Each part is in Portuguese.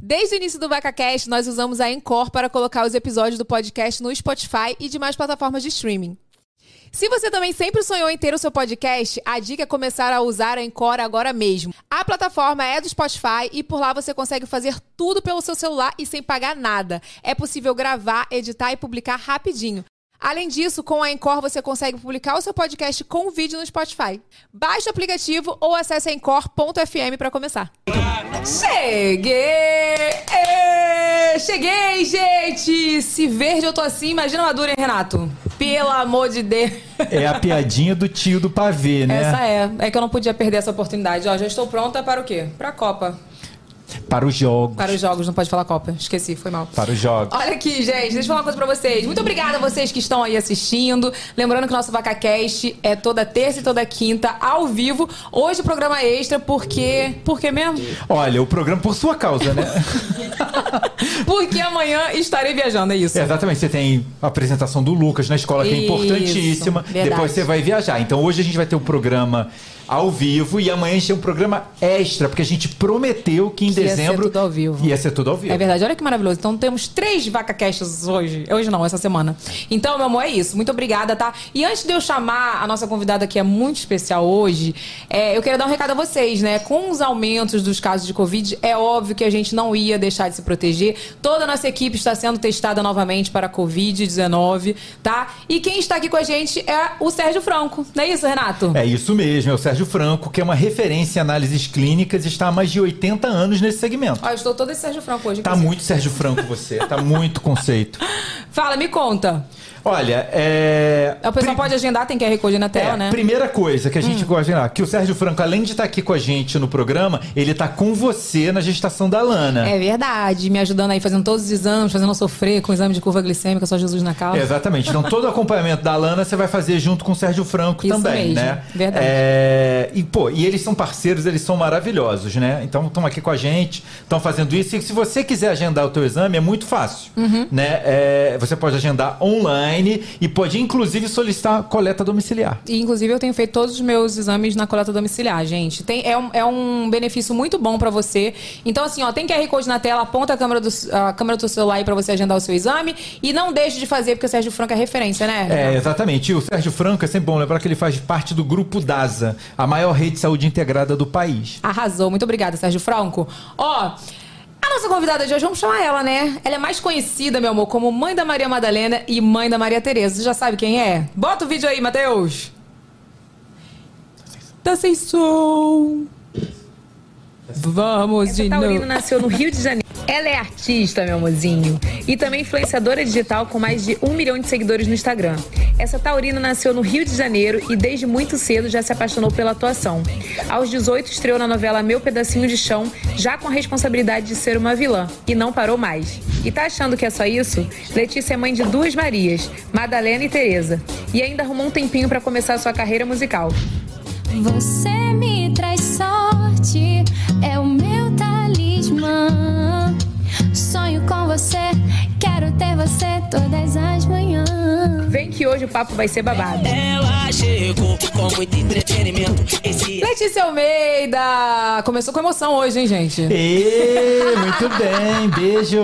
Desde o início do VacaCast, nós usamos a Encore para colocar os episódios do podcast no Spotify e demais plataformas de streaming. Se você também sempre sonhou em ter o seu podcast, a dica é começar a usar a Encore agora mesmo. A plataforma é do Spotify e por lá você consegue fazer tudo pelo seu celular e sem pagar nada. É possível gravar, editar e publicar rapidinho. Além disso, com a Encore você consegue publicar o seu podcast com vídeo no Spotify. Baixe o aplicativo ou acesse encore.fm para começar. Cheguei! Ê, cheguei, gente! Se verde eu tô assim, imagina Madura, hein, Renato? Pelo amor de Deus. É a piadinha do tio do pavê, né? Essa é. É que eu não podia perder essa oportunidade. Ó, já estou pronta para o quê? Para a Copa. Para os jogos. Para os jogos, não pode falar Copa. Esqueci, foi mal. Para os jogos. Olha aqui, gente, deixa eu falar uma coisa pra vocês. Muito obrigada a vocês que estão aí assistindo. Lembrando que o nosso VacaCast é toda terça e toda quinta, ao vivo. Hoje o programa é extra, porque. Por que mesmo? Olha, o programa por sua causa, né? porque amanhã estarei viajando, é isso. É, exatamente. Você tem a apresentação do Lucas na escola, que é importantíssima. verdade. Depois você vai viajar. Então hoje a gente vai ter um programa ao vivo e amanhã a gente tem um programa extra, porque a gente prometeu que em Que ia ser dezembro tudo ao vivo. ia ser tudo ao vivo. É verdade, olha que maravilhoso. Então temos três vacacasts hoje. Hoje não, essa semana. Então, meu amor, é isso. Muito obrigada, tá? E antes de eu chamar a nossa convidada, que é muito especial hoje, é, eu queria dar um recado a vocês, né? Com os aumentos dos casos de Covid, é óbvio que a gente não ia deixar de se proteger. Toda a nossa equipe está sendo testada novamente para a Covid-19, tá? E quem está aqui com a gente é o Sérgio Franco. Não é isso, Renato? É isso mesmo, é o Sérgio Franco, que é uma referência em análises clínicas e está há mais de 80 anos nesse segmento. Ó, eu estou toda esse Sérgio Franco hoje. Tá inclusive. muito Sérgio Franco você, tá muito conceito. Fala, me conta. Olha, é. O pessoal pri- pode agendar, tem QR Code na tela, É, né? Primeira coisa que a gente gosta de lembrar, que o Sérgio Franco, além de estar aqui com a gente no programa, ele tá com você na gestação da Lana. É verdade, me ajudando aí, fazendo todos os exames, fazendo eu sofrer com o exame de curva glicêmica, só Jesus na causa. Exatamente. Então, todo o acompanhamento da Lana você vai fazer junto com o Sérgio Franco Isso também, mesmo, né? verdade. É, E, pô, e eles são parceiros, eles são maravilhosos, né? Então, estão aqui com a gente, estão fazendo isso. E se você quiser agendar o teu exame, é muito fácil, Uhum. né? É, você pode agendar online e pode, inclusive, solicitar coleta domiciliar. E, inclusive, eu tenho feito todos os meus exames na coleta domiciliar, gente. Tem, é, um, é um benefício muito bom pra você. Então, assim, ó, tem QR Code na tela, aponta a câmera do, a câmera do seu celular aí pra você agendar o seu exame. E não deixe de fazer, porque o Sérgio Franco é referência, né? É, exatamente. E o Sérgio Franco é sempre bom lembrar que ele faz parte do grupo DASA, a maior rede de saúde integrada do país. Arrasou. Muito obrigada, Sérgio Franco. Ó. A nossa convidada de hoje, vamos chamar ela, né? Ela é mais conhecida, meu amor, como mãe da Maria Madalena e mãe da Maria Tereza. Você já sabe quem é? Bota o vídeo aí, Matheus. Tá sem som. Vamos de Essa taurina novo. nasceu no Rio de Janeiro. Ela é artista, meu amorzinho, e também influenciadora digital com mais de um milhão de seguidores no Instagram. Essa taurina nasceu no Rio de Janeiro e desde muito cedo já se apaixonou pela atuação. Aos 18 estreou na novela Meu Pedacinho de Chão, já com a responsabilidade de ser uma vilã, e não parou mais. E tá achando que é só isso? Letícia é mãe de duas Marias, Madalena e Tereza, e ainda arrumou um tempinho para começar sua carreira musical. Você me traz sorte, é o meu talismã. Sonho com você, quero ter você todas as manhãs. Vem que hoje o papo vai ser babado. Ela chegou com muito entretenimento. Esse Letícia Almeida! Começou com emoção hoje, hein, gente? Ê, muito bem, beijo.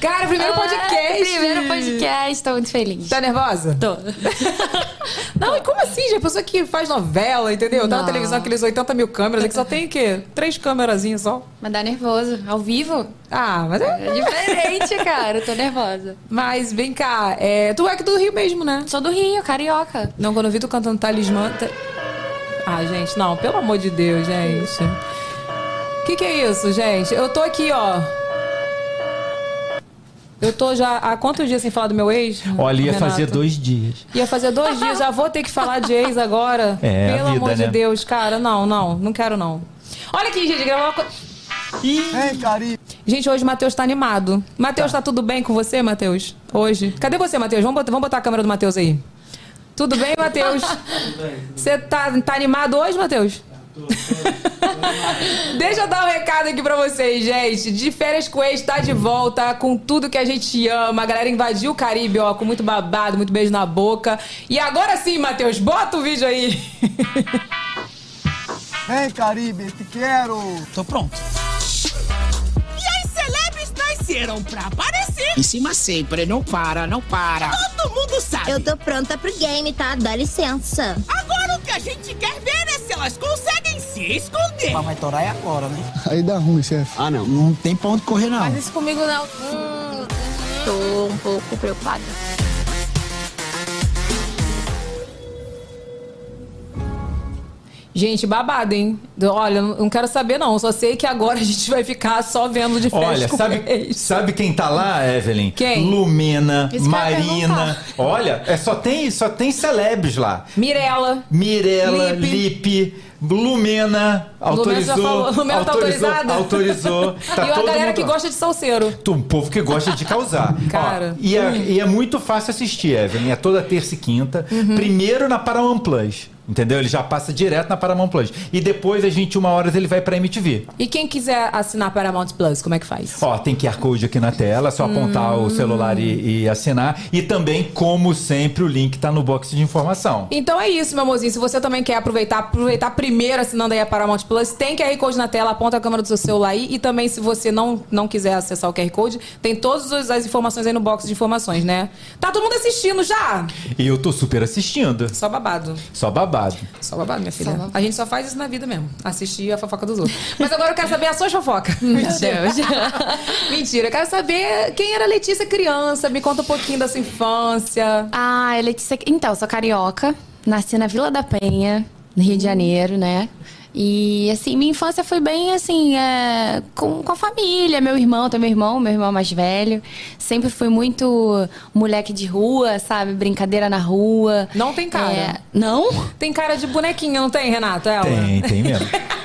Cara, primeiro Olá, podcast! Primeiro podcast, tô muito feliz. Tá nervosa? Tô. Não, e como assim, gente? A pessoa que faz novela, entendeu? Tá na televisão, aqueles 80 mil câmeras, aqui só tem o quê? Três câmerazinhas só. Mas dá nervoso. Ao vivo? Ah, mas É é. diferente, cara. Eu tô nervosa. Mas vem cá, é, tu é aqui do Rio mesmo, né? Sou do Rio, carioca. Não, quando eu vi tu cantando talismã. ta- Ah, gente, não, pelo amor de Deus, gente. O que, que é isso, gente? Eu tô aqui, ó. Eu tô já há quantos dias sem falar do meu ex? Olha, ia Renato? fazer dois dias. Ia fazer dois dias, já vou ter que falar de ex agora. É, a Pelo vida, amor de né? Deus, cara, não, não, não quero não. Olha aqui, gente, gravar uma coisa. Ei, Cari. Gente, hoje o Matheus tá animado. Matheus, tá. tudo bem com você, Matheus? Hoje? Cadê você, Matheus? Vamos botar, vamos botar a câmera do Matheus aí. Tudo bem, Matheus? Você tá, tá animado hoje, Matheus? Deixa eu dar um recado aqui pra vocês, gente. De férias com ex tá de volta com tudo que a gente ama. A galera invadiu o Caribe, ó, com muito babado, muito beijo na boca. E agora sim, Matheus, bota o vídeo aí. Ei, Caribe, te quero. Tô pronto. Nasceram pra aparecer. Em cima sempre, não para, não para. Todo mundo sabe. Eu tô pronta pro game, tá? Dá licença. Agora o que a gente quer ver é se elas conseguem se esconder. Mas vai torar é agora, né? Aí dá ruim, chefe. Ah, não. Não tem pra onde correr, não. Faz isso comigo, não. Hum, tô um pouco preocupada. Gente, babado, hein? Olha, não quero saber, não. Só sei que agora a gente vai ficar só vendo de festa Olha, com sabe, ex. sabe quem tá lá, Evelyn? Quem? Lumena, Marina. Olha, é, só, tem, só tem celebres lá. Mirella. Mirella, Lipe. Lipe, Lumena, autorizou. falou. Lumena tá autorizou, autorizada? autorizou. Tá e a galera mundo que lá. gosta de salseiro. Tu, Um povo que gosta de causar. Cara. Ó, e, é, e é muito fácil assistir, Evelyn. É toda terça e quinta. Uhum. Primeiro na Paramount Plus. Entendeu? Ele já passa direto na Paramount Plus. E depois, às 21 horas, ele vai pra MTV. E quem quiser assinar Paramount Plus, como é que faz? Ó, tem QR Code aqui na tela, é só apontar Hum. o celular e, e assinar. E também, como sempre, o link tá no box de informação. Então é isso, meu amorzinho. Se você também quer aproveitar, aproveitar primeiro assinando aí a Paramount Plus, tem QR Code na tela, aponta a câmera do seu celular aí. E também, se você não, não quiser acessar o QR Code, tem todas as as informações aí no box de informações, né? Tá todo mundo assistindo já? E eu tô super assistindo. Só babado. Só babado. Só babado, minha filha. A gente só faz isso na vida mesmo. Assistir a fofoca dos outros. Mas agora eu quero saber a sua fofoca. Mentira. Mentira. Eu quero saber quem era a Letícia criança. Me conta um pouquinho da sua infância. Ah, Letícia. Então, eu sou carioca. Nasci na Vila da Penha, no Rio de Janeiro, né? E, assim, minha infância foi bem, assim, é, com, com a família. Meu irmão, tem meu irmão, meu irmão mais velho. Sempre fui muito moleque de rua, sabe? Brincadeira na rua. Não tem cara. É, não? Tem cara de bonequinha, não tem, Renato? Ela? Tem, tem mesmo.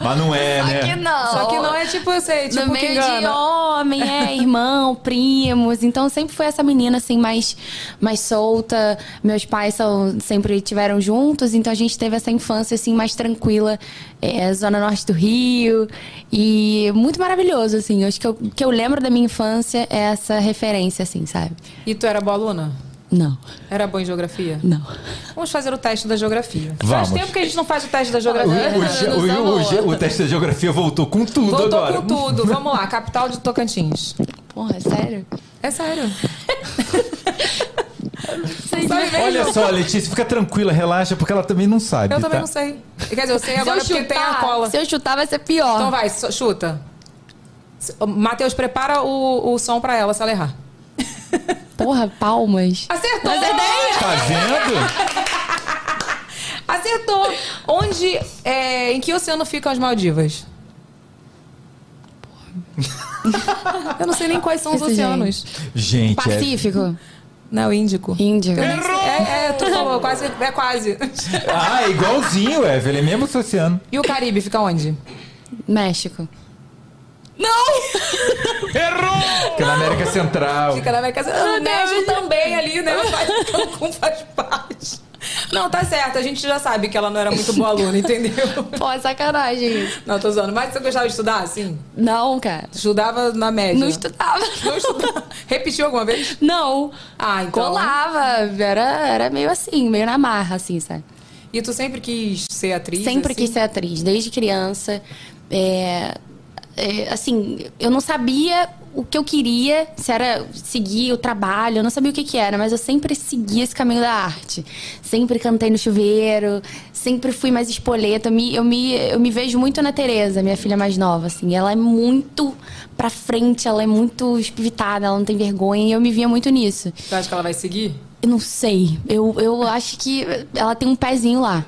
Mas não é, Só né? que não. Só que não é tipo, eu sei, tipo no que meio de homem, é, irmão, primos. Então sempre foi essa menina assim mais mais solta. Meus pais são sempre tiveram juntos, então a gente teve essa infância assim mais tranquila, é, zona norte do Rio e muito maravilhoso assim. Eu acho que eu, que eu lembro da minha infância é essa referência assim, sabe? E tu era boa aluna? Não. Era boa em geografia? Não. Vamos fazer o teste da geografia. Vamos. Faz tempo que a gente não faz o teste da geografia. o, o, o, o teste da geografia voltou com tudo Voltou agora. com tudo. Vamos lá, capital de Tocantins. Porra, é sério? É sério. Olha só, Letícia, fica tranquila, relaxa, porque ela também não sabe. Eu também tá? não sei. Quer dizer, eu sei Se agora eu porque tem a cola. Se eu chutar vai ser pior. Então vai, chuta. Matheus, prepara o, o som pra ela se ela errar. Porra, palmas. Acertou! Tá vendo? Acertou! Onde, é, em que oceano ficam as Maldivas? Eu não sei nem quais são os Esse oceanos. Gente, é... Pacífico. Não, Índico. Índico. Eu nem sei. É, é, tu falou, quase, é quase. Ah, é igualzinho, Evelyn, é mesmo oceano. E o Caribe fica onde? México. Não! Fica na América Central. Fica na América Central. O México também ali, né? Faz, Cancún faz parte. Não, tá certo. A gente já sabe que ela não era muito boa aluna, entendeu? Pô, é sacanagem isso. Não, tô zoando. Mas você gostava de estudar, assim? Não, cara. Estudava na média? Não estudava. Não estudava. Repetiu alguma vez? Não. Ah, então... Colava. Era, era meio assim, meio na marra, assim, sabe? E tu sempre quis ser atriz? Sempre assim? quis ser atriz, desde criança. É, é, assim, eu não sabia o que eu queria, se era seguir o trabalho, eu não sabia o que, que era, mas eu sempre segui esse caminho da arte. Sempre cantei no chuveiro, sempre fui mais espoleta. Eu me, eu me, eu me vejo muito na Tereza, minha filha mais nova, assim. Ela é muito pra frente, ela é muito espivitada, ela não tem vergonha, e eu me via muito nisso. Tu acha que ela vai seguir? Eu não sei. Eu, eu acho que ela tem um pezinho lá,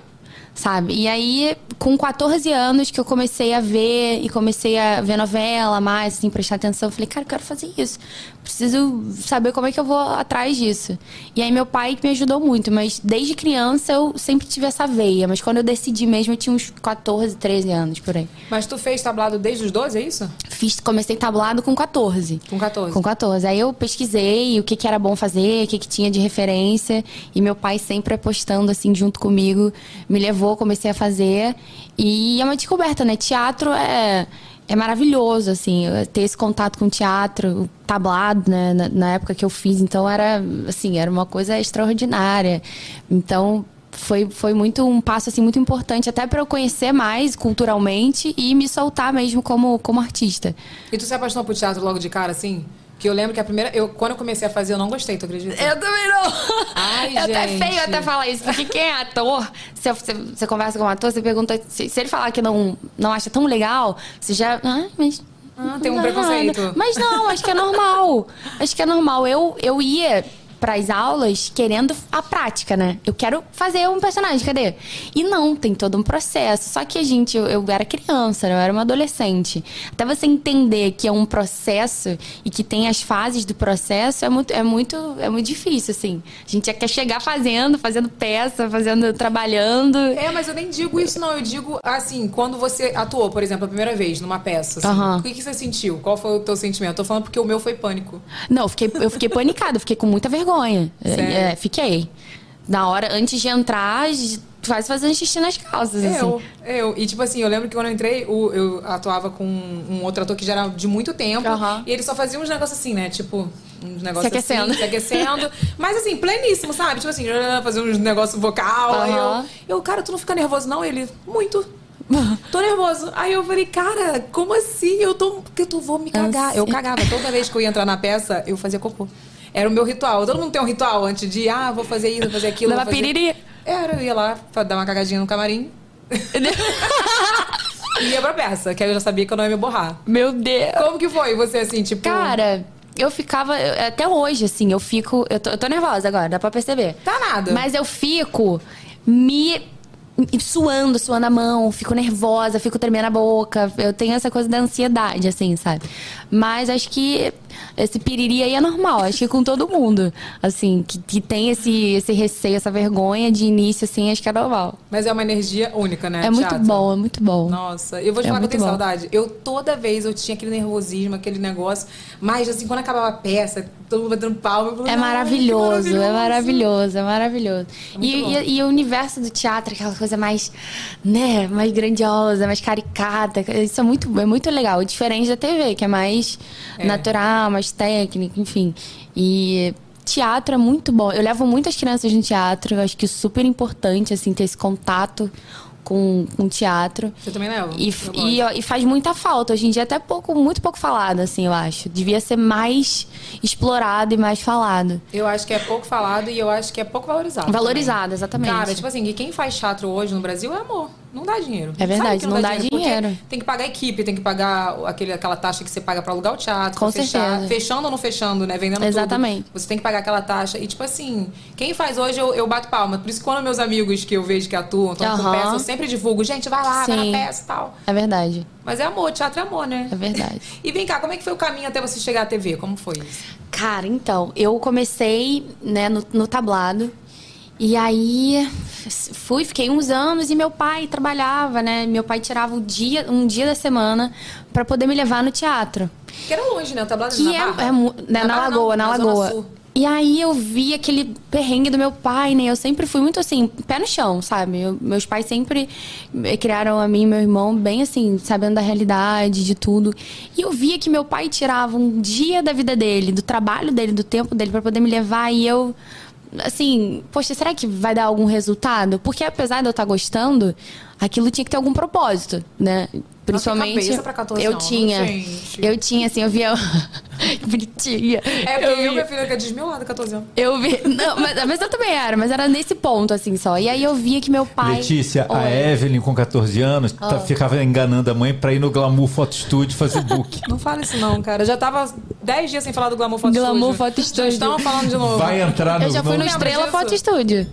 sabe? E aí, com 14 anos que eu comecei a ver e comecei a ver novela mais, assim, prestar atenção, eu falei, cara, eu quero fazer isso. Preciso saber como é que eu vou atrás disso. E aí, meu pai me ajudou muito, mas desde criança eu sempre tive essa veia. Mas quando eu decidi mesmo, eu tinha uns 14, 13 anos por aí. Mas tu fez tablado desde os 12, é isso? Fiz, comecei tablado com 14. Com 14. Com 14. Aí eu pesquisei o que, que era bom fazer, o que, que tinha de referência. E meu pai sempre apostando, assim, junto comigo, me levou, comecei a fazer. E é uma descoberta, né? Teatro é, é maravilhoso, assim, ter esse contato com o teatro, o tablado, né? Na, na época que eu fiz. Então era, assim, era uma coisa extraordinária. Então foi, foi muito um passo assim muito importante até para eu conhecer mais culturalmente e me soltar mesmo como, como artista. E tu se apaixonou por teatro logo de cara, assim? Que eu lembro que a primeira. Eu, quando eu comecei a fazer, eu não gostei, tu acredita? Eu também não. Ai, é até gente. feio até falar isso, porque quem é ator, se você, você conversa com um ator, você pergunta. Se, se ele falar que não, não acha tão legal, você já. Ah, mas. Ah, tem um não, preconceito. Mas não, acho que é normal. Acho que é normal. Eu, eu ia para as aulas querendo a prática, né? Eu quero fazer um personagem, cadê? E não, tem todo um processo. Só que a gente, eu, eu era criança, né? eu era uma adolescente. Até você entender que é um processo e que tem as fases do processo é muito, é muito, é muito difícil, assim. A gente quer chegar fazendo, fazendo peça, fazendo, trabalhando. É, mas eu nem digo isso, não. Eu digo, assim, quando você atuou, por exemplo, a primeira vez numa peça, assim, Aham. o que, que você sentiu? Qual foi o teu sentimento? Tô falando porque o meu foi pânico. Não, eu fiquei, eu fiquei panicada, eu fiquei com muita vergonha. Sério? É, fiquei. Na hora, antes de entrar, quase fazendo xixi nas calças, Eu, assim. eu. E tipo assim, eu lembro que quando eu entrei, o- eu atuava com um outro ator que já era de muito tempo. E ele só fazia uns negócios assim, né? Tipo, uns negócios Se aquecendo. assim, se aquecendo. Mas assim, pleníssimo, sabe? Tipo assim, fazia uns negócios vocal. Aí Aham. eu, eu, cara, tu não fica nervoso, não? Ele, muito. Tô nervoso. Aí eu falei, cara, como assim? Eu tô. Porque tu vou me cagar. Eu cagava. Toda vez que eu ia entrar na peça, eu fazia cocô. Era o meu ritual. Todo mundo tem um ritual antes de, ah, vou fazer isso, vou fazer aquilo. Dava fazer... piriri. Era, eu ia lá pra dar uma cagadinha no camarim. e ia pra peça, que aí eu já sabia que eu não ia me borrar. Meu Deus. Como que foi você, assim, tipo... Cara, eu ficava. Até hoje, assim, eu fico. Eu tô, eu tô nervosa agora, dá pra perceber. Tá nada. Mas eu fico me. Suando, suando a mão, fico nervosa, fico tremendo a boca. Eu tenho essa coisa da ansiedade, assim, sabe? Mas acho que esse piriri aí é normal, acho que com todo mundo. Assim, que, que tem esse, esse receio, essa vergonha de início, assim, acho que é normal. Mas é uma energia única, né? É muito teatro. bom, é muito bom. Nossa, eu vou te É falar que eu tenho bom. saudade. Eu, toda vez, eu tinha aquele nervosismo, aquele negócio. Mas, assim, quando acabava a peça, todo mundo batendo palma. falava, É "Ai, que maravilhoso, é maravilhoso, é maravilhoso. E, muito bom. e- e o universo do teatro, aquela coisa mais, né, mais grandiosa, mais caricata, isso é muito, é muito legal. Diferente da TV, que é mais É. natural, mais técnica, enfim. E teatro é muito bom. Eu levo muitas crianças no teatro, eu acho que é super importante, assim, ter esse contato com, com teatro. Você também leva? E, e, e faz muita falta. Hoje em dia é até pouco, muito pouco falado, assim, eu acho. Devia ser mais explorado e mais falado. Eu acho que é pouco falado e eu acho que é pouco valorizado. Valorizado, também. exatamente. Cara, tipo assim, quem faz teatro hoje no Brasil é amor. Não dá dinheiro. É verdade, que não dá porque dinheiro. Tem que pagar a equipe, tem que pagar aquele, aquela taxa que você paga pra alugar o teatro. Com fechar. certeza. Fechando ou não fechando, né? Vendendo Exatamente. tudo. Você tem que pagar aquela taxa. E, tipo assim, quem faz hoje, eu, eu bato palma. Por isso quando meus amigos que eu vejo que atuam, estão com Aham. peça, eu sempre divulgo. Gente, vai lá, vai Sim. na peça e tal. É verdade. Mas é amor, teatro é amor, né? É verdade. E vem cá, como é que foi o caminho até você chegar à TV? Como foi isso? Cara, então, eu comecei, né, no, no tablado. E aí fui, fiquei uns anos e meu pai trabalhava, né? Meu pai tirava o dia, um dia da semana pra poder me levar no teatro. Que era longe, né? O tablado Que na é, Barra? é né, na, Barra não, lagoa, na, Zona lagoa. E aí eu vi aquele perrengue do meu pai, né? Eu sempre fui muito assim, pé no chão, sabe? Eu- meus pais sempre eh, criaram a mim e meu irmão bem assim, sabendo da realidade, de tudo. E eu via que meu pai tirava um dia da vida dele, do trabalho dele, do tempo dele pra poder me levar e eu assim, poxa, será que vai dar algum resultado? Porque apesar de eu estar gostando, aquilo tinha que ter algum propósito, né? Principalmente cabeça pra 14 eu anos, tinha, gente. eu tinha assim, eu via que bonitinha. É, porque eu, eu, minha vi, filha, que é desmiolada, 14 anos. eu vi, não, mas, mas eu também era, mas era nesse ponto assim só. E aí eu via que meu pai Letícia, a Oi. Evelyn, com 14 anos, tá- Ah. ficava enganando a mãe pra ir no Glamour Photo Studio fazer book. Não fala isso não, cara. Eu já tava 10 dias sem falar do Glamour Foto Glamour Studio. Foto Já Studio. estão falando de novo. Vai entrar no. eu já fui no lembra Estrela disso? Foto Estúdio.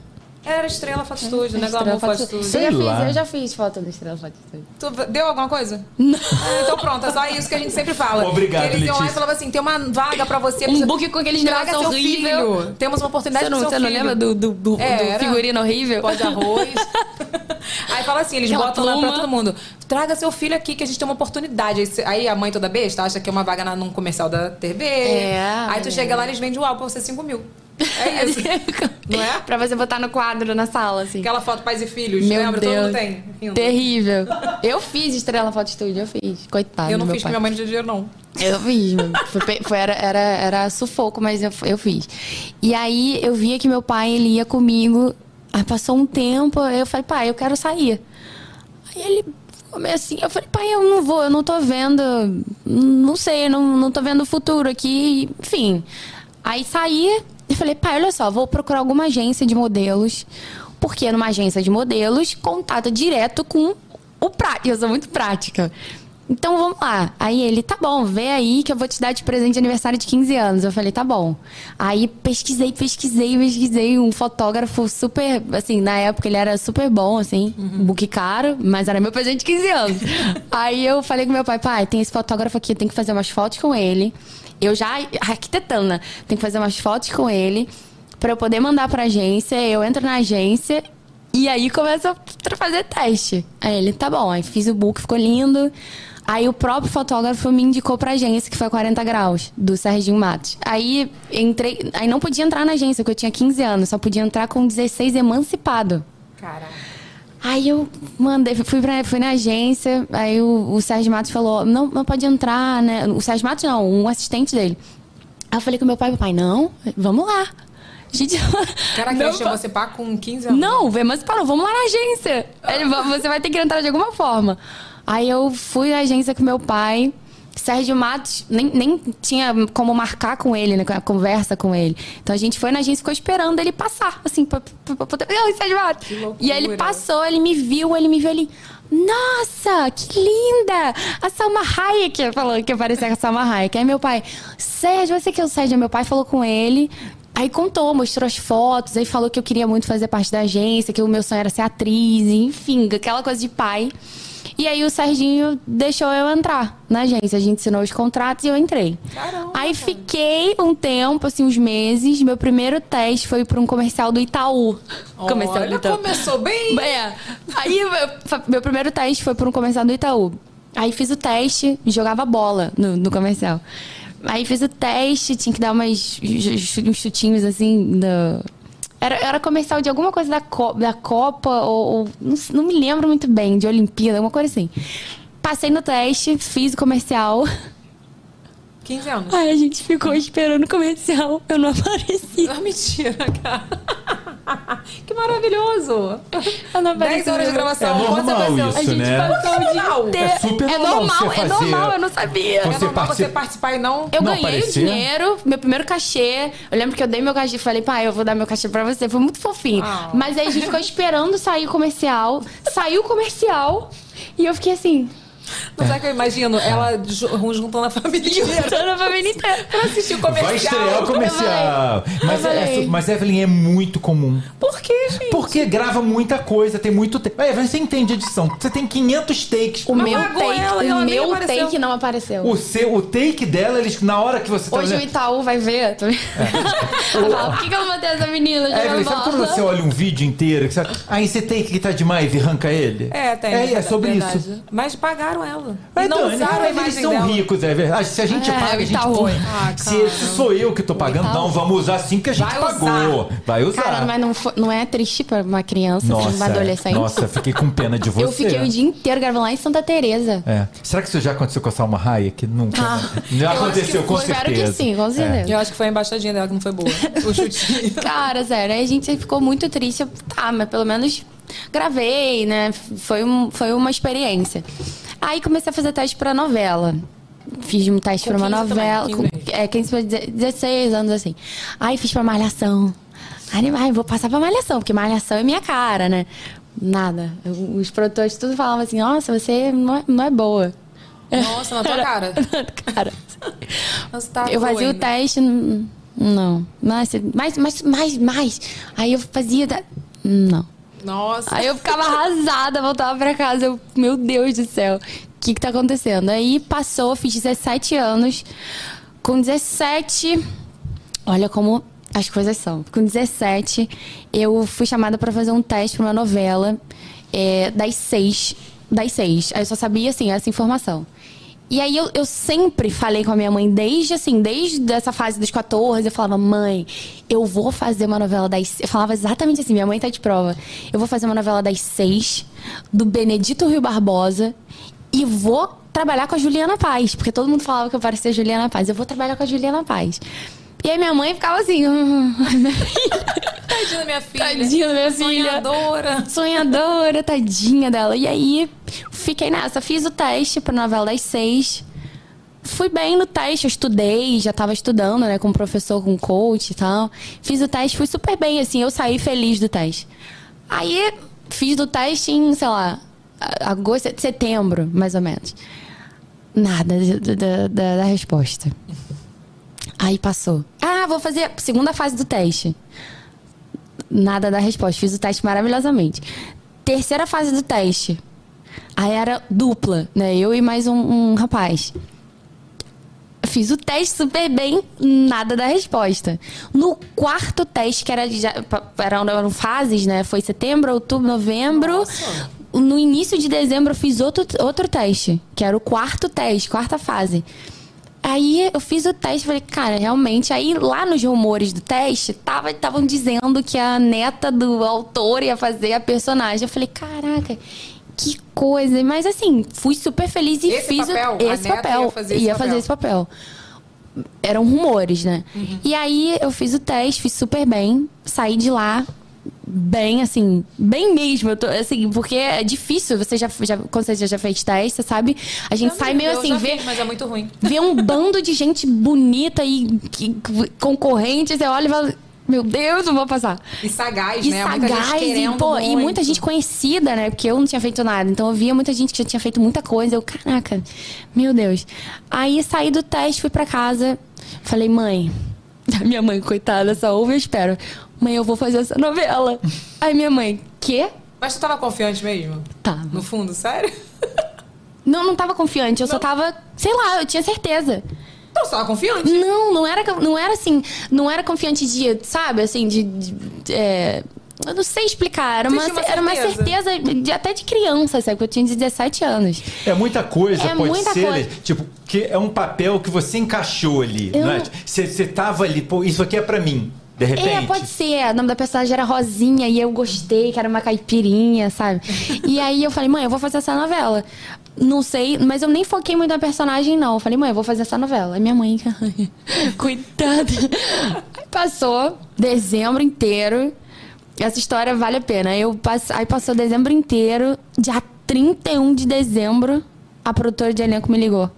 Era Estrela Foto Studio, né? Glamour Foto. Sei eu já lá. fiz, eu já fiz foto do Estrela Foto Estúdio. Tu deu alguma coisa? Não. então pronto, é só isso que a gente sempre fala. Obrigado, que eles iam lá e falavam assim, tem uma vaga pra você. Um você- book com aqueles negócios seu horrível. filho. Temos uma oportunidade Você não, pro seu você não lembra do, do, do, É, do era. figurino horrível? Pó de arroz. Aí fala assim, eles Aquela botam lá pra todo mundo. Traga seu filho aqui que a gente tem uma oportunidade. Aí, a mãe toda besta acha que é uma vaga num comercial da TV. É, Aí tu é. chega lá e eles vendem o álbum pra você 5 mil. É isso. Não é? pra você botar no quadro na sala, assim. Aquela foto pais e filhos, Meu lembra? Deus. Todo mundo tem. Terrível. Eu fiz Estrela Foto Estúdio, eu fiz. Coitado Eu não fiz pai. minha mãe não tinha dinheiro, não. Eu fiz. Foi foi- era, era, era sufoco, mas eu, eu fiz. E aí eu via que meu pai, ele ia comigo Aí passou um tempo, aí eu falei, pai, eu quero sair. Aí ele assim, eu falei, pai, eu não vou, eu não tô vendo, não sei, não, não tô vendo o futuro aqui, enfim. Aí saí e falei, pai, olha só, vou procurar alguma agência de modelos, porque numa agência de modelos, contato direto com o prático, eu sou muito prática. Então vamos lá. Aí ele, tá bom, vê aí que eu vou te dar de presente de aniversário de 15 anos. Eu falei, tá bom. Aí pesquisei, pesquisei, pesquisei. Um fotógrafo super, assim, na época ele era super bom, assim, uhum. book caro, mas era meu presente de 15 anos. aí eu falei com meu pai, pai, tem esse fotógrafo aqui, tem que fazer umas fotos com ele. Eu já, arquitetando, né? Tem que fazer umas fotos com ele para eu poder mandar pra agência. Eu entro na agência e aí começa a fazer teste. Aí ele, tá bom. Aí fiz o book, ficou lindo. Aí o próprio fotógrafo me indicou pra agência, que foi 40 graus, do Serginho Matos. Aí entrei. Aí não podia entrar na agência, porque eu tinha 15 anos, só podia entrar com 16 emancipado. Caraca. Aí eu mandei, fui, pra, fui na agência, aí o, o Sérgio Matos falou, não, não pode entrar, né? O Sérgio Matos não, um assistente dele. Aí eu falei com meu pai, meu pai, não, vamos lá. Gente, Caraca, ele chamou você pá com 15 anos? Não, emancipado, vamos lá na agência. Ele, você vai ter que entrar de alguma forma. Aí eu fui à agência com meu pai. Sérgio Matos nem, nem tinha como marcar com ele, né? A conversa com ele. Então a gente foi na agência e ficou esperando ele passar, assim, pra, pra, poder. Não, Sérgio Matos! E aí ele passou, ele me viu, ele me viu ali. Nossa, que linda! A Salma Hayek falou que parecia com a Salma Hayek. Aí meu pai, Sérgio, você que é o Sérgio? Meu pai falou com ele. Aí contou, mostrou as fotos, aí falou que eu queria muito fazer parte da agência, que o meu sonho era ser atriz, enfim, aquela coisa de pai. E aí o Serginho deixou eu entrar na agência. A gente assinou os contratos e eu entrei. Caramba. Aí fiquei um tempo, assim, uns meses. Meu primeiro teste foi para um comercial do Itaú. Olha, comercial do Itaú. começou bem. É. Aí meu primeiro teste foi para um comercial do Itaú. Aí fiz o teste, jogava bola no, no comercial. Aí fiz o teste, tinha que dar umas, uns chutinhos assim do, era, era comercial de alguma coisa da, Co da Copa, ou, ou não, não, me lembro muito bem, de Olimpíada, alguma coisa assim. Passei no teste, fiz o comercial. 15 anos. Aí a gente ficou esperando o comercial, eu não apareci. Não, mentira, cara. que maravilhoso! Eu não 10 horas de gravação. É normal isso, a gente né? passou o dia inteiro. É super é normal, normal é normal, eu não sabia. Você é normal você participar e não... Eu não ganhei aparecer? o dinheiro, meu primeiro cachê. Eu lembro que eu dei meu cachê e falei, pai, eu vou dar meu cachê pra você. Foi muito fofinho. Ah. Mas aí a gente ficou esperando sair o comercial. Saiu o comercial. E eu fiquei assim, Mas é que eu imagino ela ju- juntando a família inteira. Juntando a família inteira. pra assistir o comercial. Vai estrear o comercial. Mas, falei. é, mas Evelyn é muito comum. Por quê, gente? Porque grava muita coisa, tem muito tempo. É, você entende edição. Você tem 500 takes. o Mas meu take, ela e o ela meu take não apareceu. O, seu, o take dela, eles, na hora que você tá Hoje o olhando- Itaú vai ver. Tá vendo? Fala, Por que, que eu não botei essa menina É, Evelyn, sabe quando você olha um vídeo inteiro? Que você... Ah, esse take que tá demais e arranca ele? É, tem. É, é sobre verdade. isso. Mas pagaram ela. Mas e não Dani, usaram a eles são dela. ricos, é verdade. Se a gente É, paga, a gente Itaú. põe. Ah, se, se sou eu que tô pagando, Itaú. não, vamos usar assim que a gente Vai pagou. usar. Vai usar. Cara, mas não, foi- não é triste pra uma criança, assim, nossa, uma adolescente? nossa, fiquei com pena de você. Eu fiquei o dia inteiro gravando lá em Santa Teresa. É. Será que isso já aconteceu com a Salma Hayek? Nunca. Ah, né? eu já aconteceu, que com foi. Espero certeza. que sim, com certeza. Eu acho que foi a embaixadinha dela que não foi boa. O chutinho. Cara, sério, aí a gente ficou muito triste. Tá, mas pelo menos gravei, né? Foi, um, foi uma experiência. Aí comecei a fazer teste pra novela. Fiz um teste pra uma 15 também, novela. 15 com, é, 15 pra 16 anos assim. Aí fiz pra Malhação. Aí, ai, vou passar pra Malhação, porque Malhação é minha cara, né? Nada. Os produtores tudo falavam assim: nossa, você não é, não é boa. Nossa, na tua cara. cara. Nossa, tá Eu fazia o teste. Não. Mas, mais, mais, mais, mais. Aí eu fazia. Não. Nossa. Aí eu ficava arrasada, voltava pra casa. Eu, meu Deus do céu, o que que tá acontecendo? Aí passou, fiz 17 anos. Com 17, olha como as coisas são. Com 17, eu fui chamada pra fazer um teste pra uma novela é, das seis. Das seis. Aí eu só sabia, assim, essa informação. E aí eu, eu sempre falei com a minha mãe, desde assim, desde essa fase dos 14, eu falava, mãe, eu vou fazer uma novela das. Eu falava exatamente assim, minha mãe tá de prova. Eu vou fazer uma novela das seis, do Benedito Rio Barbosa, e vou trabalhar com a Juliana Paz, porque todo mundo falava que eu parecia Juliana Paz. Eu vou trabalhar com a Juliana Paz. E aí minha mãe ficava assim. Tadinha da minha filha. Tadinha da minha filha. Sonhadora. Sonhadora, tadinha dela. E aí, fiquei nessa. Fiz o teste pra novela das seis. Fui bem no teste, eu estudei, já tava estudando, né, com professor, com coach e tal. Fiz o teste, fui super bem, assim, eu saí feliz do teste. Aí, fiz o teste em, sei lá, agosto, setembro, mais ou menos. Nada da, da, da resposta. Aí passou. Ah, vou fazer a segunda fase do teste. Nada da resposta. Fiz o teste maravilhosamente. Terceira fase do teste. Aí era dupla, né? Eu e mais um, um rapaz. Fiz o teste super bem, nada da resposta. No quarto teste, que era já, eram, eram fases, né? Foi setembro, outubro, novembro. Nossa. No início de dezembro eu fiz outro, outro teste, que era o quarto teste, quarta fase. Aí eu fiz o teste falei, cara, realmente. Aí lá nos rumores do teste, estavam dizendo que a neta do autor ia fazer a personagem. Eu falei, caraca, que coisa. Mas assim, fui super feliz e esse fiz papel, o, esse papel. Ia, fazer esse, ia papel. fazer esse papel. Eram rumores, né? Uhum. E aí eu fiz o teste, fiz super bem, saí de lá bem, assim, bem mesmo. Eu tô, assim, porque é difícil. Você já, já quando você já fez teste, você sabe? A gente sai meio assim, vê. mas é muito ruim. Vê um bando de gente bonita e, e concorrente, você olha e fala. Meu Deus, não vou passar. E sagaz, e né? Sagaz, muita gente e, pô, e muita gente conhecida, né? Porque eu não tinha feito nada. Então eu via muita gente que já tinha feito muita coisa. Eu, caraca, meu Deus. Aí saí do teste, fui para casa. Falei, mãe, minha mãe, coitada, só ouve e espero mãe, eu vou fazer essa novela. Aí minha mãe, quê? Mas tu tava confiante mesmo? Tá. No fundo, sério? Não, não tava confiante. Eu não. só tava, sei lá, eu tinha certeza. Então, você tava confiante? Não, não era, não era assim, não era confiante de, sabe, assim, de. de é, eu não sei explicar. Era, uma, uma era uma certeza de, até de criança, sabe? Porque eu tinha 17 anos. É muita coisa, é pode muita ser. Coisa. Tipo, que é um papel que você encaixou ali. Eu... Não é? Você, você tava ali, pô, isso aqui é para mim. De repente. É, pode ser. O nome da personagem era Rosinha e eu gostei, que era uma caipirinha, sabe? e aí eu falei, mãe, eu vou fazer essa novela. Não sei, mas eu nem foquei muito na personagem, não. Eu falei, mãe, eu vou fazer essa novela. Aí minha mãe, coitada. Aí passou dezembro inteiro. Essa história vale a pena. Eu. Aí passou dezembro inteiro. Dia 31 de dezembro, a produtora de elenco me ligou.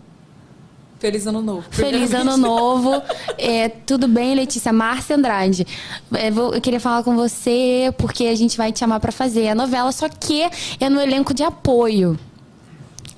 Feliz ano novo. Feliz ano novo. É, tudo bem, Letícia? Márcia Andrade. É, vou, eu queria falar com você porque a gente vai te chamar para fazer a novela, só que é no elenco de apoio.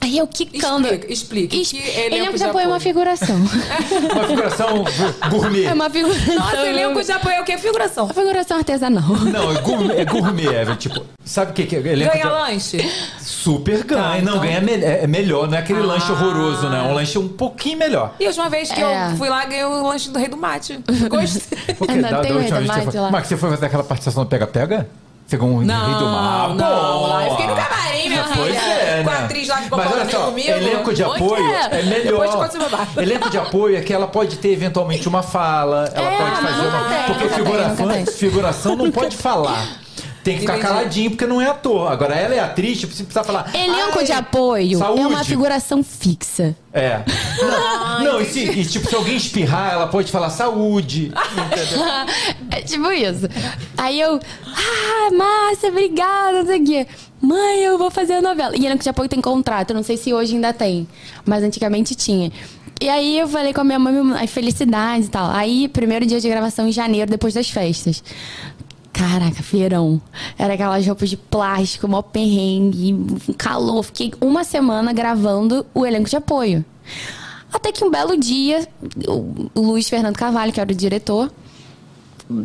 Aí eu quicando. Explica, explica. Es... Que elenco, elenco apoio é uma figuração. uma figuração gourmet. É uma figuração. Nossa, elenco de apoio é o que? Figuração. Uma figuração artesanal. Não, é gourmet. É, gourmet, é tipo, sabe o que, que é? Elenco ganha de... lanche? Super ganha. Tá, não, então... ganha me... é melhor. Não é aquele ah. lanche horroroso, né? Um lanche um pouquinho melhor. E a última vez que é. eu fui lá, ganhei o lanche do Rei do Mate. Gostei. Porque da, da última vez que você foi... Mas você foi fazer aquela participação do Pega-Pega? Segundo um não, rei do mar. Não, lá eu fiquei no camarim, minha pois filha. É, com a atriz lá que ficou Mas olha só, comigo. elenco de apoio é, é melhor. Elenco de apoio é que ela pode ter eventualmente uma fala, ela é, pode fazer uma. Tem, porque figuração, tem, figuração não pode falar. Tem que ficar Entendi. caladinho porque não é ator. Agora ela é atriz, tipo, você precisa falar. Elenco de apoio saúde. é uma figuração fixa. É. Não, não e, se, e, tipo, se alguém espirrar, ela pode falar saúde. é tipo isso. Aí eu, ah, Márcia, obrigada, não sei o quê. Mãe, eu vou fazer a novela. E elenco de apoio tem contrato, não sei se hoje ainda tem, mas antigamente tinha. E aí eu falei com a minha mãe, as felicidades e tal. Aí, primeiro dia de gravação em janeiro, depois das festas. Caraca, verão. Era aquelas roupas de plástico, mó perrengue, calor. Fiquei uma semana gravando o elenco de apoio. Até que um belo dia, o Luiz Fernando Carvalho, que era o diretor,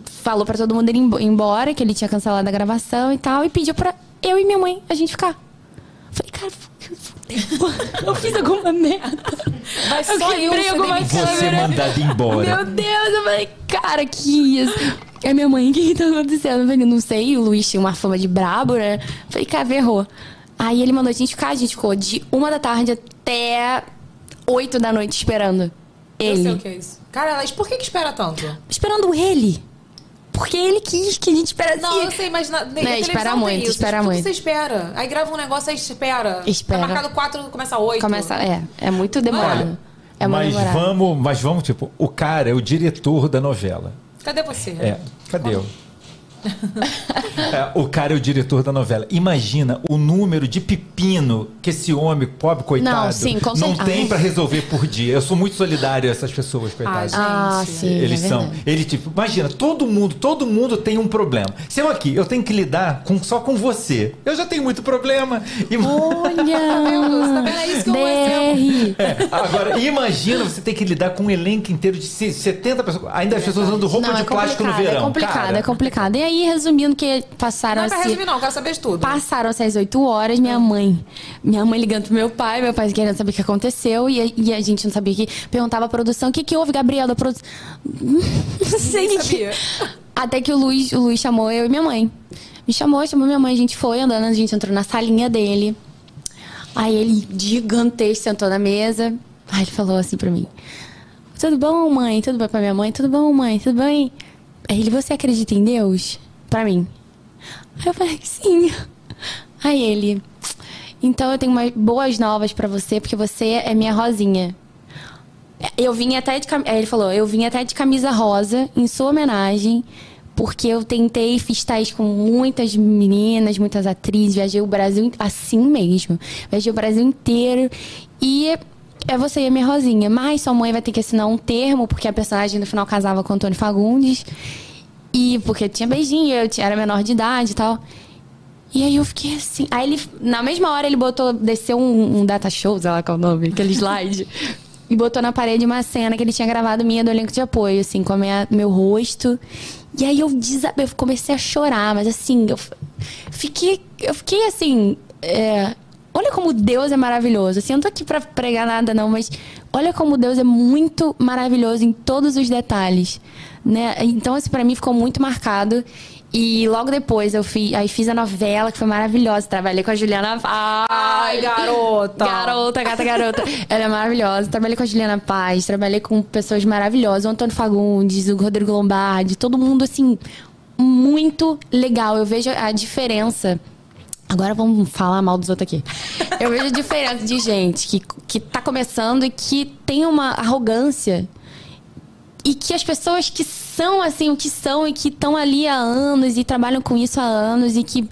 falou para todo mundo ir embora, que ele tinha cancelado a gravação e tal, e pediu pra eu e minha mãe a gente ficar. Falei, cara, eu fiz alguma merda. Vai só eu quebrei alguma Você mandado embora. Meu Deus, eu falei, cara, que isso. Aí minha mãe, o que tá acontecendo? Eu falei, não sei, o Luiz tinha uma fama de brabo, né? Eu falei, cara, errou. Aí ele mandou a gente ficar, a gente ficou de uma da tarde até oito da noite esperando. Ele. Eu sei o que é isso. Cara, mas por que, que espera tanto? Esperando ele. Porque ele quis que a gente esperasse. Não, eu sei, mas na, na é, espera muito, isso. espera tipo, muito. você espera. Aí grava um negócio, aí espera. Espera. Tá marcado quatro, começa oito. Começa, é. É muito demorado. É uma mas namorada. vamos, mas vamos, tipo, o cara é o diretor da novela. Cadê você? É, cadê eu? É, o cara é o diretor da novela. Imagina o número de pepino que esse homem, pobre coitado, Não, sim, não tem pra resolver por dia. Eu sou muito solidário a essas pessoas, coitadas. Ah, sim, Eles é são. Ele, tipo, imagina, todo mundo, todo mundo tem um problema. Se eu aqui, eu tenho que lidar com, só com você. Eu já tenho muito problema. Ima- Olha! Tá? É isso que eu vou DR! É, agora, imagina você ter que lidar com um elenco inteiro de se- 70 pessoas. Ainda as pessoas usando roupa Não, de é plástico no complicado, verão. é complicado, cara. é complicado. E aí, resumindo, que passaram Não é pra resumir, não, quero saber de tudo. Passaram-se as 8 horas, minha mãe. Minha mãe ligando pro meu pai, meu pai querendo saber o que aconteceu. E, a- e a gente não sabia o que. Perguntava à produção: o que, que houve, Gabriela? Da produção. Não sei o que. sabia. Até que o Luiz, o Luiz chamou eu e minha mãe. Me chamou, chamou minha mãe, a gente foi andando, a gente entrou na salinha dele. Aí ele, gigantesco, sentou na mesa. Aí ele falou assim pra mim: Tudo bom, mãe? Tudo bom pra minha mãe? Tudo bom, mãe? Tudo bem? Ele, você acredita em Deus? Pra mim. Aí eu falei, sim. Aí ele, então eu tenho umas boas novas pra você, porque você é minha rosinha. Eu vim até de aí ele falou, eu vim até de camisa rosa em sua homenagem, porque eu tentei, fiz tais com muitas meninas, muitas atrizes, viajei o Brasil assim mesmo. Viajei o Brasil inteiro e é você e a minha Rosinha. Mas sua mãe vai ter que assinar um termo, porque a personagem no final casava com o Antônio Fagundes. E porque tinha beijinho, eu tinha- era menor de idade e tal. E aí eu fiquei assim. Aí ele, na mesma hora, ele botou, desceu um, um data show, sei lá qual é o nome, aquele slide. e botou na parede uma cena que ele tinha gravado minha do elenco de apoio, assim, com a minha, meu rosto. E aí eu desabei, eu comecei a chorar, mas assim, eu fiquei, eu fiquei assim. é, olha como Deus é maravilhoso. Assim, eu não tô aqui pra pregar nada, não, mas olha como Deus é muito maravilhoso em todos os detalhes. Né? Então, isso pra mim ficou muito marcado. E logo depois eu fiz, aí fiz a novela, que foi maravilhosa. Trabalhei com a Juliana Paz. Ai, garota. Garota, gata, garota. Ela é maravilhosa. Trabalhei com a Juliana Paz, trabalhei com pessoas maravilhosas. O Antônio Fagundes, o Rodrigo Lombardi, todo mundo, assim, muito legal. Eu vejo a diferença. Agora vamos falar mal dos outros aqui. Eu vejo a diferença de gente que, que tá começando e que tem uma arrogância e que as pessoas que são assim o que são e que estão ali há anos e trabalham com isso há anos e que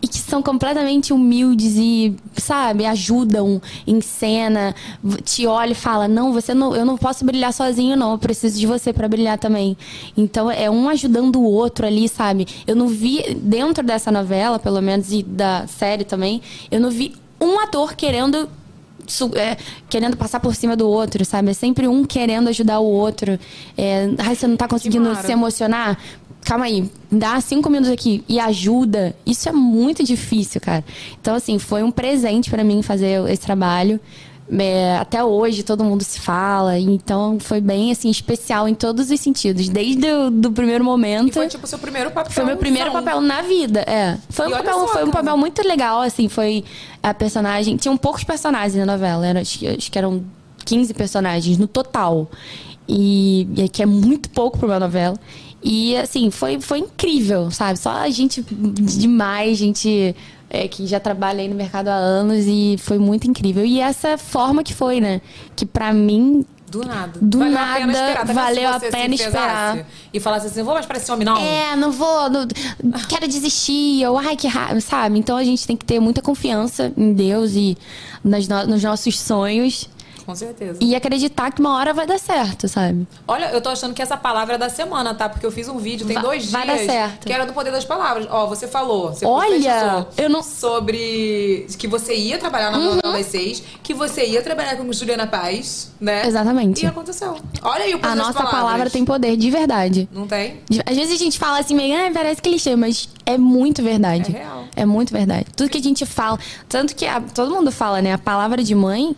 e que são completamente humildes e sabe ajudam em cena te olha e fala não você não eu não posso brilhar sozinho não eu preciso de você para brilhar também então é um ajudando o outro ali sabe eu não vi dentro dessa novela pelo menos e da série também eu não vi um ator querendo é, querendo passar por cima do outro, sabe? É sempre um querendo ajudar o outro. É, ai, você não tá conseguindo se emocionar? Calma aí, dá cinco minutos aqui e ajuda. Isso é muito difícil, cara. Então, assim, foi um presente pra mim fazer esse trabalho. É, até hoje todo mundo se fala, então foi bem assim especial em todos os sentidos, desde o do primeiro momento. E foi tipo seu primeiro papel. Foi meu primeiro papel na vida, é. Foi um, E papel, só, foi um papel muito legal, assim, foi a personagem... Tinham poucos personagens na novela, era, acho, que- acho que eram 15 personagens no total. E, e que é muito pouco pra uma novela. E, assim, foi, foi incrível, sabe? Só a gente demais, gente é, que já trabalha aí no mercado há anos e foi muito incrível. E essa forma que foi, né? Que pra mim Do nada. Do valeu a nada, pena esperar. Tá valeu a pena esperar. E falasse assim, vou mais pra esse homem, não. É, não vou, não- quero desistir, ou ai que raiva, sabe? Então a gente tem que ter muita confiança em Deus e nas no- nos nossos sonhos Com certeza. e acreditar que uma hora vai dar certo, sabe? Olha, eu tô achando que essa palavra é da semana, tá? Porque eu fiz um vídeo tem Vai- dois dias. vai dar certo. Que era do poder das palavras. Ó, você falou. Você Olha, eu não- Sobre que você ia trabalhar na das seis, que você ia trabalhar com Juliana Paz, né? Exatamente. E aconteceu. Olha aí o poder A nossa palavra tem poder, de verdade. Não tem? Às vezes a gente fala assim, meio, ah, parece clichê, mas é muito verdade. É real. É muito verdade. Tudo que a gente fala, tanto que a- todo mundo fala, né? A palavra de mãe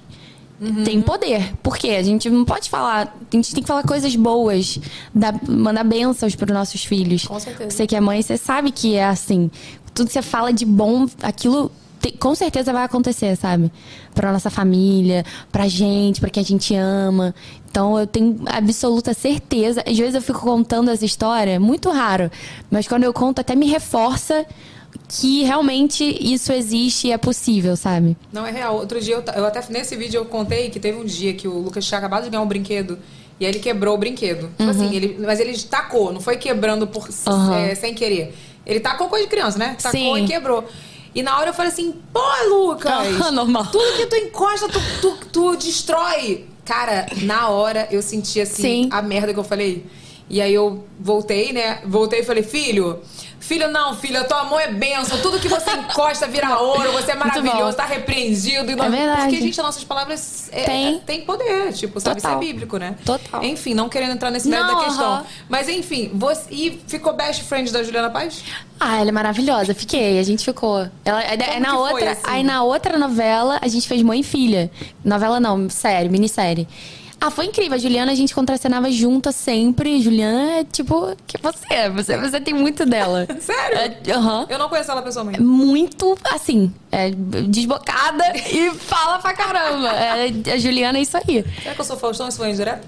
Uhum. tem poder. Por quê? A gente não pode falar, a gente tem que falar coisas boas, dar, mandar bênçãos para os nossos filhos. Com certeza. Você que é mãe, você sabe que é assim. Tudo que você fala de bom, aquilo te- com certeza vai acontecer, sabe? Pra nossa família, pra gente, pra quem a gente ama. Então eu tenho absoluta certeza. Às vezes eu fico contando essa história, muito raro. Mas quando eu conto, até me reforça que realmente isso existe e é possível, sabe? Não, é real. Outro dia, eu, eu até nesse vídeo eu contei que teve um dia que o Lucas tinha acabado de ganhar um brinquedo e aí ele quebrou o brinquedo. Tipo Uhum. assim, ele, mas ele tacou, não foi quebrando por, Uhum. é, sem querer. Ele tacou coisa de criança, né? Tacou Sim. e quebrou. E na hora eu falei assim, pô, Lucas! Ah, normal. Tudo que tu encosta, tu, tu, tu destrói. Cara, na hora eu senti assim Sim. a merda que eu falei. E aí eu voltei, né? Voltei e falei, filho. Filho, não, filho, a tua mão é benção. Tudo que você encosta vira ouro, você é maravilhoso, tá repreendido. E É verdade. Porque, gente, as nossas palavras é, Tem. é- tem poder, tipo, sabe? Total. Isso é bíblico, né? Total. Enfim, não querendo entrar nesse mérito Não, da questão. aham. Mas enfim, você. E ficou best friend da Juliana Paz? Ah, ela é maravilhosa. Fiquei, a gente ficou. Ela, é- é Como na que foi, outra, assim? aí na outra novela a gente fez Mãe e Filha. Novela não, série, minissérie. Ah, foi incrível. A Juliana a gente contracenava juntas sempre. Juliana é tipo que você, você, você tem muito dela. Sério? É. Eu não conheço ela pessoalmente. Muito assim, é, desbocada e fala pra caramba. É, a Juliana é isso aí. Será que eu sou Faustão? Isso foi indireto?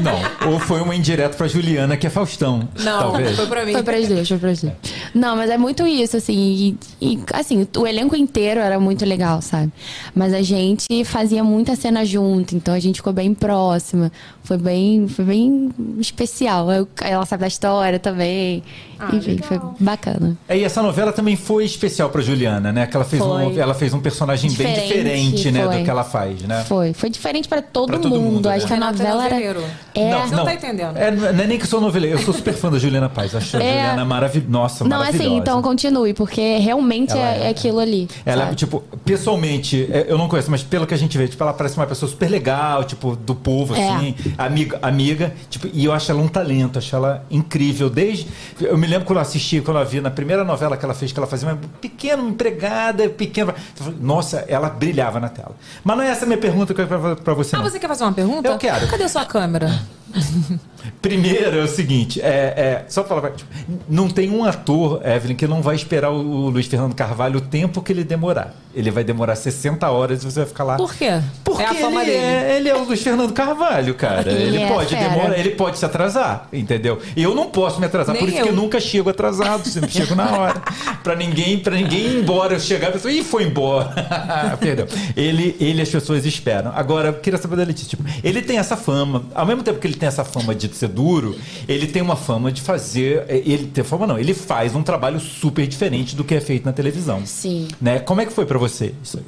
Não, ou foi uma indireta pra Juliana, que é Faustão. Não, talvez. foi pra mim. Foi pras duas, foi pras duas. Não, mas é muito isso, assim. E, e, assim, o elenco inteiro era muito legal, sabe? Mas a gente fazia muita cena junto, então a gente ficou bem próxima. Foi bem, foi bem especial. Eu- ela sabe da história também. Ah, Enfim, legal. foi bacana. É, e essa novela também foi especial pra Juliana, né? Que ela fez, um, ela fez um personagem bem Diferente, diferente, né? foi. Do que ela faz, né? Foi. Foi diferente pra todo, Pra todo mundo. mundo, Acho né? que a é novela era. É. Você não tá entendendo. É, não é nem que sou noveleiro, eu sou super fã da Juliana Paz. Acho a É. Juliana maravilhosa. Nossa, Não, maravilhosa. assim, então continue, porque realmente é, é. é aquilo ali. Ela, sabe? tipo, pessoalmente, é, eu não conheço, mas pelo que a gente vê, tipo, ela parece uma pessoa super legal, tipo, do povo, É. assim, amiga, amiga, tipo, e eu acho ela um talento, acho ela incrível. Desde. Eu me lembro quando eu assisti, quando eu vi na primeira novela que ela fez, que ela fazia uma pequena empregada, pequena. Nossa, ela brilhava na tela. Mas não é essa a minha pergunta que eu quero pra, pra você, Ah, não. você quer fazer uma pergunta? Eu quero. Cadê a sua câmera? Primeiro é o seguinte, é, é, só falar, tipo, não tem um ator, Evelyn, que não vai esperar o, o Luiz Fernando Carvalho o tempo que ele demorar. Ele vai demorar 60 horas e você vai ficar lá. Por quê? Porque é a fama ele, dele. É, ele é o Luiz Fernando Carvalho, cara. Ele Ele, é pode fera. demorar, ele pode se atrasar, entendeu? Eu não posso me atrasar, Nem por isso eu. que eu nunca chego atrasado, sempre chego na hora. pra ninguém, para ninguém ir embora, eu chegar e pessoa, ih, foi embora. Perdão. Ele, ele as pessoas esperam. Agora, eu queria saber da Letícia, tipo, ele tem essa fama, ao mesmo tempo que ele tem essa fama de ser duro, ele tem uma fama de fazer, ele tem fama não, ele faz um trabalho super diferente do que é feito na televisão. Sim. Né? Como é que foi pra você isso aí?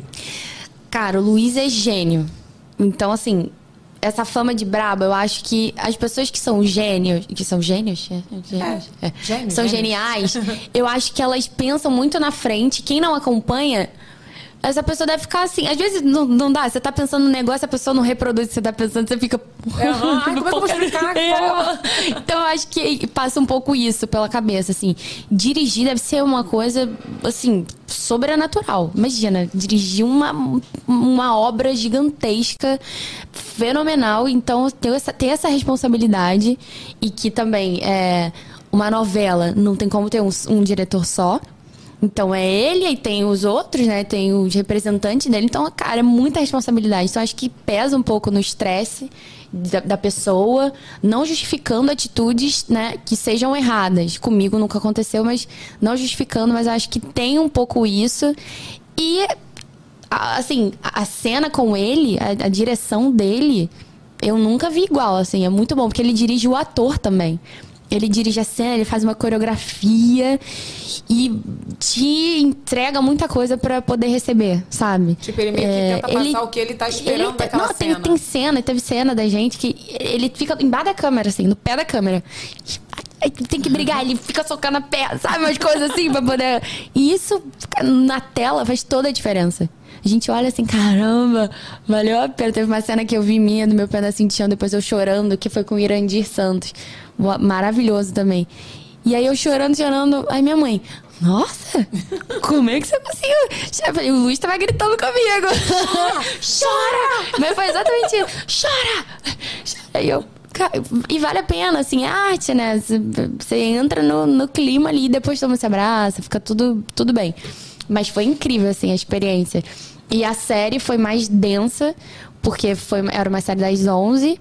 Cara, o Luiz é gênio. Então, assim, essa fama de braba, eu acho que as pessoas que são gênios. Que são gênios? É, gênios? É. gênios, São gênios. geniais. eu acho que elas pensam muito na frente. Quem não acompanha. Essa pessoa deve ficar assim. Às vezes não, não dá. Você tá pensando no negócio, a pessoa não reproduz o que você tá pensando, você fica. Aham. Ai, como é que eu vou explicar? Então eu acho que passa um pouco isso pela cabeça, assim. Dirigir deve ser uma coisa, assim, sobrenatural. Imagina, dirigir uma, uma obra gigantesca, fenomenal. Então, ter essa, ter essa responsabilidade e que também é uma novela, não tem como ter um, um diretor só. Então é ele e tem os outros, né? Tem os representantes dele. Então, cara, é muita responsabilidade. Então acho que pesa um pouco no estresse da, da pessoa, não justificando atitudes, né, que sejam erradas. Comigo nunca aconteceu, mas não justificando, mas acho que tem um pouco isso. E assim, a cena com ele, a, a direção dele, eu nunca vi igual, assim, é muito bom, porque ele dirige o ator também. Ele dirige a cena, ele faz uma coreografia e te entrega muita coisa pra poder receber, sabe? Tipo, ele meio que É, tenta passar o que ele tá esperando ele daquela não, cena. Tem, tem cena, teve cena da gente que ele fica embaixo da câmera, assim, no pé da câmera. Tem que brigar, ele fica socando a pé, sabe? Umas coisas assim pra poder. E isso na tela faz toda a diferença. A gente olha assim, caramba, valeu a pena. Teve uma cena que eu vi minha do meu pedacinho de chão, depois eu chorando, que foi com o Irandir Santos. Maravilhoso também. E aí eu chorando, chorando. Aí minha mãe, nossa, como é que você conseguiu? Falei, o Luiz tava gritando comigo. Chora! Mas foi exatamente isso. Chora! Aí eu. "Ca- E vale a pena, assim, é arte, né? Você- entra no, no clima ali, depois toma se abraça, fica tudo, tudo bem. Mas foi incrível, assim, a experiência. E a série foi mais densa, porque foi, era uma série das 11.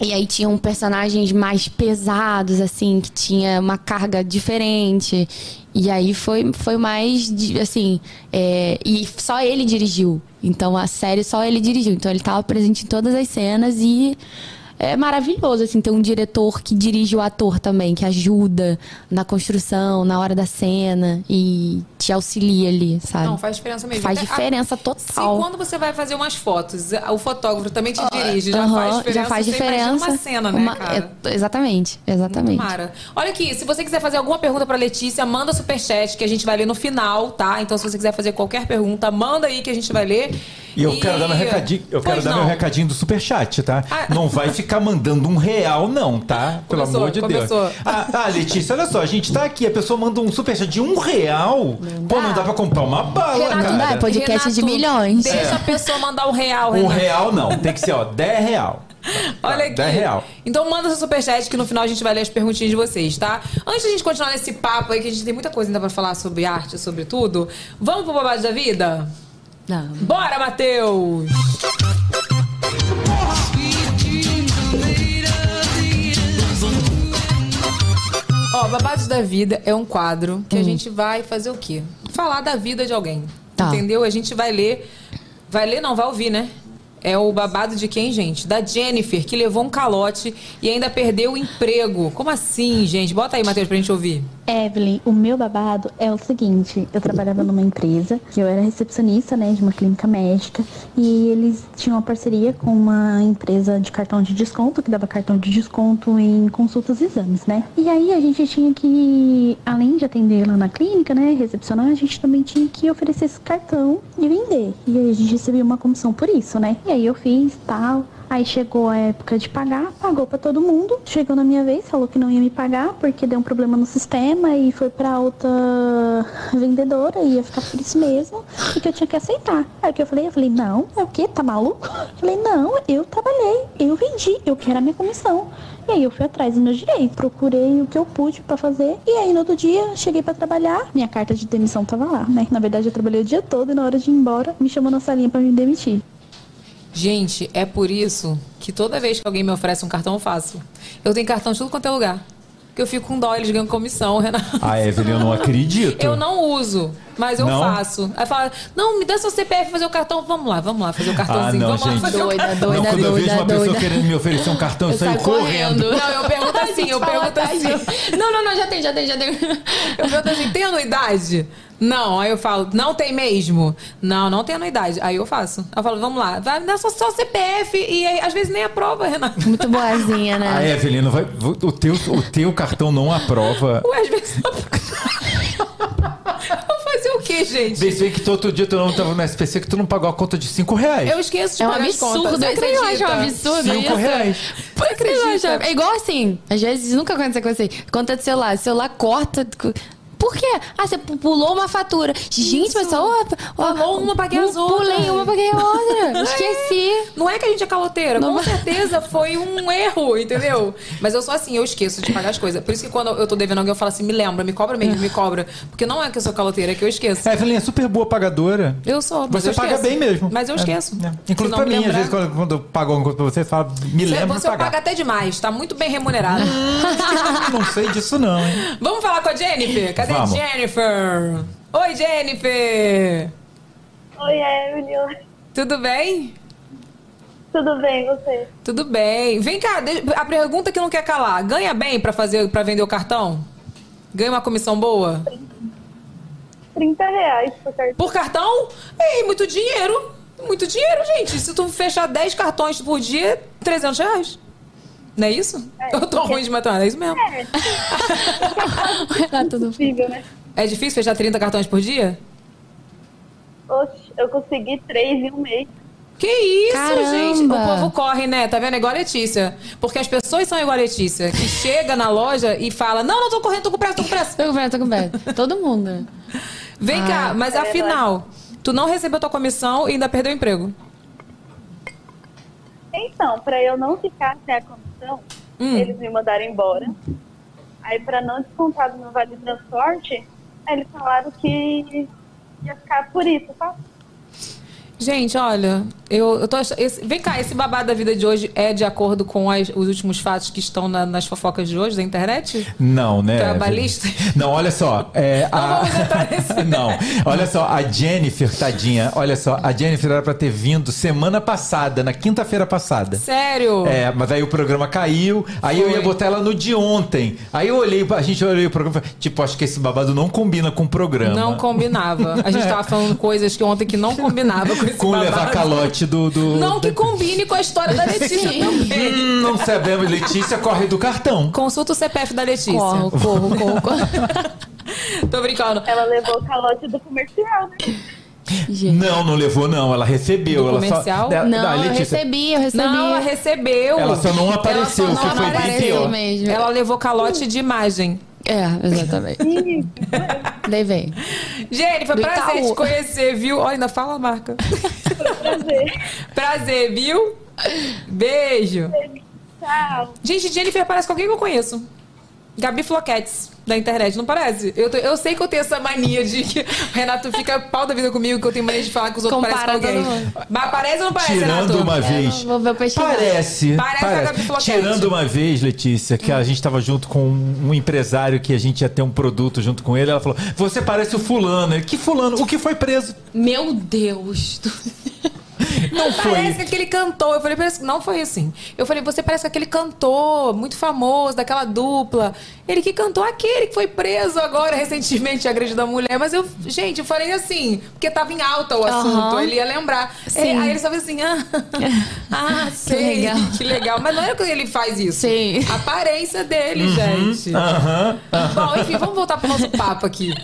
E aí tinham personagens mais pesados, assim, que tinha uma carga diferente. E aí foi, foi mais, assim, é, e só ele dirigiu. Então a série só ele dirigiu. Então ele estava presente em todas as cenas e é maravilhoso, assim, ter um diretor que dirige o ator também, que ajuda na construção, na hora da cena e te auxilia ali, sabe? Não, faz diferença mesmo. Faz diferença Se total. quando você vai fazer umas fotos, o fotógrafo também te dirige, já Aham, faz diferença. já faz diferença. uma cena, né, Uma- cara? é, exatamente, exatamente. Mara. Olha aqui, se você quiser fazer alguma pergunta pra Letícia, manda superchat que a gente vai ler no final, tá? Então, se você quiser fazer qualquer pergunta, manda aí que a gente vai ler. E eu quero dar meu recadinho, eu quero dar não. meu recadinho do superchat, tá? Não vai ficar mandando um real, não, tá? Pelo Começou, amor de começou. Deus. Ah, ah, Letícia, olha só, a gente tá aqui, a pessoa manda um superchat de um real. Pô, não dá pra comprar uma bala, Renato, cara. dá, podcast de milhões. Deixa É. a pessoa mandar um real, Um Renato. real não, tem que ser, ó, 10 real. Olha aqui. 10 real. Então manda seu superchat que no final a gente vai ler as perguntinhas de vocês, tá? Antes da gente continuar nesse papo aí, que a gente tem muita coisa ainda pra falar sobre arte, sobre tudo, vamos pro babado da vida? Não. Bora, Matheus! Ó, Babados da Vida é um quadro que a gente vai fazer o quê? Falar da vida de alguém. Tá. Entendeu? A gente vai ler. Vai ler, não, vai ouvir, né? É o babado de quem, gente? Da Jennifer, que levou um calote e ainda perdeu o emprego. Como assim, gente? Bota aí, Matheus, pra gente ouvir. Evelyn, o meu babado é o seguinte, eu trabalhava numa empresa, eu era recepcionista, né, de uma clínica médica, e eles tinham uma parceria com uma empresa de cartão de desconto, que dava cartão de desconto em consultas e exames, né? E aí a gente tinha que, além de atender lá na clínica, né, recepcionar, a gente também tinha que oferecer esse cartão e vender. E aí a gente recebia uma comissão por isso, né? E aí eu fiz tal, Aí chegou a época de pagar, pagou pra todo mundo. Chegou na minha vez, falou que não ia me pagar porque deu um problema no sistema e foi pra outra vendedora e ia ficar por isso mesmo e que eu tinha que aceitar. Aí que eu falei, eu falei, não, é o quê? Tá maluco? Eu falei, não, eu trabalhei, eu vendi, eu quero a minha comissão. E aí eu fui atrás dos meus direitos, procurei o que eu pude pra fazer. E aí no outro dia, cheguei pra trabalhar, minha carta de demissão tava lá, né? Na verdade eu trabalhei o dia todo e na hora de ir embora, me chamou na salinha pra me demitir. Gente, é por isso que toda vez que alguém me oferece um cartão, eu faço. Eu tenho cartão de tudo quanto é lugar. Porque eu fico com dó, eles ganham comissão, Renato. Ah, Evelyn, eu não acredito. Eu não uso, mas eu Não? faço. Aí fala, não, me dá seu CPF fazer o cartão. Vamos lá, vamos lá fazer o Ah, cartãozinho. não, vamos lá gente. fazer Doida, o cartão. doida, não, quando eu vejo doida, uma pessoa doida. querendo me oferecer um cartão, eu, Eu saio saio correndo. correndo. Não, eu pergunto assim, eu pergunto assim. Não, não, não, já tem, já tem, já tem. Eu pergunto assim, tem anuidade? Não, aí eu falo, não tem mesmo? Não, não tem anuidade. Aí eu faço. Eu falo, vamos lá, vai me dar só, só CPF e aí, às vezes nem aprova, Renato. Muito boazinha, né? Evelyn, não vai, o, teu, o teu cartão não aprova. Ué, às vezes. Vou fazer o quê, gente? Vê se que outro dia tu não tava no SPC que tu não pagou a conta de 5 reais. Eu esqueço de É um pagar as contas. absurdo, Você você não acha um absurdo Cinco isso? reais. Você acredita? acha- É igual assim, às vezes nunca acontece com você. Conta de celular, celular corta. Por quê? Ah, você pu- pulou uma fatura. Gente, mas só. Pulou uma, paguei as outras. Pulei uma, paguei a outra. Esqueci. Não é que a gente é caloteira, Não com vai- certeza foi um erro, entendeu? Mas eu sou assim, eu esqueço de pagar as coisas. Por isso que quando eu tô devendo alguém, eu falo assim, me lembra, me cobra mesmo, me cobra. Porque não é que eu sou caloteira, é que eu esqueço. A Evelyn é super boa pagadora. Eu sou, mas Você eu paga esqueço. bem mesmo. Mas eu É, esqueço. é. Se Inclusive pra mim, às vezes, quando, quando eu pago alguma coisa pra você, fala, me Você, lembra você pagar. paga até demais, tá muito bem remunerado. Não sei disso não, hein? Vamos falar com a Jennifer? Cadê Vamos. Jennifer? Oi, Jennifer! Oi, Evelyn. Tudo bem? Tudo bem, você? Tudo bem. Vem cá, a pergunta que não quer calar. Ganha bem pra fazer para vender o cartão? Ganha uma comissão boa? 30 reais por cartão. Por cartão? Ei, muito dinheiro. Muito dinheiro, gente. Se tu fechar 10 cartões por dia, 300 reais. Não é isso? Eu tô ruim de matemática, é isso mesmo. Renato, não Possível, né? É difícil fechar 30 cartões por dia? Oxe, eu consegui três em um mês. Que isso, Caramba! gente? O povo corre, né? Tá vendo? É igual a Letícia. Porque as pessoas são igual a Letícia. Que chega na loja e fala, não, não, tô correndo, tô com pressa, tô com pressa. Tô com pressa, tô com pressa. Todo mundo. Vem cá, mas é afinal, tu não recebeu tua comissão e ainda perdeu o emprego. Então, pra eu não ficar sem a comissão, Hum. eles me mandaram embora. Aí, pra não descontar do meu vale transporte, aí eles falaram que ia ficar por isso, tá? Gente, olha, eu, eu tô achando. esse- vem cá, esse babado da vida de hoje é de acordo com as- os últimos fatos que estão na- nas fofocas de hoje da internet? Não, né? Trabalhista? Não, olha só. É, a... Não, olha só, a Jennifer, tadinha, olha só, a Jennifer era pra ter vindo semana passada, na quinta-feira passada. Sério? É, mas aí o programa caiu, aí eu ia botar ela no de ontem. Aí eu olhei, a gente olhou o programa e falei, tipo, acho que esse babado não combina com o programa. Não combinava. A gente tava falando coisas que ontem que não combinava com esse Com babado. levar calote do. do Não que combine com a história da Letícia também. Hum, não sabemos, Letícia corre do cartão. Consulta o CPF da Letícia. Corro, corro, corro, corro. Tô brincando. Ela levou o calote do comercial, né? Não, não levou, não. Ela recebeu. Do ela comercial? Só... Da- Não, da eu recebi, eu recebi. Não, ela recebeu. Ela só não apareceu, Ela só não foi bem apareceu pior. mesmo. Ela levou calote de imagem. É, exatamente. Levei. Jennifer, Do prazer Itaú. te conhecer, viu? Olha, ainda fala a marca. Prazer. Prazer, viu? Beijo. Tchau. Gente, Jennifer parece com alguém que eu conheço. Gabi Floquetes, da internet, não parece? Eu, tô- eu sei que eu tenho essa mania de que o Renato fica pau da vida comigo, que eu tenho mania de falar que os outros Compara parecem com alguém. Mas parece ou não parece, Tirando Renato? uma vez. Vou ver o pesquisar. Parece. Parece a. Tirando uma vez, Letícia, que a gente tava junto com um empresário que a gente ia ter um produto junto com ele. Ela falou: Você parece o fulano. Ele, que fulano? O que foi preso? Meu Deus. Não foi. Parece que aquele cantor. Eu falei, parece... não foi assim. Eu falei, você parece aquele cantor muito famoso, daquela dupla. Ele que cantou aquele que foi preso agora recentemente, agredido a mulher. Mas eu, gente, eu falei assim, porque tava em alta o assunto, Aham. ele ia lembrar. Ele- aí ele só fez assim, ah, ah sei, legal. que legal. Mas não é que ele faz isso. Sim. A aparência dele, gente. Aham. Bom, enfim, vamos voltar pro nosso papo aqui.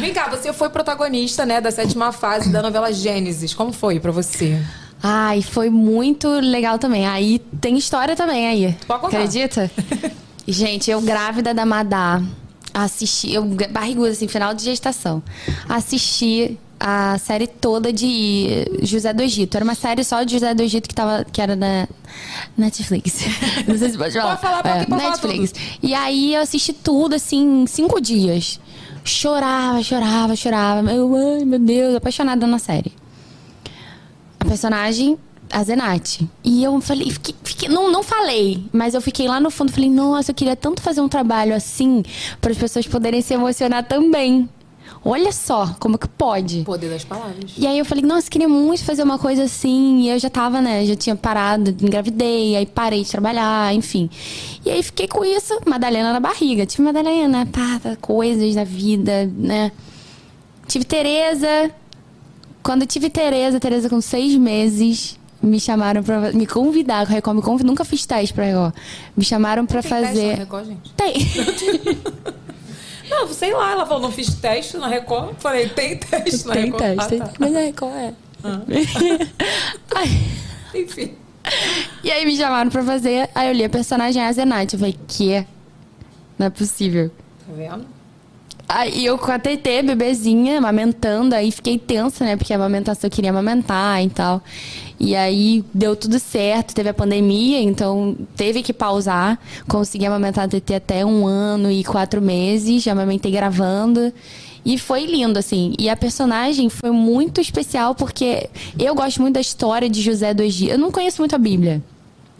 Vem cá, você foi protagonista, né, da sétima fase da novela Gênesis. Como foi pra você? Ai, foi muito legal também. Aí tem história também aí. Pode contar. Acredita? Gente, eu grávida da Madá, assisti, eu barriguda assim, final de gestação. Assisti a série toda de José do Egito. Era uma série só de José do Egito que, tava, que era na Netflix. Não sei se pode falar. Pode falar, pode- É, pode falar Netflix. E aí eu assisti tudo, assim, em cinco dias. Chorava, chorava, chorava. Eu, ai, meu Deus, apaixonada na série a personagem, a Zenate. E eu falei, fiquei, fiquei- não, não falei, mas eu fiquei lá no fundo, falei, nossa, eu queria tanto fazer um trabalho assim para as pessoas poderem se emocionar também. Olha só, como que pode? Poder das palavras. E aí eu falei, nossa, queria muito fazer uma coisa assim. E eu já tava, né? Já tinha parado, engravidei, aí parei de trabalhar, enfim. E aí fiquei com isso, Madalena na barriga. Tive Madalena, pá, coisas da vida, né? Tive Tereza. Quando eu tive Tereza, Tereza com seis meses, me chamaram pra me convidar. A Record me convidou, nunca fiz teste pra Record. Me chamaram pra Tem teste fazer. na Record, gente? Tem. Não, sei lá, ela falou, não fiz teste na Record. Falei, tem teste na Tem Record. teste, Ah, tem- tá. mas a Record é. Ai. Enfim. E aí me chamaram pra fazer, aí eu li a personagem a Zenate. Eu falei, que? Não é possível. Tá vendo? Aí eu com a TT, bebezinha, amamentando, aí fiquei tensa, né? Porque a amamentação eu queria amamentar e tal. E aí deu tudo certo, teve a pandemia, então teve que pausar. Consegui amamentar a TT até um ano e quatro meses, já amamentei gravando. E foi lindo, assim. E a personagem foi muito especial porque eu gosto muito da história de José do Egito. Eu não conheço muito a Bíblia.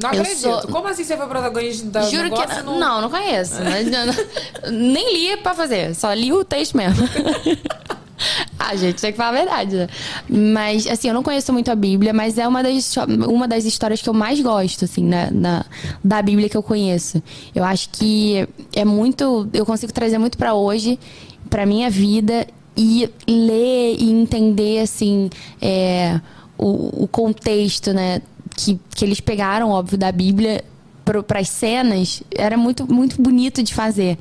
Não Eu acredito. sou- Como assim você foi protagonista da Juro que não, não, não conheço. Nem li pra fazer, só li o texto mesmo. ah, gente, tem que falar a verdade. né? Mas, assim, eu não conheço muito a Bíblia, mas é uma das, uma das histórias que eu mais gosto, assim, na, na- da Bíblia que eu conheço. Eu acho que é muito. Eu consigo trazer muito pra hoje, pra minha vida, e ler e entender, assim, é, o, o contexto, né? Que, que eles pegaram, óbvio, da Bíblia para as cenas era muito muito bonito de fazer.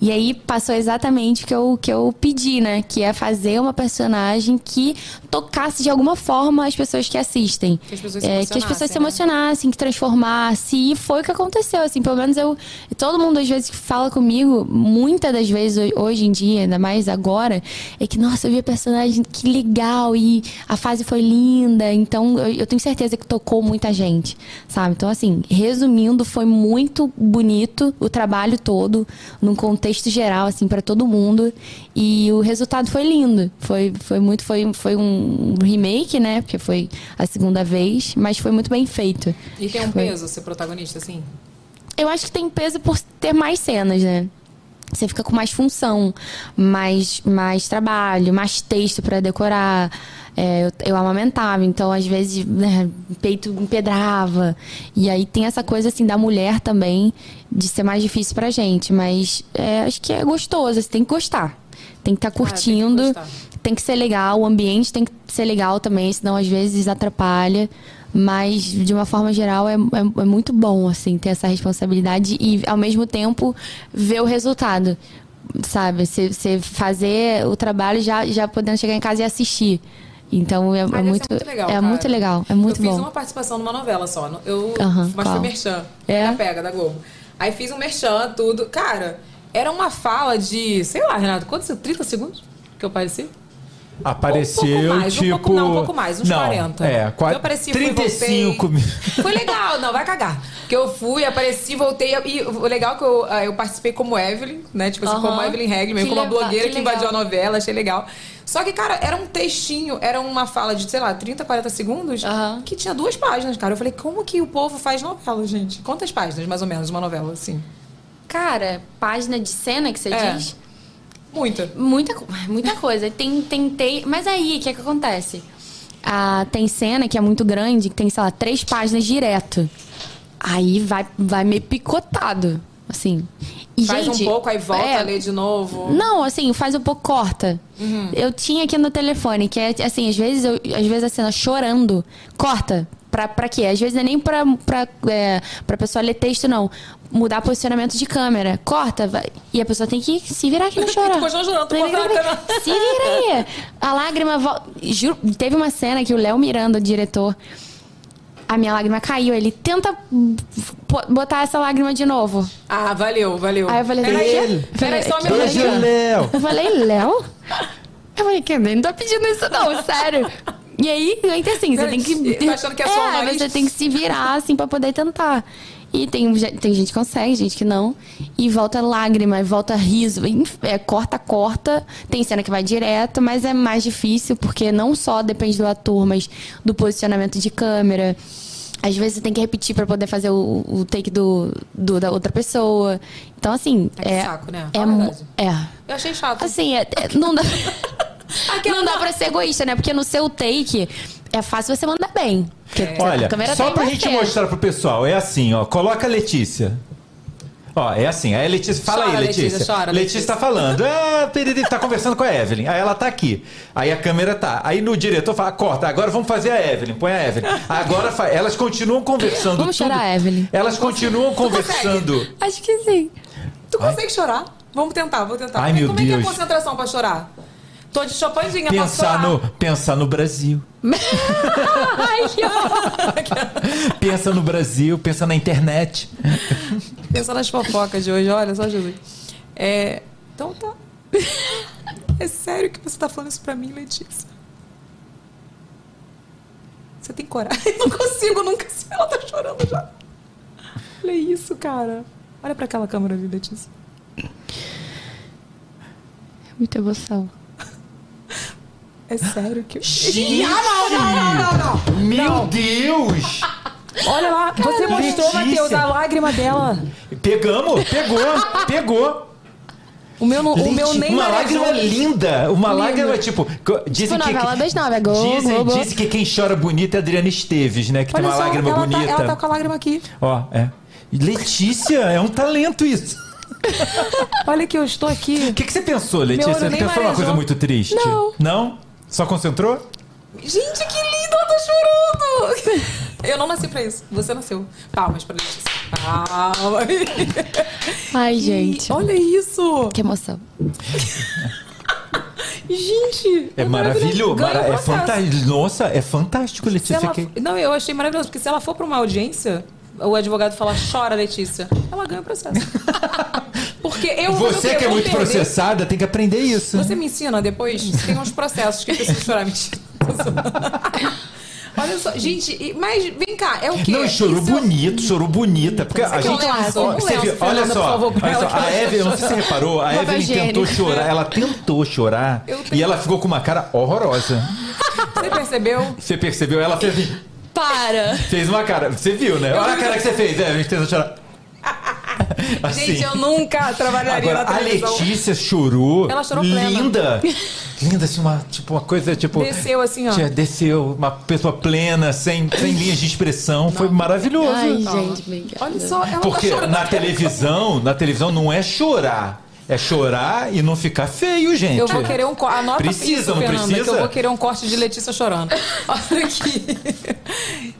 E aí passou exatamente o que eu, que eu pedi, né? Que é fazer uma personagem que tocasse de alguma forma as pessoas que assistem. Que as pessoas se É, que as pessoas se emocionassem, emocionassem, que transformasse. E foi o que aconteceu, assim. Pelo menos eu... Todo mundo, às vezes, que fala comigo, muitas das vezes, ho- hoje em dia, ainda mais agora, é que, nossa, eu vi a personagem, que legal. E a fase foi linda. Então, eu, eu tenho certeza que tocou muita gente, sabe? Então, assim, resumindo, foi muito bonito o trabalho todo, num contexto geral, assim, para todo mundo. E o resultado foi lindo. Foi, foi muito... Foi, foi um um remake, né? Porque foi a segunda vez, mas foi muito bem feito. E tem um Foi- peso ser protagonista, assim? Eu acho que tem peso por ter mais cenas, né? Você fica com mais função, mais, mais trabalho, mais texto pra decorar. É, eu, eu amamentava, então às vezes né, o peito empedrava. E aí tem essa coisa assim da mulher também, de ser mais difícil pra gente. Mas é, acho que é gostoso, você tem que gostar. Tem que estar curtindo, gostar. Tem que ser legal, o ambiente tem que ser legal também, senão às vezes atrapalha. Mas, de uma forma geral, é, é, é muito bom, assim, ter essa responsabilidade e, ao mesmo tempo, ver o resultado. Sabe? Você fazer o trabalho já, já podendo chegar em casa e assistir. Então, é, é deve ser muito, muito legal, é cara. muito legal, é muito eu bom. fiz uma participação numa novela só. Eu, Aham, mas foi merchan. É? Da Pega, da Globo. Aí fiz um merchan, tudo. Cara, era uma fala de, sei lá, Renato, quantos? 30 segundos que eu pareci? Apareceu, Um pouco mais, um tipo... pouco- não, um pouco mais, uns não, 40. É, quase Eu apareci, fui, 35 mil. Foi legal, não, vai cagar. Porque eu fui, apareci, voltei. E o legal é que eu, ah, eu participei como Evelyn, né? Tipo assim, Aham. como Evelyn Regli, Que como uma legal, blogueira que que, invadiu a novela, achei legal. Só que, cara, era um textinho, era uma fala de, sei lá, 30, 40 segundos, que tinha duas páginas, cara. Eu falei, como que o povo faz novela, gente? Quantas páginas, mais ou menos, de uma novela, assim? Cara, página de cena que você É. diz? Muita. Muita, muita coisa. Tem, tentei. Mas aí, o que é que acontece? Ah, tem cena que é muito grande, que tem, sei lá, três páginas direto. Aí vai, vai meio picotado. Assim. E, Faz gente, um pouco, aí volta é, a ler de novo. Não, assim, faz um pouco corta. Uhum. Eu tinha aqui no telefone, que é assim, às vezes, eu, às vezes a cena chorando, corta. Pra, pra quê? Às vezes não é nem pra, pra, é, pra pessoa ler texto, não. Mudar posicionamento de câmera. Corta. vai. E a pessoa tem que se virar aqui. Tu continua chorando, tu. Se vira aí. A lágrima volta. Juro, teve uma cena que o Léo Miranda, o diretor, a minha lágrima caiu. Ele tenta botar essa lágrima de novo. Ah, valeu, valeu. Aí eu falei, Peraí, Ele. peraí, só Beijo, minutinho. Léo. Eu falei, Léo? Eu falei, que não tô pedindo isso não, sério. E aí, então assim, você tem que... Tá achando que é só nariz? você tem que se virar, assim, pra poder tentar. E tem, tem gente que consegue, gente que não. E volta lágrima, volta riso. É, corta, corta. Tem cena que vai direto, mas é mais difícil, porque não só depende do ator, mas do posicionamento de câmera. Às vezes você tem que repetir pra poder fazer o, o take do, do- da outra pessoa. Então, assim. Que é, saco, né? É, é. Eu achei chato. Assim, é- é- não dá. não dá pra ser egoísta, né? Porque no seu take é fácil você mandar bem. Porque a Olha, câmera só tá pra gente mostrar pro pessoal, é assim, ó. Coloca a Letícia. Ó, é assim, aí a Letícia. Fala Chora, aí, Letícia. Letícia, chora, Letícia Letícia. tá falando. Ah, tá conversando com a Evelyn. Aí ela tá aqui. Aí a câmera tá. Aí no diretor fala, corta, agora vamos fazer a Evelyn. Põe a Evelyn. Agora fa- elas continuam conversando. Vamos tudo. chorar a Evelyn. Elas continuam conversando. Acho que sim. Tu consegue chorar? Vamos tentar, vou tentar. Ai, Como é- meu Como é que é a Deus. concentração pra chorar? Tô de posso Pensar no, pensar no Brasil. Ai, que horror. Pensa no Brasil, pensa na internet. Pensa nas fofocas de hoje, olha só, Jesus. É, então tá. É sério que você tá falando isso pra mim, Letícia? Você tem coragem? Não consigo nunca. Ela tá chorando já. Olha isso, cara. Olha pra aquela câmera ali, Letícia. Muita emoção. É sério que eu. Gente! Ah, não, não, não, não, não. Meu Deus! Olha lá, você mostrou. Matheus, a lágrima dela. Pegamos, pegou, pegou. O meu, não- o meu nem Uma lágrima linda. Uma Lindo. lágrima, tipo. Dizem Tipo que. novela das nove, é Globo, dizem, dizem que quem chora bonito é a Adriana Esteves, né? Que Olha tem uma só, lágrima ela bonita. Tá, ela tá com a lágrima aqui. Ó, é. Letícia, é um talento isso. Olha que eu estou aqui. O que, que você pensou, Letícia? Você pensou numa marejou. coisa muito triste? Não. Não? Só concentrou? Gente, que lindo, ela tá chorando. Eu não nasci pra isso. Você nasceu. Palmas pra Letícia. Palmas. Ai, gente. Olha isso. Que emoção. Gente. É maravilhoso. Ganha mara- o é fantástico. Nossa, é fantástico, Letícia. ela- Não, eu achei maravilhoso, porque se ela for pra uma audiência, o advogado fala, chora, Letícia, ela ganha o processo. Porque eu Você que é muito perder. processada tem que aprender isso. Você me ensina depois? Tem uns processos que eu preciso chorar. Mentira. Olha só, gente, mas vem cá, é o quê? Não, chorou Isso- bonito, chorou bonita. Porque a gente. lenço? ó, você lenço, viu- olha Fernanda, só, favor, olha só, a Evelyn, não sei se você reparou, a Evelyn tentou chorar, ela tentou chorar e ela ficou com uma cara horrorosa. percebeu? Você percebeu? Ela fez assim, Para! fez uma cara. Você viu, né? Olha a cara que você fez. É, a gente tentou chorar. Gente, eu nunca trabalharia Agora, na a televisão. Letícia chorou. Ela chorou plena. Linda. Linda, assim, uma, tipo, uma coisa, tipo... Desceu assim, ó. Desceu, uma pessoa plena, sem, sem linhas de expressão. Foi maravilhoso. Ai, gente, obrigada. Olha só, ela Porque tá chorando. na televisão, na televisão não é chorar. É chorar e não ficar feio, gente. Eu vou querer um corte. Anota Precisa, isso, não Fernanda, precisa? que eu vou querer um corte de Letícia chorando. Olha aqui.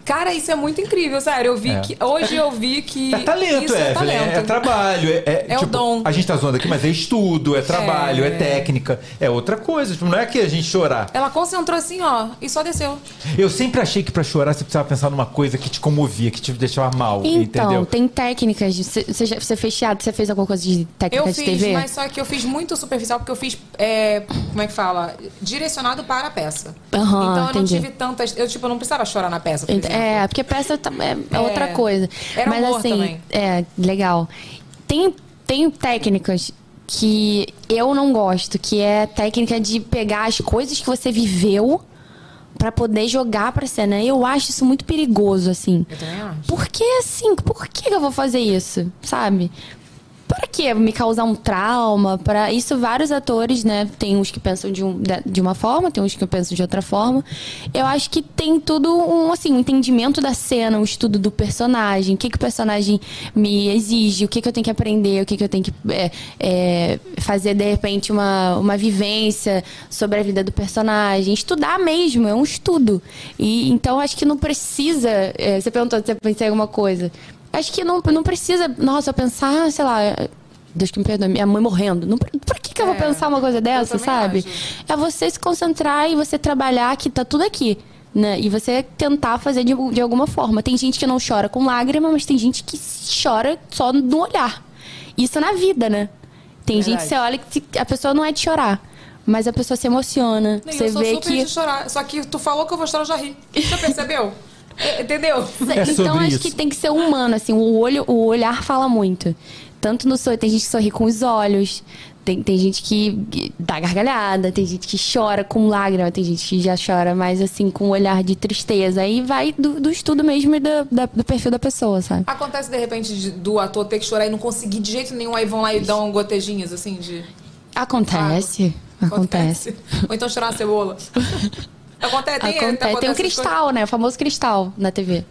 Cara, isso é muito incrível, sério. Eu vi É. que. Hoje eu vi que. É talento, isso é, Evelyn. talento. É, trabalho. É, é, É o tipo, dom. A gente tá zoando aqui, mas é estudo, é trabalho, é, É. técnica. É outra coisa. Tipo, não é que a gente chorar. Ela concentrou assim, ó, e só desceu. Eu sempre achei que pra chorar você precisava pensar numa coisa que te comovia, que te deixava mal, Então, entendeu? tem técnicas. de- Você, você fez teatro, você fez alguma coisa de técnica Eu de fiz, TV? Mas só que eu fiz muito superficial, porque eu fiz, é, como é que fala? Direcionado para a peça. Aham, então eu entendi. não tive tantas. Eu, tipo, eu não precisava chorar na peça, por Ent- exemplo. É, porque peça tá- é, é É. outra coisa. Era Mas assim, também. é, legal. Tem, tem técnicas que eu não gosto, que é técnica de pegar as coisas que você viveu pra poder jogar pra cena. Eu acho isso muito perigoso, assim. Eu também acho. Por que assim? Por que eu vou fazer isso? Sabe? Para que me causar um trauma? Para isso vários atores, né? Tem uns que pensam de, um, de- uma forma, tem uns que pensam de outra forma. Eu acho que tem tudo um assim, um entendimento da cena, um estudo do personagem, o que, que o personagem me exige, o que, que eu tenho que aprender, o que, que eu tenho que é, é, fazer de repente uma, uma vivência sobre a vida do personagem, estudar mesmo, é um estudo. E então acho que não precisa. é, você perguntou se eu pensei em alguma coisa. Acho que não, não precisa, nossa, pensar, sei lá, Deus que me perdoe, minha mãe morrendo. Não, pra que, que eu vou É, pensar uma coisa dessa, sabe? acho. É você se concentrar e você trabalhar que tá tudo aqui. Né? E você tentar fazer de, de alguma forma. Tem gente que não chora com lágrima, mas tem gente que chora só no olhar. Isso na vida, né? Tem gente que você olha que a pessoa não é de chorar. Mas a pessoa se emociona. Nem você eu sou vê super que. de chorar. Só que tu falou que eu vou chorar, eu já ri. Você percebeu? É, Entendeu? É então sobre acho isso. que tem que ser humano, assim, o olho, o olhar fala muito. Tanto no sorriso, tem gente que sorri com os olhos, tem, tem gente que dá gargalhada, tem gente que chora com lágrima, tem gente que já chora mais assim com um olhar de tristeza. Aí vai do, do estudo mesmo e da- da- do perfil da pessoa, sabe? Acontece de repente de- do ator ter que chorar e não conseguir de jeito nenhum, aí vão lá e dão gotejinhas assim de. Acontece. Acontece. Ou então chorar uma cebola. Acontece, tem, Acontece. Tem um cristal, né? O famoso cristal na TV.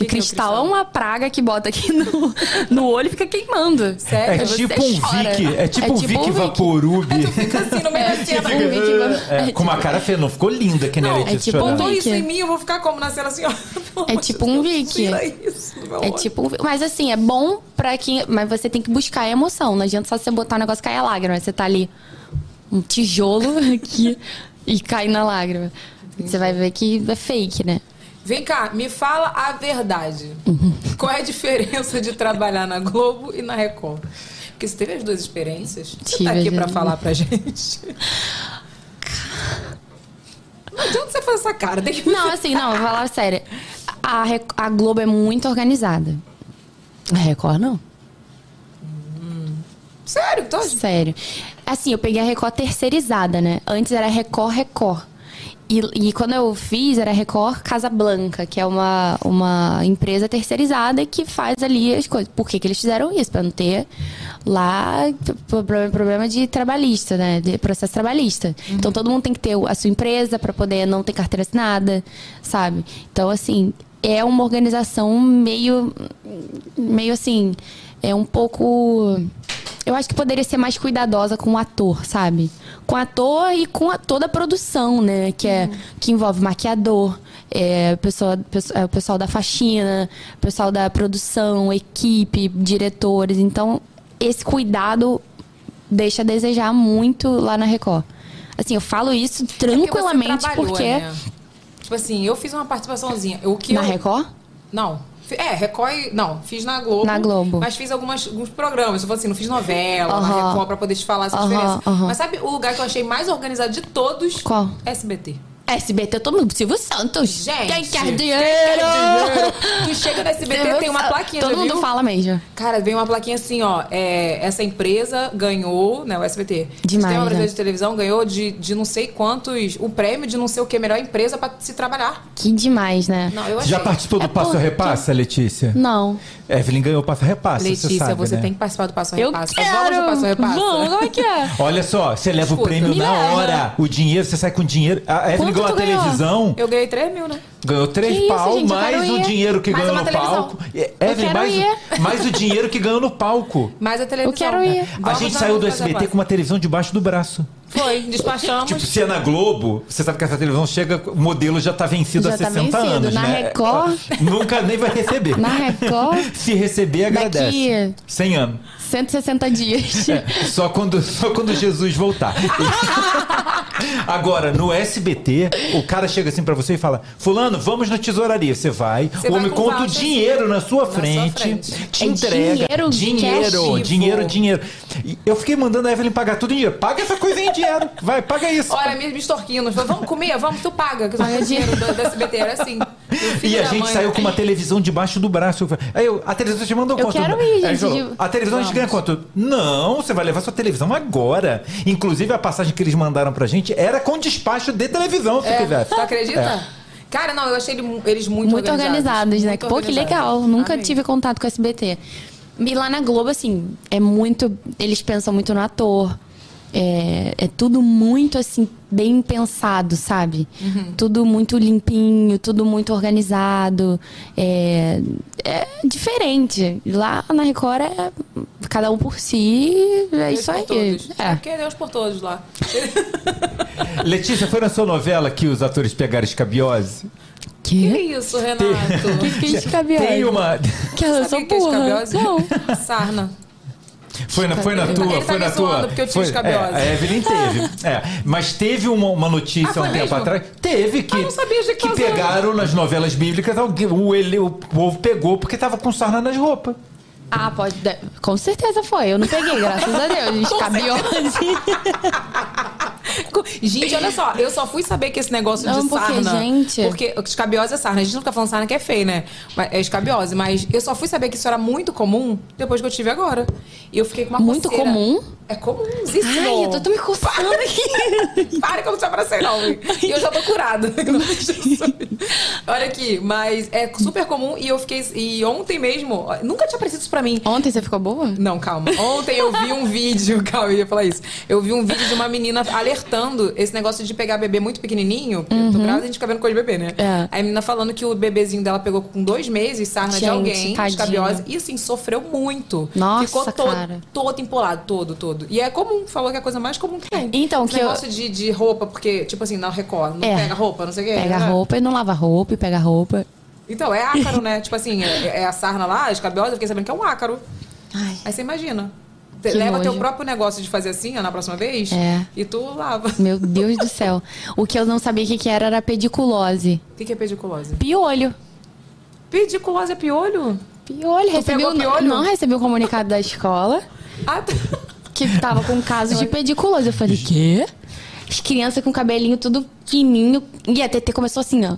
O é o cristal é, uma praga que bota aqui no, no olho e fica queimando. Sério? É Você tipo um chora. Vic, é tipo um Vic Vaporub. Fica assim no meio da cena. tipo um Vic É, com uma cara feia, não ficou linda que nem a Não, Letícia é tipo um Vic. isso em mim, eu vou ficar como na cena assim, ó. É tipo um Vic. Tira isso É tipo, um- mas assim, é bom pra quem, mas você tem que buscar a emoção. Não adianta só você botar o negócio e cair a lágrima. Você tá ali um tijolo aqui e cai na lágrima. Você vai ver que é fake, né? Vem cá, me fala a verdade. Uhum. Qual é a diferença de trabalhar na Globo e na Record? Porque você teve as duas experiências. Você Tive tá aqui duas. falar pra gente. Não adianta você fazer essa cara. Que... Não, assim, não, vou falar sério. A, a Globo é muito organizada. A Record não. Sério? Tô... Sério. Assim, eu peguei a Record terceirizada, né? Antes era Record Record. E, e quando eu fiz, era Record Casa Blanca, que é uma, uma empresa terceirizada que faz ali as coisas. Por que, que eles fizeram isso? Pra não ter lá problema, problema de trabalhista, né? De processo trabalhista. Então todo mundo tem que ter a sua empresa pra poder não ter carteira assinada, sabe? Então, assim, é uma organização meio. meio assim. É um pouco. Eu acho que poderia ser mais cuidadosa com o ator, sabe? Com o ator e com a, toda a produção, né? Que, é, que envolve maquiador, é, pessoa, pesso- é, o pessoal da faxina, o pessoal da produção, equipe, diretores. Então, esse cuidado deixa a desejar muito lá na Record. Assim, eu falo isso É tranquilamente trabalhou, porque. né? Tipo assim, eu fiz uma participaçãozinha. O que Na eu... Record? Não. É, Record. Não, fiz na Globo. Na Globo. Mas fiz algumas, alguns programas. Tipo assim, não fiz novela na Aham. Record pra poder te falar essa diferença. Mas sabe o lugar que eu achei mais organizado de todos? Qual? SBT. SBT, todo mundo. Silvio Santos. Gente, quem quer quem dinheiro? quer dinheiro? Tu chega no SBT, Silvio tem uma plaquinha, Todo já mundo viu? fala mesmo. Cara, vem uma plaquinha assim, ó. é, essa empresa ganhou, né? O SBT. Demais, Sistema Brasileiro né? de Televisão ganhou de, de não sei quantos. O prêmio de não sei o que, melhor empresa pra se trabalhar. Que demais, né? Não, já participou do É Passo porque- Repassa, Letícia? Não. Evelyn ganhou o Passo Repassa, Letícia, você sabe, você né? tem que participar do Passo a Eu quero! Vamos do Passo a Repassa? Vamos, como é que é? Olha só, você leva Escuta. o prêmio na leva. hora. O dinheiro, você sai com dinheiro. A Evelyn ganhou a televisão. Eu ganhei 3 mil, né? Ganhou três Que isso, pau, gente, eu mais o ir. dinheiro que Mais ganhou no televisão. palco. É, Evelyn, mais, o, mais o dinheiro que ganhou no palco. Mais a televisão. quero ir. A gente saiu do SBT com uma televisão debaixo do braço. Foi, despachamos. Tipo, se é na Globo, você sabe que essa televisão chega, o modelo já tá vencido Já há tá 60 vencido. anos, Na né? Record? Nunca nem vai receber. Na Record? Se receber, agradece. Daqui- 100 anos. 160 dias. É, só, quando, só quando Jesus voltar. Agora, no SBT, o cara chega assim pra você e fala: Fulano, vamos na tesouraria. Você vai, Você o homem conta o dinheiro na sua na sua frente, frente. te É entrega. dinheiro, dinheiro, dinheiro, dinheiro. Eu fiquei mandando a Evelyn pagar tudo em dinheiro. Paga essa coisa em dinheiro. Vai, paga isso. Olha, me, me extorquindo. Falou, vamos comer? Vamos, tu paga. Que eu Paga dinheiro do, do SBT. Era assim. E a da gente mãe- saiu com uma televisão debaixo do braço. Aí eu, a televisão te mandou Eu quanto? quero ir, gente, falou, A televisão a gente ganha quanto? Não, você vai levar sua televisão agora. Inclusive, a passagem que eles mandaram pra gente era com despacho de televisão, se É, quiser. Tu acredita? É. Cara, não, eu achei eles muito, Muito organizados, né? Muito Pô, que organizados. legal. Nunca Amei. tive contato com o SBT. E lá na Globo, assim, é muito. Eles pensam muito no ator. É, é tudo muito, assim, bem pensado, sabe? Uhum. Tudo muito limpinho, tudo muito organizado. É, é diferente. Lá na Record é cada um por si. É Deus isso por aí. todos. É. Porque é Deus por todos lá. Letícia, foi na sua novela que os atores pegaram escabiose? Que isso, Renato? Que que é escabiose? Tem uma. Que eu sou Sabe o que é escabiose? Não. Sarna. Foi na, foi na Ele tua, tá foi na tua. porque eu tive foi, escabiose. É, a Evelyn teve. É, mas teve uma, uma notícia Ah, há um tempo mesmo? atrás. Teve que. Ah, não sabia de que que pegaram nas novelas bíblicas, alguém, o, ele, o povo pegou porque tava com sarna nas roupas. Ah, pode. de- Com certeza foi. Eu não peguei, graças a Deus. Escabiose. Gente, olha só, eu só fui saber que esse negócio Não, de porque, sarna. gente- Porque escabiose é sarna. A gente não fica falando sarna que é feio, né? Mas É escabiose, mas eu só fui saber que isso era muito comum depois que eu tive agora. E eu fiquei com uma Muito coceira. comum? É comumzíssimo. Ai, eu tô, tô me coçando aqui. Para que eu não te abracei, não. E eu já tô curada. Olha aqui, mas é super comum e eu fiquei. E ontem mesmo, nunca tinha aparecido isso pra mim. Ontem você ficou boa? Não, calma. Ontem eu vi um vídeo, calma, eu ia falar isso. Eu vi um vídeo de uma menina alertando esse negócio de pegar bebê muito pequenininho. Porque eu tô grávida, a gente fica vendo coisa de bebê, né? Uhum. É. Aí a menina falando que o bebezinho dela pegou com dois meses sarna de Gente, alguém, tadinha. escabiose, e assim, sofreu muito. Nossa, Ficou todo, cara. todo empolado, todo, todo. E é comum, falou que é a coisa mais comum que tem. Então, Esse que eu- negócio de, de roupa, porque, tipo assim, na Record, não É. pega roupa, não sei o quê. Pega né? roupa e não lava roupa e pega roupa. Então, é ácaro, né? tipo assim, é, é a sarna lá, a escabiose, eu fiquei sabendo que é um ácaro. Ai. Aí você imagina. Que Leva nojo. teu próprio negócio de fazer assim, ó, na próxima vez. É. E tu lava. Meu Deus do céu. O que eu não sabia o que, que era era pediculose. O que, que é pediculose? Piolho. Pediculose é piolho? Piolho. Recebi o- piolho? Não recebi o comunicado da escola Ah, tá. que tava com caso de pediculose. Eu falei, quê? As crianças com cabelinho tudo fininho. E a TT começou assim, ó.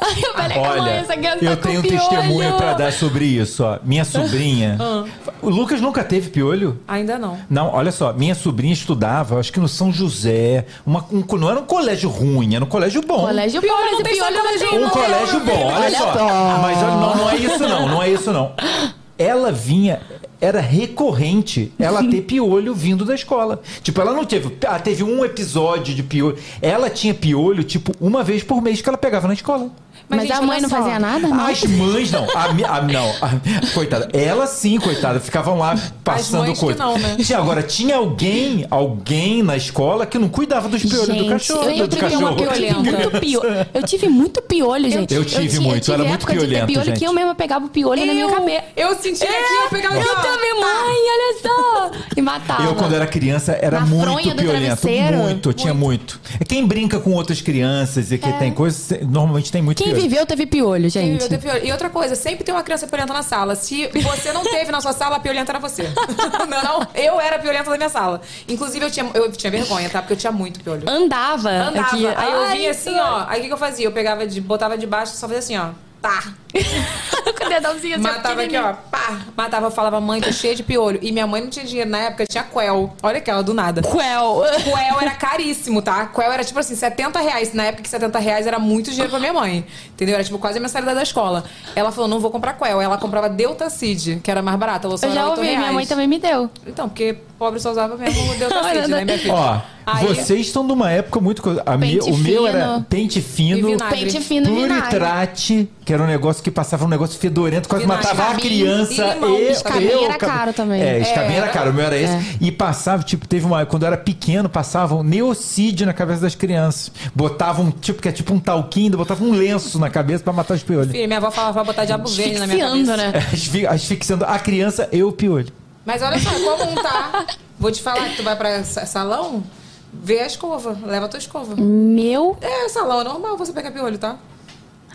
Ai, eu falei, Olha, essa criança eu tá com tenho um piolho. testemunho pra dar sobre isso. Ó. Minha sobrinha. Ah. O Lucas nunca teve piolho? Ainda não. Não, olha só, minha sobrinha estudava, acho que no São José, uma, um, não era um colégio ruim, era um colégio bom. Colégio Piolho bom, não mas tem piolho colégio Um não. colégio bom, olha, Olha só. Mas não, não é isso não, não é isso não. Ela vinha, era recorrente ela ter piolho vindo da escola. Tipo, ela não teve, ah, teve um episódio de piolho. Ela tinha piolho, tipo, uma vez por mês que ela pegava na escola. Mas, gente, a mãe não só. fazia nada, não? As mães não. A, a- não. a- coitada. Ela sim, coitada. Ficavam lá passando coisa. não, né? Tinha- Agora, tinha alguém, alguém na escola que não cuidava dos piolhos do Gente, cachorro. eu do tive, uma, cachorro. eu tive muito piolho. Eu tive muito piolho, gente. Eu tive ti- muito, eu era muito piolento, piolho gente. que eu mesma pegava o piolho na minha Eu- cabeça. Eu senti aqui, eu pegava Eu também, mãe, olha só. e matava. Eu, quando era criança, era Na muito do piolento. Muito, tinha muito. É Quem brinca com outras crianças e que tem coisas, normalmente tem muito piolho. Viveu teve piolho, Quem gente. viveu teve piolho. E outra coisa, sempre tem uma criança piolenta na sala. Se você não teve na sua sala, a piolenta era você. não, não, eu era a piolenta da minha sala. Inclusive, eu tinha, eu tinha vergonha, tá? Porque eu tinha muito piolho. Andava. Andava. aqui. Aí eu vinha assim, ó. Aí o que, que eu fazia? Eu pegava de, botava debaixo, só fazia assim, ó. Tá. Com o dedãozinho assim, Matava aqui, ó. Pá. Matava, eu falava, mãe, tô cheia de piolho. E minha mãe não tinha dinheiro na época, tinha Quel. Olha aquela, do nada. Quel. Quel era caríssimo, tá? Quel era tipo assim, 70 reais. Na época que 70 reais era muito dinheiro pra minha mãe. Entendeu? Era tipo quase a mensalidade da escola. Ela falou, não vou comprar Quel. Ela comprava Deltacid, que era mais barata. Eu já era 8 ouvi, minha mãe também me deu. Então, porque pobre só usava mesmo o Deltacid, né, minha filha? Ó, Aí- vocês estão numa época muito. A o meu era pente E fino. Pente fino e pluritrate, que era um negócio que passava um negócio fedorento, quase Vinagre. matava a criança. e limão. eu- Escabinho eu- era caro também. É, escabinho era Era. caro, o meu era esse. E passava, tipo, teve uma. Quando eu era pequeno, passavam neocídio na cabeça das crianças. Botavam, tipo, que é tipo um talquinho, botavam um lenço na cabeça pra matar os piolhos. Filha, minha avó falava pra botar diabo verde na minha cabeça. né? Asfi- Asfixiando a criança e o piolho. Mas olha só, é comum, tá? Vou te falar que tu vai pra sa- salão, vê a escova, leva a tua escova. Meu. É, salão é normal você pegar piolho, tá?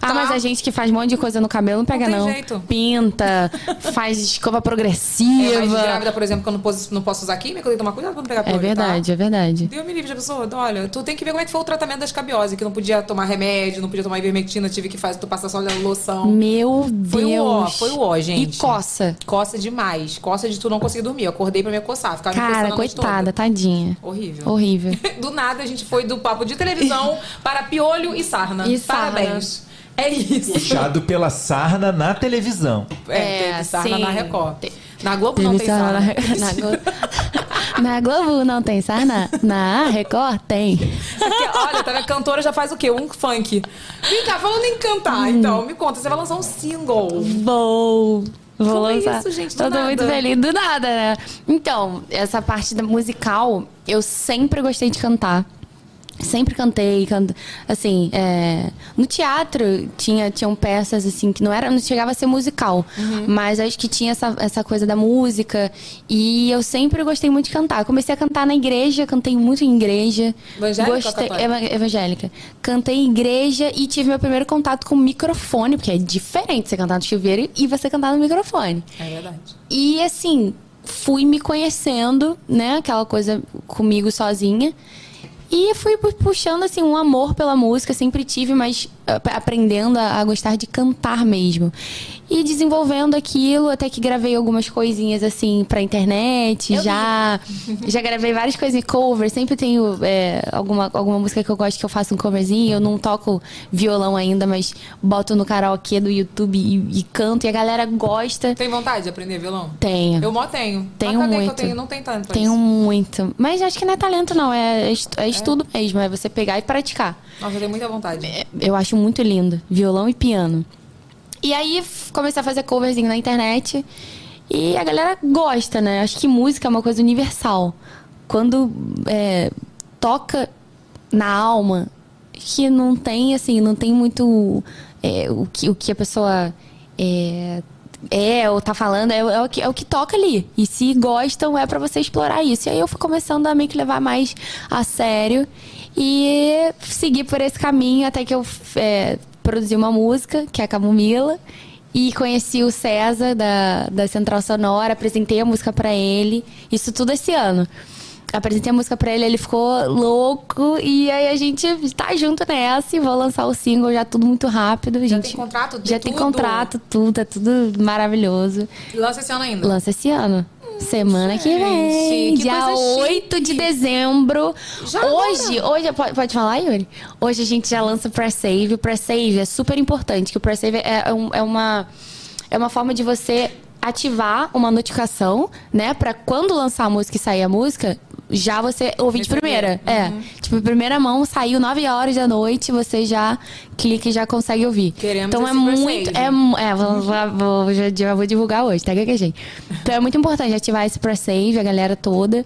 Ah, Tá. mas a gente que faz um monte de coisa no cabelo não pega, Não tem não. jeito. Pinta, faz escova É, mas progressiva. grávida, por exemplo, que eu não posso, não posso usar química, eu tenho que tomar cuidado pra não pegar É piolho, verdade, é verdade. Tá? Deus me livre de pessoa. Olha, tu tem que ver como é que foi o tratamento da escabiose, que não podia tomar remédio, não podia tomar ivermectina, tive que fazer, tu passar só loção. Meu Foi Deus. o ó, foi o ó, gente. E coça. Coça demais. Coça de tu não conseguir dormir. Eu acordei pra me coçar. Ficava me Cara, noite coitada, tadinha. Horrível. Horrível. Do nada, a gente foi do papo de televisão para piolho e sarna. E sarna. É isso. Puxado pela sarna na televisão. É, É, teve sarna sim. na Record. Te- Na Globo não tem sarna. Na, na Globo. na Globo não tem sarna? Na Record tem. Porque, olha, tá, a cantora já faz o quê? Um funk. Vem cá, falando em cantar, então, me conta, você vai lançar um single. Vou. Vou Como é lançar. isso, gente? Do Tô nada. muito feliz do nada, né? Então, essa parte da musical, eu sempre gostei de cantar. Sempre cantei, canto, assim, é, no teatro tinha tinham peças assim que não era, não chegava a ser musical, Uhum. mas acho que tinha essa, essa coisa da música e eu sempre gostei muito de cantar. Comecei a cantar na igreja, cantei muito em igreja. Evangélica gostei, evangélica. Cantei em igreja e tive meu primeiro contato com o microfone, porque é diferente você cantar no chuveiro e você cantar no microfone. É verdade. E assim, fui me conhecendo, né? Aquela coisa comigo sozinha. E fui pu- puxando, assim, um amor pela música, sempre tive, mas ah, aprendendo a, a gostar de cantar mesmo. E desenvolvendo aquilo, até que gravei algumas coisinhas, assim, pra internet, já. Já gravei várias coisinhas, cover. Sempre tenho é, alguma, alguma música que eu gosto que eu faço um coverzinho. Eu não toco violão ainda, mas boto no karaokê do YouTube e, e canto, e a galera gosta. Tem vontade de aprender violão? Tenho. Eu mó tenho. Tenho Mas muito. Que eu tenho? Não tem tanto. Tenho isso. muito. Mas acho que não é talento, não. É, estu- é estudo mesmo. É você pegar e praticar. Nossa, eu tenho muita vontade. Eu acho muito lindo. Violão e piano. E aí comecei a fazer coverzinho na internet. E a galera gosta, né? Acho que música é uma coisa universal. Quando é, toca na alma, que não tem, assim, não tem muito é, o, que, o que a pessoa é, é ou tá falando, é, é o que, é o que toca ali. E se gostam, é pra você explorar isso. E aí eu fui começando a meio que levar mais a sério e seguir por esse caminho até que eu é, produzi uma música, que é a Camomila. E conheci o César da, da Central Sonora, apresentei a música pra ele. Isso tudo esse ano. Apresentei a música pra ele, ele ficou louco. E aí a gente tá junto nessa e vou lançar o single já tudo muito rápido. Já gente, tem contrato? Tem Já tem tudo? contrato, tudo, tá tudo maravilhoso. E lança esse ano ainda? Lança esse ano. Semana que vem. que dia coisa 8 de dezembro. Já hoje, hoje, pode, pode falar, Yuri? Hoje a gente já lança o Pre-Save. O Pre-Save é super importante, que o Pre-Save é, é um- é uma, é uma forma de você ativar uma notificação, né? Pra quando lançar a música e sair a música, já você ouvir de primeira. É. Tipo, em primeira mão, saiu 9 horas da noite, você já clica e já consegue ouvir. Queremos então é muito. É, é vou, vou, vou- já, já vou divulgar hoje, tá, gente? Então é muito importante ativar esse pre-save, a galera toda.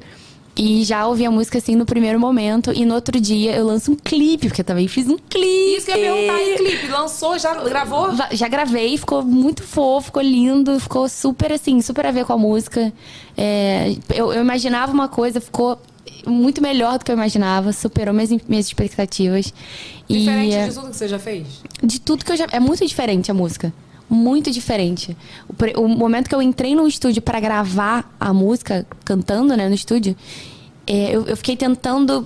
E já ouvi a música assim no primeiro momento. E no outro dia eu lanço um clipe, porque eu também fiz um clipe. Isso que eu ia perguntar em clipe. Lançou, já gravou? Já gravei, ficou muito fofo, ficou lindo, ficou super assim, super a ver com a música. É, eu, eu imaginava uma coisa, ficou muito melhor do que eu imaginava, superou minhas, minhas expectativas. Diferente e, é, de tudo que você já fez? de tudo que eu já. É muito diferente a música. Muito diferente. O, o momento que eu entrei no estúdio pra gravar a música, cantando, né, no estúdio, é, eu, eu fiquei tentando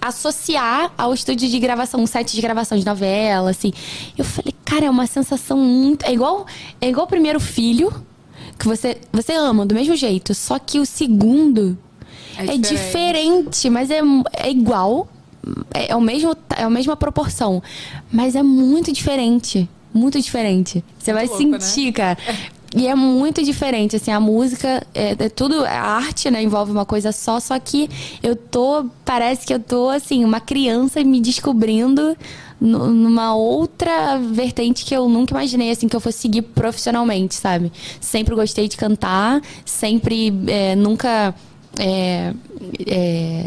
associar ao estúdio de gravação, um set de gravação de novela, assim. Eu falei, cara, é uma sensação muito. É igual, é igual o primeiro filho, que você, você ama do mesmo jeito, só que o segundo É é, diferente. diferente, mas é, é igual. É, é o mesmo, é a mesma proporção. Mas é muito diferente. Muito diferente. Você vai louco, né? sentir, cara. E é muito diferente, assim, a música, é, é tudo, a arte, né, envolve uma coisa só, só que eu tô, parece que eu tô, assim, uma criança me descobrindo nu- numa outra vertente que eu nunca imaginei, assim, que eu fosse seguir profissionalmente, sabe? Sempre gostei de cantar, sempre, é, nunca, é, é,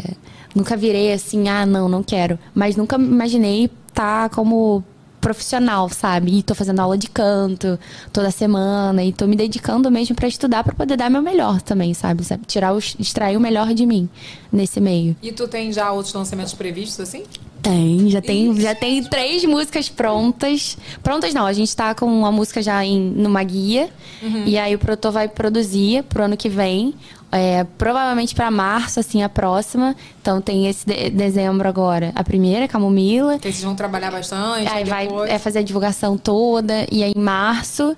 nunca virei assim, ah, não, não quero. Mas nunca imaginei estar como profissional, sabe? E tô fazendo aula de canto toda semana e tô me dedicando mesmo pra estudar pra poder dar meu melhor também, sabe? Sabe? Tirar o, extrair o melhor de mim nesse meio. E tu tem já outros lançamentos previstos, assim? Tem, já tem, já tem três músicas prontas. Prontas não, a gente tá com uma música já em, numa guia. Uhum. E aí o produtor vai produzir pro ano que vem. É, provavelmente pra março, assim, a próxima. Então tem esse de- dezembro agora. A primeira, Camomila. Que vocês vão trabalhar bastante. Aí vai depois... é, fazer a divulgação toda. E aí em março.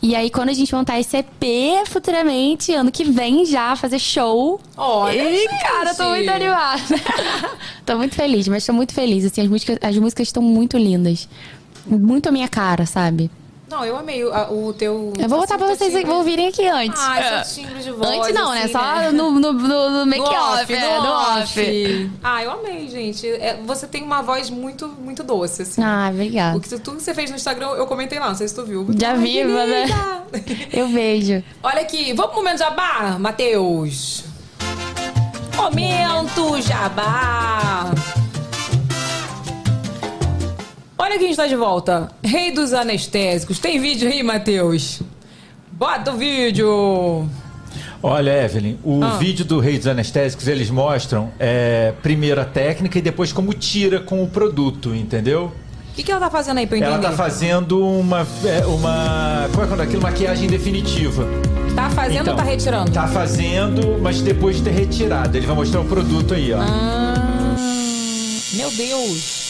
E aí quando a gente montar esse EP futuramente, ano que vem já, fazer show. Olha, e, gente! cara, tô muito animada. tô muito feliz, mas tô muito feliz. Assim, as músicas, as músicas estão muito lindas. Muito a minha cara, sabe? Não, eu amei o, a- o teu... Eu vou botar pra vocês timbre. ouvirem aqui antes. Ah, seu timbre de voz. Antes não, né? assim, Só no, no, no, no make-off. no é, off, no no off. Ah, eu amei, gente. É, você tem uma voz muito, muito doce, assim. Ah, obrigada. O que tu- tudo que você fez no Instagram, eu comentei lá, não sei se tu viu. Já Ai, vi, que né? Eu vejo. Olha aqui, vamos pro momento jabá, Matheus? Momento jabá! Olha quem está de volta. Rei dos anestésicos. Tem vídeo aí, Matheus? Bota o vídeo! Olha, Evelyn, o Ah. vídeo do Rei dos Anestésicos, eles mostram é, primeiro a técnica e depois como tira com o produto, entendeu? O que, que ela tá fazendo aí pra eu entender? Ela tá fazendo uma. é, uma como é que é o nome daquilo? Maquiagem definitiva. Tá fazendo Então, ou tá retirando? Tá fazendo, mas depois de ter retirado. Ele vai mostrar o produto aí, ó. Ah, meu Deus.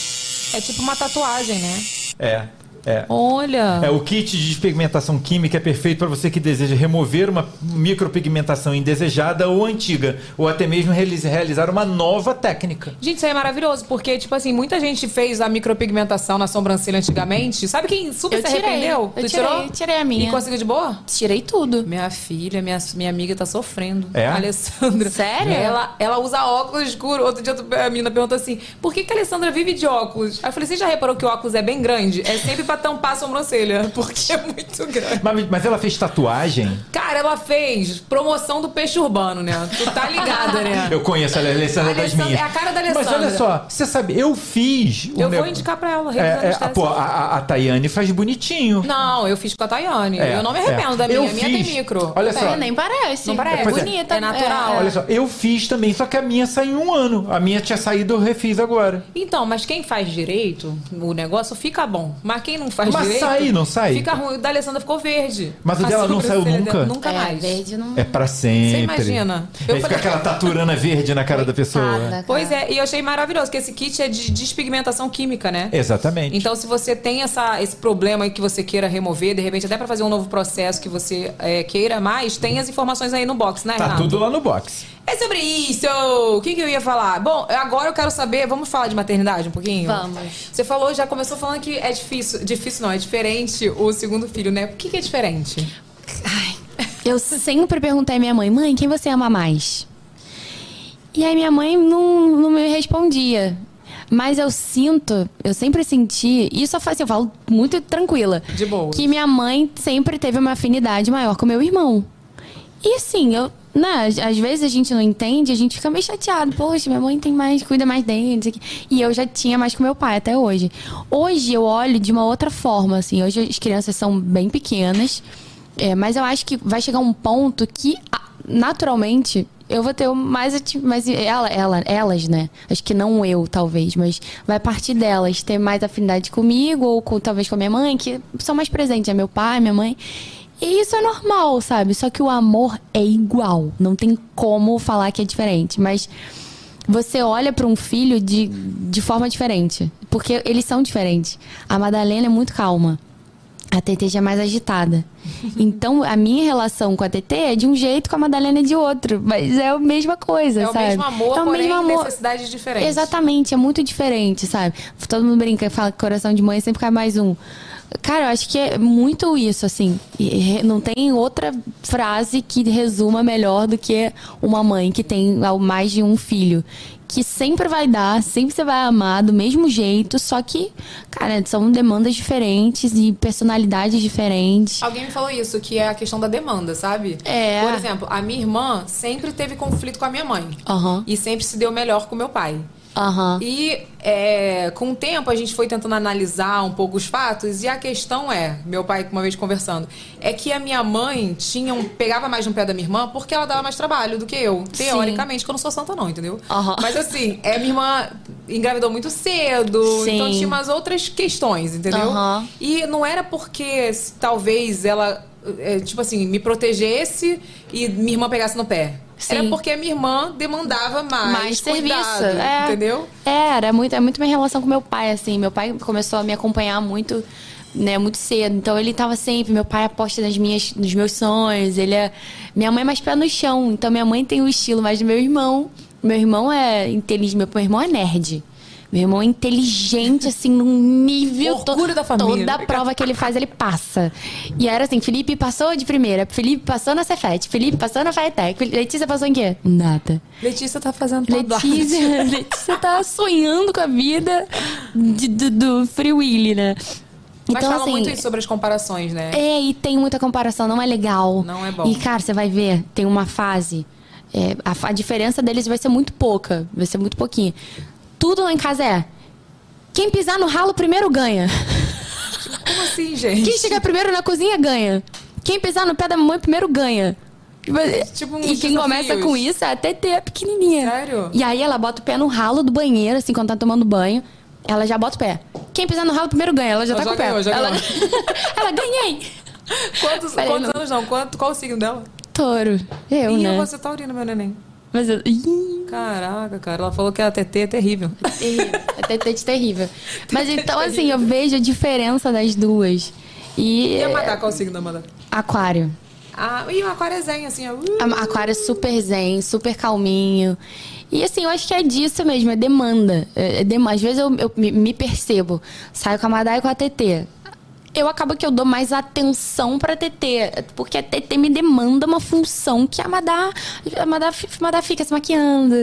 É tipo uma tatuagem, né? É. É. Olha. É, o kit de despigmentação química é perfeito para você que deseja remover uma micropigmentação indesejada ou antiga, ou até mesmo reali- realizar uma nova técnica. Gente, isso aí é maravilhoso, porque, tipo assim, muita gente fez a micropigmentação na sobrancelha antigamente. Sabe quem super Eu se tirei. arrependeu? Eu Tu tirei, tirou? tirei a minha. E conseguiu de boa? Tirei tudo. Minha filha, minha, minha amiga tá sofrendo. É? A Alessandra. Sério? Ela, ela usa óculos escuro. Outro dia a menina perguntou assim: por que, que a Alessandra vive de óculos? Aí eu falei: você já reparou que o óculos é bem grande? É sempre pra tampar a sobrancelha, porque é muito grande. Mas, mas ela fez tatuagem? Cara, ela fez promoção do peixe urbano, né? Tu tá ligada, né? Eu conheço a Alessandra das minhas. é a cara da Mas Alessandra. olha só, você sabe, eu fiz. Eu vou nego- indicar pra ela, É, é, Anestésicos. pô, a, a, a Tayane faz bonitinho. Não, eu fiz com a Tayane. É, eu não me é. arrependo da minha. Eu a minha tem micro. Olha Eu só. É, nem parece. Não parece. É. bonita. É natural. Olha só, eu fiz também, só que a minha saiu um ano. A minha tinha saído, eu refiz agora. Então, mas quem faz direito, o negócio fica bom. Mas quem não faz Mas direito. sai, não sai? Fica ruim. O da Alessandra ficou verde. Mas o A dela não saiu nunca? dela Nunca É, mais. verde não... É pra sempre. Você imagina? Eu Aí fica falei- aquela taturana verde na cara da pessoa. Nada, Pois cara. é, e eu achei maravilhoso, que esse kit é de despigmentação química, né? Exatamente. Então, se você tem essa, esse problema aí que você queira remover, de repente, até pra fazer um novo processo que você é, queira mais, tem as informações aí no box, né, tá Renato? tudo lá no box. É sobre isso! O que, que eu ia falar? Bom, agora eu quero saber. Vamos falar de maternidade um pouquinho? Vamos. Você falou, já começou falando que é difícil. Difícil não, é diferente o segundo filho, né? O que, que é diferente? Eu sempre perguntei à minha mãe, mãe, quem você ama mais? E aí minha mãe não, não me respondia. Mas eu sinto, eu sempre senti, isso eu falo, assim, eu falo muito tranquila. De boa. Que minha mãe sempre teve uma afinidade maior com meu irmão. E assim, eu né, às- vezes a gente não entende, a gente fica meio chateado. Poxa, minha mãe tem mais, cuida mais dele. E eu já tinha mais com meu pai até hoje. Hoje eu olho de uma outra forma, assim. Hoje as crianças são bem pequenas, é, mas eu acho que vai chegar um ponto que, naturalmente, eu vou ter mais, mais ela, ela, elas, né? Acho que não eu, talvez, mas vai partir delas ter mais afinidade comigo ou com, talvez com a minha mãe, que são mais presentes, é meu pai, minha mãe. E isso é normal, sabe? Só que o amor é igual. Não tem como falar que é diferente. Mas você olha para um filho de, de forma diferente. Porque eles são diferentes. A Madalena é muito calma. A TT já é mais agitada. Então, a minha relação com a TT é de um jeito, com a Madalena é de outro. Mas é a mesma coisa, É o sabe? mesmo amor, é o porém mesmo amor. necessidades diferentes. Exatamente, é muito diferente, sabe? Todo mundo brinca, fala que coração de mãe sempre cai mais um. Cara, eu acho que é muito isso, assim. Não tem outra frase que resuma melhor do que uma mãe que tem mais de um filho. Que sempre vai dar, sempre você vai amar do mesmo jeito, só que, cara, são demandas diferentes e personalidades diferentes. Alguém me falou isso, que é a questão da demanda, sabe? É. Por exemplo, a minha irmã sempre teve conflito com a minha mãe. Aham. E sempre se deu melhor com meu pai. Aham. E é, com o tempo a gente foi tentando analisar um pouco os fatos e a questão é, meu pai uma vez conversando, é que a minha mãe tinha um, pegava mais no pé da minha irmã porque ela dava mais trabalho do que eu. Sim. Teoricamente, que eu não sou santa não, entendeu? Aham. Mas assim, é, minha irmã engravidou muito cedo, Sim. então tinha umas outras questões, entendeu? Aham. E não era porque talvez ela, é, tipo assim, me protegesse e minha irmã pegasse no pé. Era Sim. porque a minha irmã demandava mais, mais cuidado, serviço. É, entendeu? É, era muito, é muito minha relação com meu pai, assim. Meu pai começou a me acompanhar muito, né, muito cedo. Então ele tava sempre, meu pai aposta nas minhas, nos meus sonhos. Ele é. Minha mãe é mais pé no chão. Então minha mãe tem o estilo mais do meu irmão. Meu irmão é inteligente, meu irmão é nerd. Meu irmão é inteligente, assim, num nível. Orgulho da família. Toda prova que ele faz, ele passa. E era assim: Felipe passou de primeira, Felipe passou na Cefet, Felipe passou na Faetec, Letícia passou em quê? Nada. Letícia tá fazendo Letícia, Letícia tá sonhando com a vida de- do, do Free Willy, né? Mas falam muito isso sobre as comparações, né? É, e tem muita comparação, não é legal. Não é bom. E, cara, você vai ver, tem uma fase. é, a, a diferença deles vai ser muito pouca. Vai ser muito pouquinho. Tudo lá em casa é. Quem pisar no ralo primeiro ganha. Como assim, gente? Quem chegar primeiro na cozinha ganha. Quem pisar no pé da mamãe primeiro ganha. Tipo uns e quem começa com isso é a TT, a pequenininha. Sério? E aí ela bota o pé no ralo do banheiro, assim, quando tá tomando banho. Ela já bota o pé. Quem pisar no ralo primeiro ganha. Ela já Ela tá já com o pé. ela... ela ganhei. Quantos, Falei, quantos não. anos não? Quanto, qual o signo dela? Touro. Eu, Ih, né? você tá urina, meu neném. Mas eu... Ih, Caraca, cara. Ela falou que a TT é terrível. terrível. É TT de terrível. Mas então, assim, eu vejo a diferença das duas. E... E a Madá, qual signo da Madá? Aquário. Ah, e o aquário é zen, assim, ó. Uh. A- Aquário é super zen, super calminho. E assim, eu acho que é disso mesmo, é demanda. É, é dema- Às vezes eu, eu me, percebo, saio com a Madá e com a TT. Eu acabo que eu dou mais atenção pra TT, porque a TT me demanda uma função que a Madá, a Madá, a Madá fica se maquiando.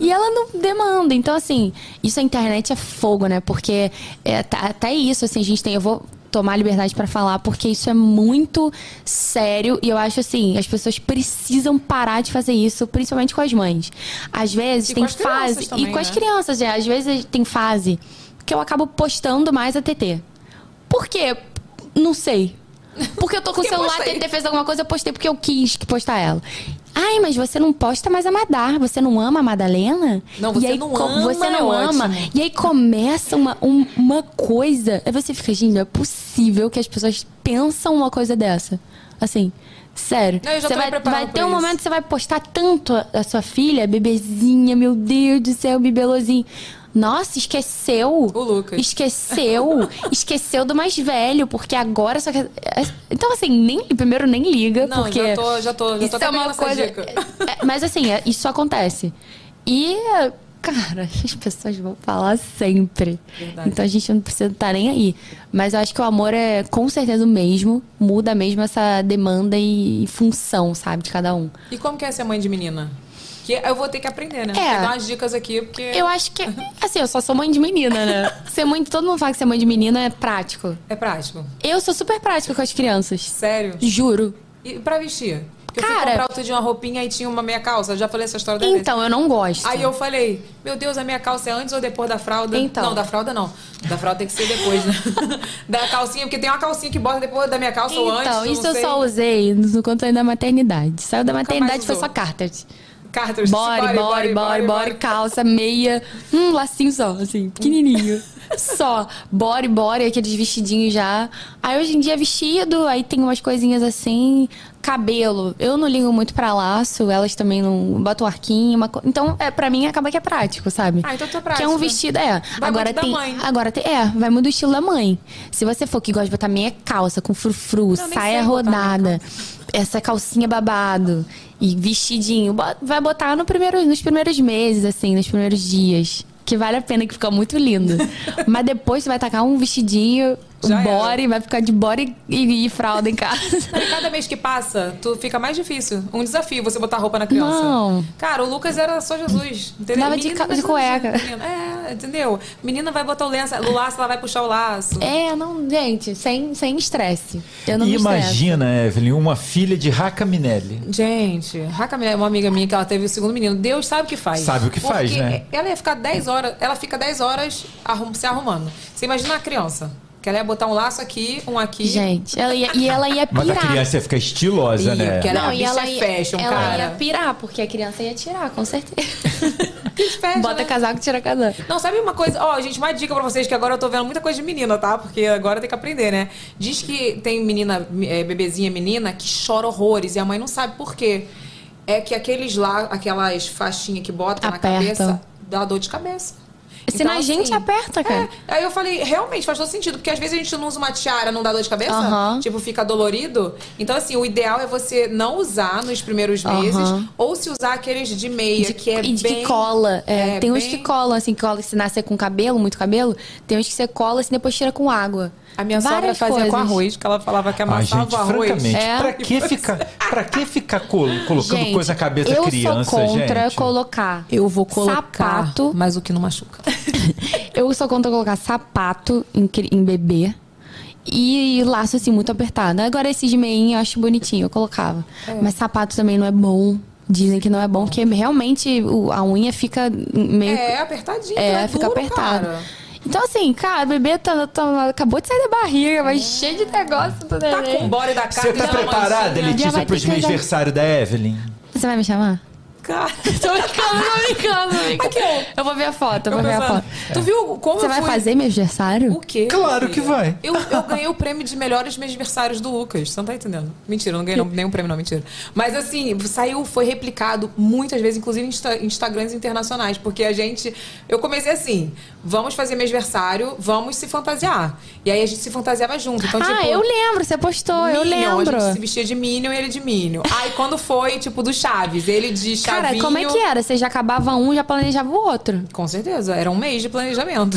e ela não demanda. Então, assim, isso a internet é fogo, né? Porque é, tá- até isso, assim, a gente tem. Eu vou tomar liberdade pra falar, porque isso é muito sério e eu acho assim, as pessoas precisam parar de fazer isso, principalmente com as mães. Às vezes E tem as fase também, e com as né? crianças, é, às vezes tem fase que eu acabo postando mais a TT. Por quê? Não sei. Porque eu tô com o celular, postei. TT fez alguma coisa, eu postei porque eu quis que postar ela. Ai, mas você não posta mais a Madar, você não ama a Madalena? Não, você aí não ama, Você é não ama. ótimo. E aí começa uma, um- uma coisa. Aí você fica, gente, não é possível que as pessoas pensam uma coisa dessa. Assim, sério. Não, eu já você vai, vai ter um isso. momento que você vai postar tanto a, a sua filha, bebezinha, meu Deus do céu, bibelozinho. Nossa, esqueceu. O Lucas. Esqueceu. esqueceu do mais velho, porque agora só quer. Então, assim, nem, primeiro nem liga, Não, porque. já tô, já tô, já Isso tô é até uma coisa. dica. É, mas assim, é- isso acontece. E, cara, as pessoas vão falar sempre. Verdade. Então a gente não precisa estar nem aí. Mas eu acho que o amor é com certeza o mesmo. Muda mesmo essa demanda e, e função, sabe, de cada um. E como que é ser mãe de menina? Que eu vou ter que aprender, né? É. Vou dar umas dicas aqui, porque... Eu acho que. Assim, eu só sou mãe de menina, né? Ser mãe. Todo mundo fala que ser mãe de menina é prático. É prático. Eu sou super prática com as crianças. Sério? Juro. E pra vestir? Eu fui Cara- comprar outro dia uma roupinha e tinha uma meia calça. Eu já falei essa história da vez. Então, eu não gosto. Aí eu falei, meu Deus, a minha calça é antes ou depois da fralda? Então. Não, da fralda não. Da fralda tem que ser depois, né? da calcinha, porque tem uma calcinha que bota depois da minha calça ou antes. Então, isso eu sei. só usei no controle da maternidade. Saiu da maternidade mais foi só cartas. Cartas. Body, body, body, body, calça, meia, um lacinho só, assim, pequenininho. Só. Body, body, aqueles vestidinhos já. Aí hoje em dia é vestido, aí tem umas coisinhas assim. Cabelo, eu não ligo muito pra laço, elas também não botam arquinho. Uma co... Então, é, pra mim acaba que é prático, sabe? Ah, então tá Que é prático. um vestido, é. Vai agora muito da tem. mãe. Agora tem. É, vai muito do estilo da mãe. Se você for que gosta de botar meia calça com frufru, nem saia rodada, essa calcinha babado e vestidinho, vai botar no primeiro, nos primeiros meses, assim, nos primeiros dias. Que vale a pena, que fica muito lindo. Mas depois você vai tacar um vestidinho, Já era. body, vai ficar de body e, e fralda em casa. E cada mês que passa, tu fica mais difícil. Um desafio você botar roupa na criança. Não. Cara, o Lucas era só Jesus. Entendeu? Dava de de cueca. menina. É, entendeu? Menina vai botar o lenço, o laço, ela vai puxar o laço. É, não, gente, sem sem estresse. Eu não. Imagina, Evelyn, uma filha de Raca Minelli. Gente, Raca é uma amiga minha que ela teve o segundo menino. Deus sabe o que faz. Sabe o que faz, Porque né? Ela ia ficar 10 horas, ela fica 10 horas arrum- se arrumando. Você imagina a criança. Que ela ia botar um laço aqui, um aqui. Gente, ela ia, e ela ia Mas a pirar. criança ia ficar estilosa, Ia, né? porque ela- Não, a e ela é ia, fashion, ela cara. ia pirar, porque a criança ia tirar, com certeza. Fashion, Bota né? casaco, tira casaco. Não, sabe uma coisa? Ó, gente, uma dica pra vocês que agora eu tô vendo muita coisa de menina, tá? Porque agora tem que aprender, né? Diz que tem menina, é, bebezinha menina, que chora horrores e a mãe não sabe por quê. É que aqueles lá, aquelas faixinhas que bota na Apertam. cabeça, dá dor de cabeça. Se na gente aperta, cara. É, aí eu falei, realmente faz todo sentido, porque às vezes a gente não usa uma tiara, não dá dor de cabeça, tipo, fica dolorido. Então, assim, o ideal é você não usar nos primeiros meses, ou se usar aqueles de meia, que é e de bem... que cola. É, é, tem uns bem- que colam, assim, que cola se nascer com cabelo, muito cabelo. Tem uns que você cola assim, depois tira com água. A minha sogra Várias fazia com coisas. arroz, que ela falava que Ah, amassava gente, o arroz. francamente, É. pra, que ficar, pra que ficar col- colocando Gente, coisa na cabeça eu da criança, sou contra gente? colocar Eu vou colocar, sapato. mas o que não machuca. Eu sou contra colocar sapato em, em bebê. E laço assim, muito apertado. Agora esse de meinha eu acho bonitinho, eu colocava. Mas sapato também não é bom. Dizem que não é bom, porque realmente a unha fica meio. É, apertadinho, É, é fica duro, apertado. cara. Então, assim, cara, o bebê tá, tá- acabou de sair da barriga, mas cheio de negócio do Tá neném. com o body da Você cara. tá já preparada, Letícia, pros usar- aniversário da Evelyn? Você vai me chamar? Cara, Tô brincando, tô brincando, brincando. Aqui, Eu vou ver a foto, eu vou ver a foto. Tu viu como Você eu vai fui... fazer meu aniversário? O quê? Claro que vai. Eu, eu ganhei o prêmio de melhores aniversários do Lucas. Você não tá entendendo? Mentira, eu não ganhei nenhum prêmio, não, mentira. Mas assim, saiu, foi replicado muitas vezes, inclusive em Insta- Instagrams internacionais. Porque a gente. Eu comecei assim: vamos fazer meu aniversário, vamos se fantasiar. E aí a gente se fantasiava junto. Então, ah, tipo, eu lembro, você postou, eu Minion, lembro. A gente se vestia de Minion e ele de Minion. Aí quando foi, tipo, do Chaves, ele de Cara, Chavinho... como é que era? Você já acabava um, já planejava o outro. Com certeza, era um mês de planejamento.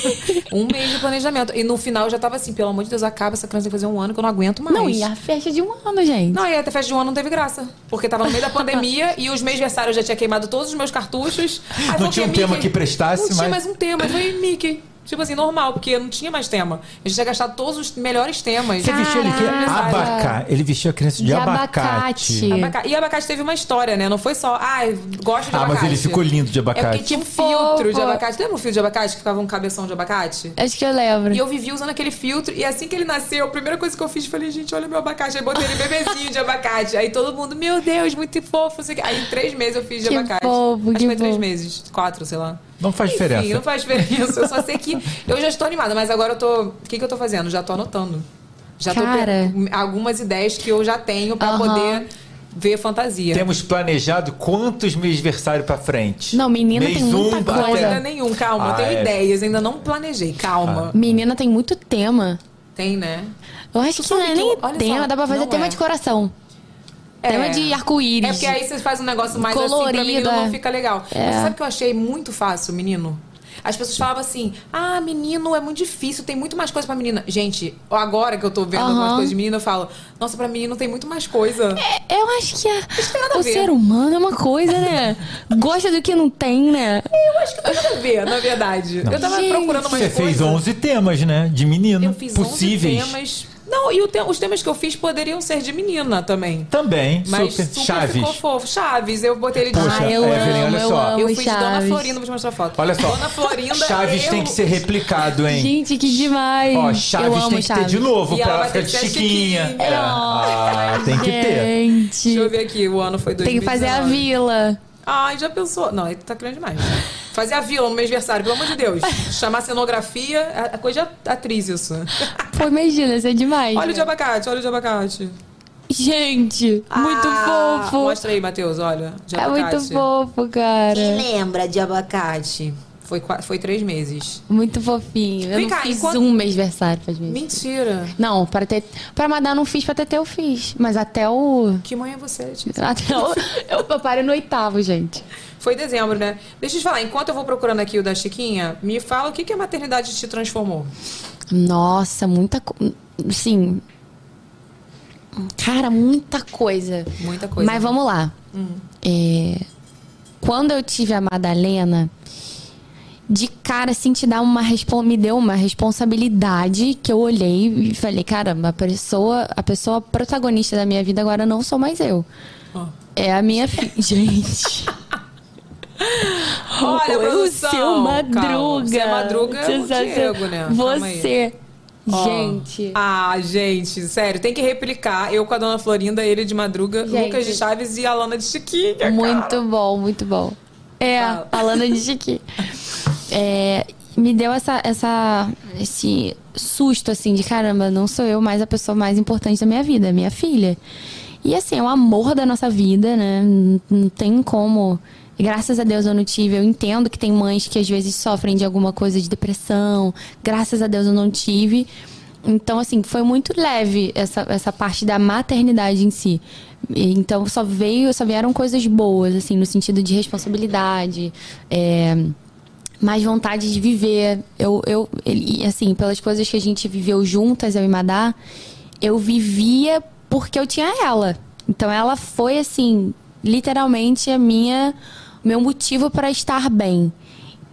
um mês de planejamento. E no final eu já tava assim, pelo amor de Deus, acaba essa criança tem que fazer um ano que eu não aguento mais. Não, e a festa de um ano, gente. Não, e até festa de um ano não teve graça. Porque tava no meio da pandemia e os meus aniversários eu já tinha queimado todos os meus cartuchos. Aí Não tinha um tema que prestasse, Não tinha mas- mais um tema, foi Mickey. Tipo assim, normal, porque não tinha mais tema. A gente tinha gastado todos os melhores temas. Você vestiu ele que abacate. Ele vestiu a criança de, De abacate. abacate. Abaca- E abacate teve uma história, né? Não foi só, ah, gosto de Ah, abacate. mas ele ficou lindo de É porque abacate. tinha um Que filtro de abacate. Lembra um filtro de abacate que ficava um cabeção de abacate? Acho que eu lembro. E eu vivi usando aquele filtro. E assim que ele nasceu, a primeira coisa que eu fiz, falei, gente, olha meu abacate. Aí botei ele bebezinho de abacate. Aí todo mundo, meu Deus, muito fofo. o. Aí em três meses eu fiz de Que abacate. fofo, Acho que foi três meses. Quatro, sei lá. Não faz Enfim, diferença. não faz diferença. Eu só sei que eu já estou animada, mas agora eu tô. O que, que eu tô fazendo? Já tô anotando. Já Cara. tô pe- algumas ideias que eu já tenho pra Aham. poder ver fantasia. Temos planejado quantos meus aniversários pra frente? Não, menina Mês tem muita um, coisa. Até- ainda nenhum, calma. Ah, eu tenho é. ideias, ainda não planejei. Calma. Menina tem muito tema. Tem, né? Eu acho que não é que nem eu- tema, só, dá pra fazer tema é. de coração. Tema de arco-íris. É porque aí você faz um negócio mais assim, pra Colorido, menino é. não fica legal. É. Mas sabe o que eu achei muito fácil, menino? As pessoas falavam assim: ah, menino é muito difícil, tem muito mais coisa pra menina. Gente, agora que eu tô vendo Aham. algumas coisas de menino, eu falo: nossa, pra menino tem muito mais coisa. É, Eu acho que a- o ver. ser humano é uma coisa, né? Gosta do que não tem, né? Eu acho que tem nada a ver, na verdade. Eu tava Gente. procurando umas Você coisas. fez 11 temas, né? De menino. Eu fiz possíveis. 11 temas. Não, e o te- os temas que eu fiz poderiam ser de menina também. Também, Mas super. super Chaves. ficou fofo. Chaves, eu botei ele de Poxa, Ah, eu Evelyn, amo, olha eu só. amo Eu fiz de Dona Chaves. Florinda, vou te mostrar a foto. Olha só. Dona Florinda. Chaves eu... tem que ser replicado, hein? Gente, que demais. Ó, Chaves tem que Chaves. ter de novo E ela pra ficar ter de chiquinha. chiquinha. É. Ah, tem que ter. Gente, Deixa eu ver aqui, o ano foi 2019. tem que fazer a vila. Ai, já pensou? Não, ele tá grande demais. Fazer a vila no meu aniversário, pelo amor de Deus. Chamar cenografia, é coisa de atriz isso. Pô, imagina, isso é demais. Olha o de abacate, olha o de abacate. Gente, muito Ah, fofo. Mostra aí, Matheus, olha. De É abacate. muito fofo, cara. Quem lembra de abacate? Foi, foi três meses. Muito fofinho. Eu Vem não cá, fiz enquanto- um mês aniversário faz meses. Mentira. Não, para ter. Pra Madá não fiz, pra TT eu fiz. Mas até o. Que mãe é você? Até o. Eu, eu paro no oitavo, gente. Foi em dezembro, né? Deixa eu te falar, enquanto eu vou procurando aqui o da Chiquinha, me fala o que, que a maternidade te transformou. Nossa, muita coisa. Sim. Cara, muita coisa. Muita coisa. Mas vamos lá. Hum. É, Quando eu tive a Madalena, de cara, assim, te dá uma me deu uma responsabilidade que eu olhei e falei, caramba, a pessoa, a pessoa protagonista da minha vida agora não sou mais eu. Ó. É a minha filha. Gente. Olha, o produção. seu Madruga. Calma, Seu Madruga é o. Diego, né? Você. Gente. Ah, gente, sério, tem que replicar. Eu com a dona Florinda, ele de Madruga, Gente. Lucas de Chaves e a Lana de Chiquinha. cara. Muito bom, muito bom. É, Fala. a Lana de Chiqui. É, me deu essa, essa, esse susto, assim, de caramba, não sou eu mais a pessoa mais importante da minha vida, minha filha. E assim, é o amor da nossa vida, né? Não tem como. Graças a Deus eu não tive. Eu entendo que tem mães que às vezes sofrem de alguma coisa de depressão. Graças a Deus eu não tive. Então, assim, foi muito leve essa, essa parte da maternidade em si. Então, só veio, só vieram coisas boas, assim, no sentido de responsabilidade, é, mais vontade de viver. Eu, eu, assim, pelas coisas que a gente viveu juntas, eu e Madá, eu vivia porque eu tinha ela. Então, ela foi, assim, literalmente a minha, meu motivo para estar bem.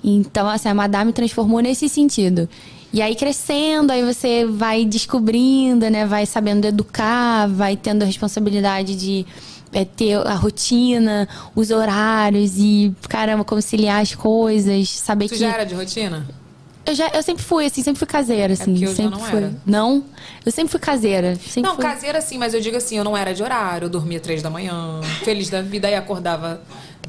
Então, assim, a Madá me transformou nesse sentido. E aí, crescendo, aí você vai descobrindo, né? Vai sabendo educar, vai tendo a responsabilidade de é, ter a rotina, os horários e, caramba, conciliar as coisas, saber Tu que... já era de rotina? Eu, já, eu sempre fui, assim, sempre fui caseira, assim. porque eu sempre não fui. era. Não? Eu sempre fui caseira. Sempre não, fui... caseira sim, mas eu digo assim, eu não era de horário, eu dormia três da manhã, feliz da vida, e acordava.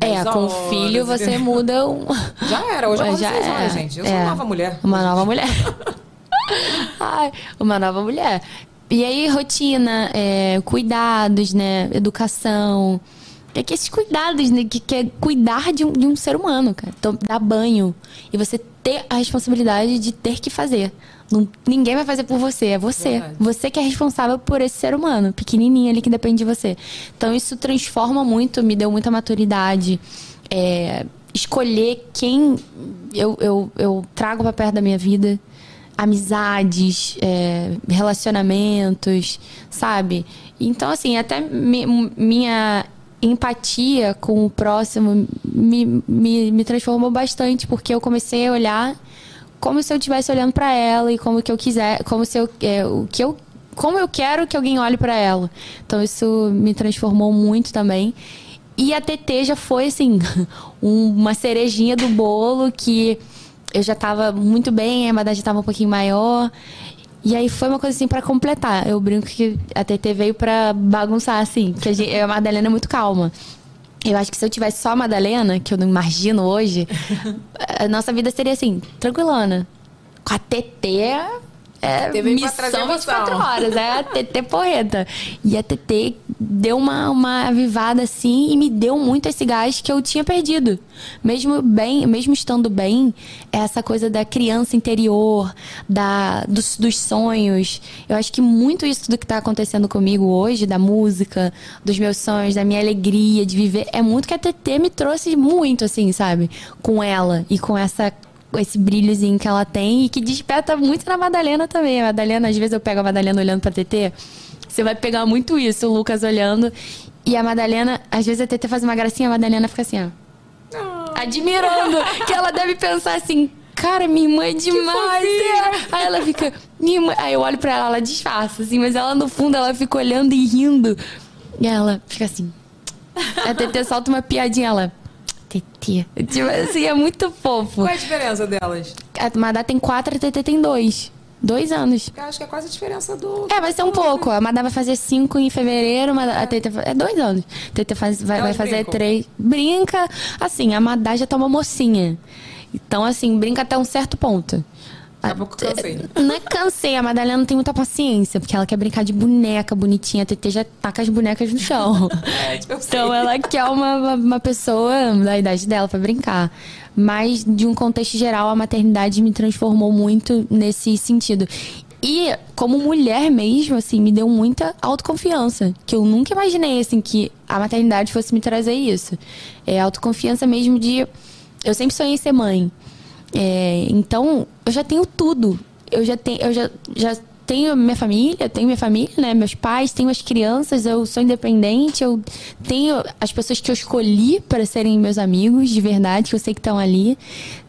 É, 10 com horas, filho você muda um... Já era, hoje eu Já é, horas, gente. Eu sou é. uma nova mulher. Uma nova mulher. Ai, uma nova mulher. E aí, rotina, é, cuidados, né? Educação. É que esses cuidados, né? Que, que é cuidar de um, de um ser humano, cara. Então, dar banho. E você ter a responsabilidade de ter que fazer. Não- ninguém vai fazer por você, é você. Verdade. Você que é responsável por esse ser humano, pequenininho ali que depende de você. Então, isso transforma muito, me deu muita maturidade. É, escolher quem eu, eu, eu trago pra perto da minha vida. Amizades, é, relacionamentos, sabe? Então, assim, até mi- minha empatia com o próximo me, me, me transformou bastante, porque eu comecei a olhar como se eu estivesse olhando pra ela e como que eu quiser, como se eu, é, o que eu como eu quero que alguém olhe pra ela. Então isso me transformou muito também. E a TT já foi assim, um- uma cerejinha do bolo que eu já tava muito bem, a Madá já tava um pouquinho maior. E aí foi uma coisa assim pra completar. Eu brinco que a TT veio pra bagunçar assim, porque a, a Madalena é muito calma. Eu acho que se eu tivesse só a Madalena, que eu não imagino hoje, a nossa vida seria assim, tranquilona. Com a TT é missão emoção. 24 horas, é a TT porreta. E a TT deu uma, uma avivada assim e me deu muito esse gás que eu tinha perdido. Mesmo bem, mesmo estando bem, essa coisa da criança interior, da, dos, dos sonhos. Eu acho que muito isso do que tá acontecendo comigo hoje, da música, dos meus sonhos, da minha alegria de viver, é muito que a TT me trouxe muito, assim, sabe? Com ela e com essa esse brilhozinho que ela tem e que desperta muito na Madalena também. A Madalena, às vezes eu pego a Madalena olhando pra TT, você vai pegar muito isso, o Lucas olhando. E a Madalena, às vezes a TT faz uma gracinha, a Madalena fica assim, ó. Admirando. que ela deve pensar assim, cara, minha irmã é demais. é. Aí ela fica, Minha mãe- Aí eu olho pra ela, ela disfarça, assim, mas ela no fundo ela fica olhando e rindo. E ela fica assim. A TT solta uma piadinha, ela. TT. Tipo assim, é muito fofo. Qual é a diferença delas? A Madá tem quatro, a TT tem dois. Dois anos. Eu acho que é quase a diferença do. É, vai ser um pouco. A Madá vai fazer cinco em fevereiro, mas a TT é dois anos. A TT faz, vai, vai fazer brincam? três. Brinca. Assim, a Madá já tá uma mocinha. Então, assim, brinca até um certo ponto. Daqui a pouco cansei. Não é cansei, a Madalena não tem muita paciência, porque ela quer brincar de boneca bonitinha. A TT já taca as bonecas no chão. É, tipo, sei. Então ela quer uma, uma, uma pessoa da idade dela pra brincar. Mas, de um contexto geral, a maternidade me transformou muito nesse sentido. E, como mulher mesmo, assim, me deu muita autoconfiança. Que eu nunca imaginei, assim, que a maternidade fosse me trazer isso. É autoconfiança mesmo de. Eu sempre sonhei em ser mãe. É, então, eu já tenho tudo. Eu já tenho, eu já, já tenho minha família, tenho minha família, né? Meus pais, tenho as crianças, eu sou independente, eu tenho as pessoas que eu escolhi para serem meus amigos, de verdade, que eu sei que estão ali.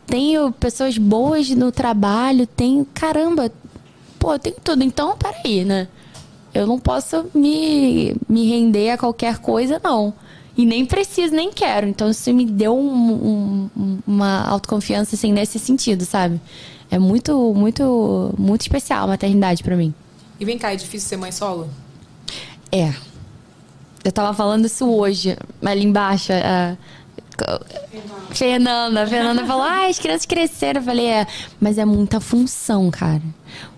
Tenho pessoas boas no trabalho, tenho. Caramba, pô, eu tenho tudo. Então, peraí, né? Eu não posso me, me render a qualquer coisa, não. E nem preciso, nem quero. Então, isso me deu um- um- uma autoconfiança, assim, nesse sentido, sabe? É muito, muito, muito especial a maternidade pra mim. E vem cá, é difícil ser mãe solo? É. Eu tava falando isso hoje, ali embaixo. A... Fernanda, a Fernanda falou: ah, as crianças cresceram. Eu falei: é, mas é muita função, cara.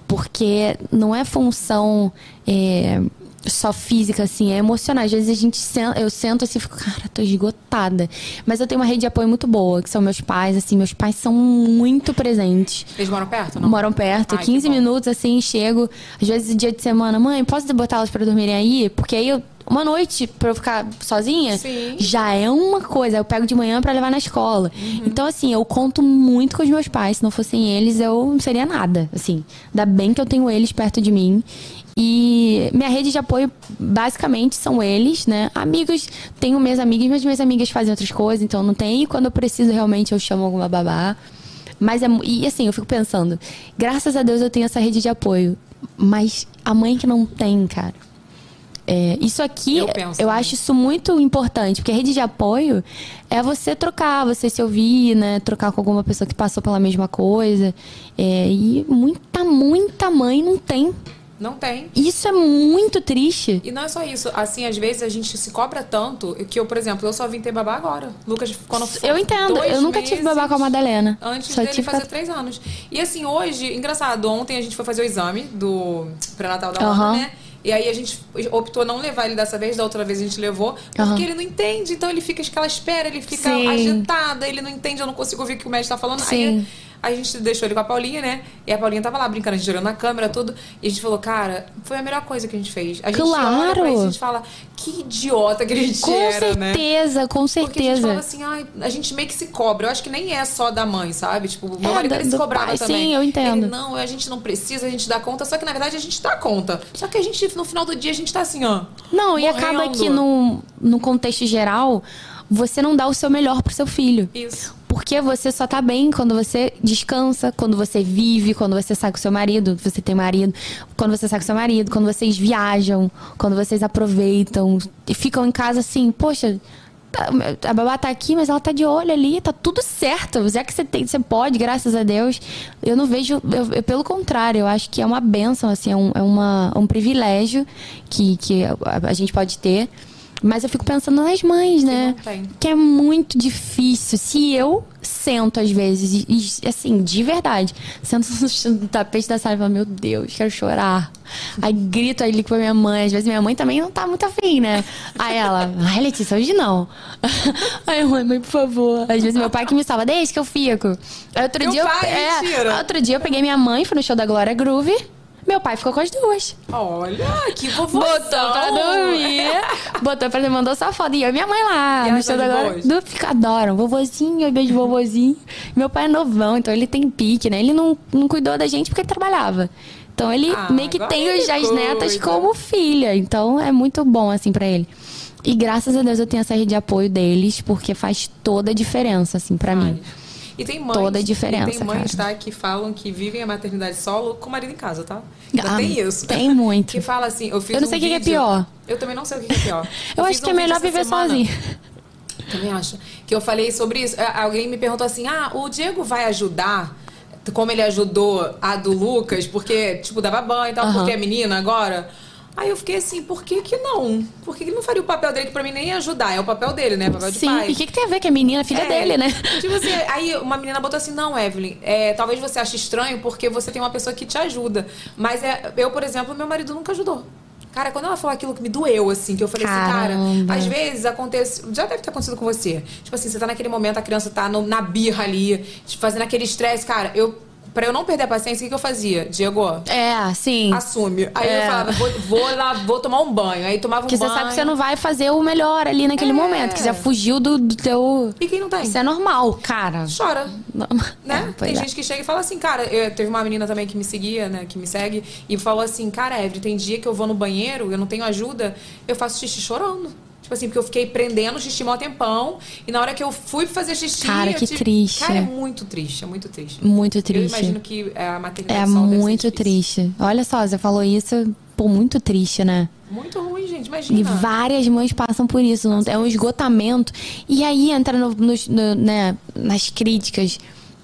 Porque não é função é, só física, assim, é emocional. Às vezes a gente sen- eu sento assim e fico, cara, tô esgotada. Mas eu tenho uma rede de apoio muito boa, que são meus pais, assim, meus pais são muito presentes. Eles moram perto, não? Moram perto, Ai, que 15 bom. minutos assim, chego. Às vezes, dia de semana, mãe, posso botá-las pra dormirem aí? Porque aí eu. Uma noite pra eu ficar sozinha Sim. já é uma coisa. Eu pego de manhã pra levar na escola. Uhum. Então, assim, eu conto muito com os meus pais. Se não fossem eles, eu não seria nada. Assim, ainda bem que eu tenho eles perto de mim. E minha rede de apoio, basicamente, são eles, né? Amigos, tenho minhas amigas, mas minhas amigas fazem outras coisas, então não tem. E quando eu preciso, realmente, eu chamo alguma babá. Mas é. E assim, eu fico pensando, graças a Deus eu tenho essa rede de apoio. Mas a mãe que não tem, cara. É, isso aqui, Eu eu, acho isso muito importante, porque a rede de apoio é você trocar, você se ouvir, né? Trocar com alguma pessoa que passou pela mesma coisa. É, e muita, muita mãe não tem. Não tem. Isso é muito triste. E não é só isso. Assim, às vezes a gente se cobra tanto que eu, por exemplo, eu só vim ter babá agora. Lucas, quando Eu entendo, eu nunca tive babá com a Madalena. Antes Só dele tive fazer três anos. E assim, hoje, engraçado, ontem a gente foi fazer o exame do pré-natal da. Ana, né? E aí a gente optou não levar ele dessa vez, da outra vez a gente levou, porque Aham. ele não entende, então ele fica aquela espera, ele fica Sim. agitado, ele não entende, eu não consigo ouvir o que o médico tá falando. Sim. Aí a gente deixou ele com a Paulinha, né? E a Paulinha tava lá brincando, a gente na câmera, tudo. E a gente falou, cara, foi a melhor coisa que a gente fez. A gente Claro. olha isso e a gente fala, que idiota que a gente Com era, né? certeza, com Porque a gente certeza. fala assim, ai, a gente meio que se cobra. Eu acho que nem é só da mãe, sabe? Tipo, o meu É, marido do- ele se cobrava pai, também. sim, eu entendo. Ele, não, a gente não precisa, a gente dá conta. Só que na verdade a gente dá conta. Só que a gente, no final do dia, a gente tá assim, ó. Não, e morrendo. acaba que no, no contexto geral, você não dá o seu melhor pro seu filho. Isso. Porque você só tá bem quando você descansa, quando você vive, quando você sai com seu marido, você tem marido, quando você sai com seu marido, quando vocês viajam, quando vocês aproveitam e ficam em casa assim, poxa, tá- a babá tá aqui, mas ela tá de olho ali, tá tudo certo. Já que você tem, você pode, graças a Deus. Eu não vejo, eu- eu- pelo contrário, eu acho que é uma benção, assim, é um, é uma, um privilégio que, que a, a gente pode ter. Mas eu fico pensando nas mães, né? Que é muito difícil. Se eu sento às vezes, e, assim, de verdade, sento no, tapete da sala e falo, meu Deus, quero chorar. Aí grito ali com a minha mãe. Às vezes minha mãe também não tá muito afim, né? Aí ela, ai, Letícia, hoje não. Aí mãe, mãe, por favor. Às vezes meu pai que me salva, deixa que eu fico. Aí outro Teu dia eu, pai, é, mentira. outro dia eu peguei minha mãe, fui no show da Glória Groove. Meu pai ficou com as duas. Olha, que vovô. Botou pra dormir. Botou pra dormir, mandou só foto. E eu e minha mãe lá. E no elas show boas? Do, adoram. Vovozinho, beijo vovozinho. Meu pai é novão, então ele tem pique, né? Ele não, não cuidou da gente porque ele trabalhava. Então ele Ah, meio que agora tem ele os- as netas cuida. como filha. Então é muito bom, assim, pra ele. E graças a Deus eu tenho essa rede de apoio deles, porque faz toda a diferença, assim, pra mim. E tem mães, toda a diferença, e tem mães, cara. tá, que falam que vivem a maternidade solo com o marido em casa, tá? Ah, tem isso. tem muito. Que fala assim, eu fiz Eu não sei o que que é pior. Eu também não sei o que é pior. Eu acho fiz que é melhor viver semana- sozinho. Também acho. Que eu falei sobre isso. Alguém me perguntou assim: ah, o Diego vai ajudar, como ele ajudou a do Lucas, porque, tipo, dava banho e tal, Aham. porque é menina agora. Aí eu fiquei assim, por que que não? Por que que ele não faria o papel dele que pra mim nem ia ajudar? É o papel dele, né? O papel de Sim, pai. e o que, que tem a ver que é menina, filha É, dele, né? Tipo assim, aí uma menina botou assim, não, Evelyn, é, talvez você ache estranho porque você tem uma pessoa que te ajuda. Mas é, eu, por exemplo, meu marido nunca ajudou. Cara, quando ela falou aquilo que me doeu, assim, que eu falei assim, Caramba. cara, às vezes acontece. Já deve ter acontecido com você. Tipo assim, você tá naquele momento, a criança tá no- na birra ali, fazendo aquele estresse, cara, eu. Pra eu não perder a paciência, o que, que eu fazia? Diego, É, sim. assume. Aí É. eu falava, vou, vou lá, vou tomar um banho. Aí tomava um Porque banho. você sabe que você não vai fazer o melhor ali naquele É. momento, que você fugiu do, do teu. E quem não tem? Isso é normal, cara. Chora. Não- né? É, tem é. gente que chega e fala assim, cara, eu- teve uma menina também que me seguia, né, que me segue, e falou assim, cara, Evelyn, tem dia que eu vou no banheiro, eu não tenho ajuda, eu faço xixi chorando. Tipo assim, porque eu fiquei prendendo o xixi mó tempão, e na hora que eu fui fazer xixi... Cara, eu que triste. Cara, é muito triste, é muito triste. Muito Eu triste. imagino que é, a maternidade É muito triste. Olha só, você falou isso, pô, muito triste, né? Muito ruim, gente, E imagina. várias mães passam por isso, não é um esgotamento. E aí entra no- nos- no- né, nas críticas.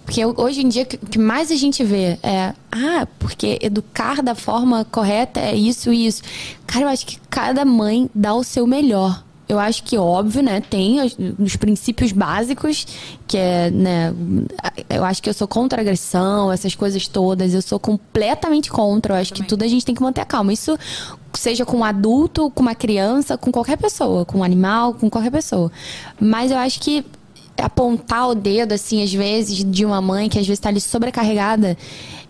Porque hoje em dia o que mais a gente vê é, ah, porque educar da forma correta é isso e isso. Cara, eu acho que cada mãe dá o seu melhor. Eu acho que, óbvio, né, tem os, os princípios básicos, que é, né, eu acho que eu sou contra a agressão, essas coisas todas, eu sou completamente contra. Eu acho que tudo a gente tem que manter a calma. Isso seja com um adulto, com uma criança, com qualquer pessoa, com um animal, com qualquer pessoa. Mas eu acho que apontar o dedo, assim, às vezes, de uma mãe que às vezes tá ali sobrecarregada,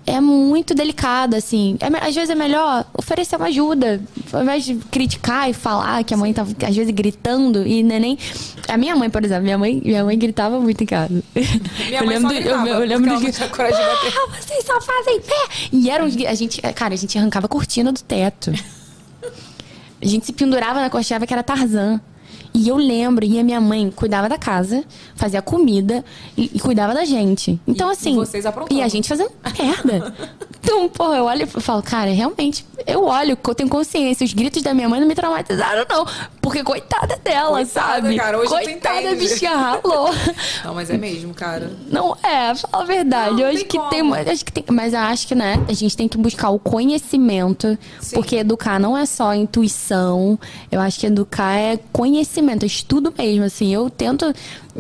é muito delicado, assim. É às vezes é melhor oferecer uma ajuda, ao invés de criticar e falar que a mãe tá, às vezes, gritando e nem... A minha mãe, por exemplo, minha mãe, minha mãe gritava muito em casa. Minha eu mãe lembro, só gritava, eu, eu lembro de tinha coragem de bater. Ah, vocês só fazem pé! E eram. A gente, cara, a gente arrancava a cortina do teto. A gente se pendurava na cortina que era Tarzan. E eu lembro, e a minha mãe cuidava da casa, fazia comida e, e cuidava da gente. Então, E- assim. e vocês aprontavam. E a gente fazendo merda. Então, pô, eu olho e falo, cara, realmente, eu olho, eu tenho consciência. Os gritos da minha mãe não me traumatizaram, não. Porque coitada dela, Coitada, sabe? cara, hoje tu coitada, entende. bichinha ralou. Não, mas é mesmo, cara. Não é, fala a verdade. Não, eu acho que tem, acho que tem, mas eu acho que né, a gente tem que buscar o conhecimento, porque educar não é só intuição. Eu acho que educar é conhecimento, é estudo mesmo. Assim, eu tento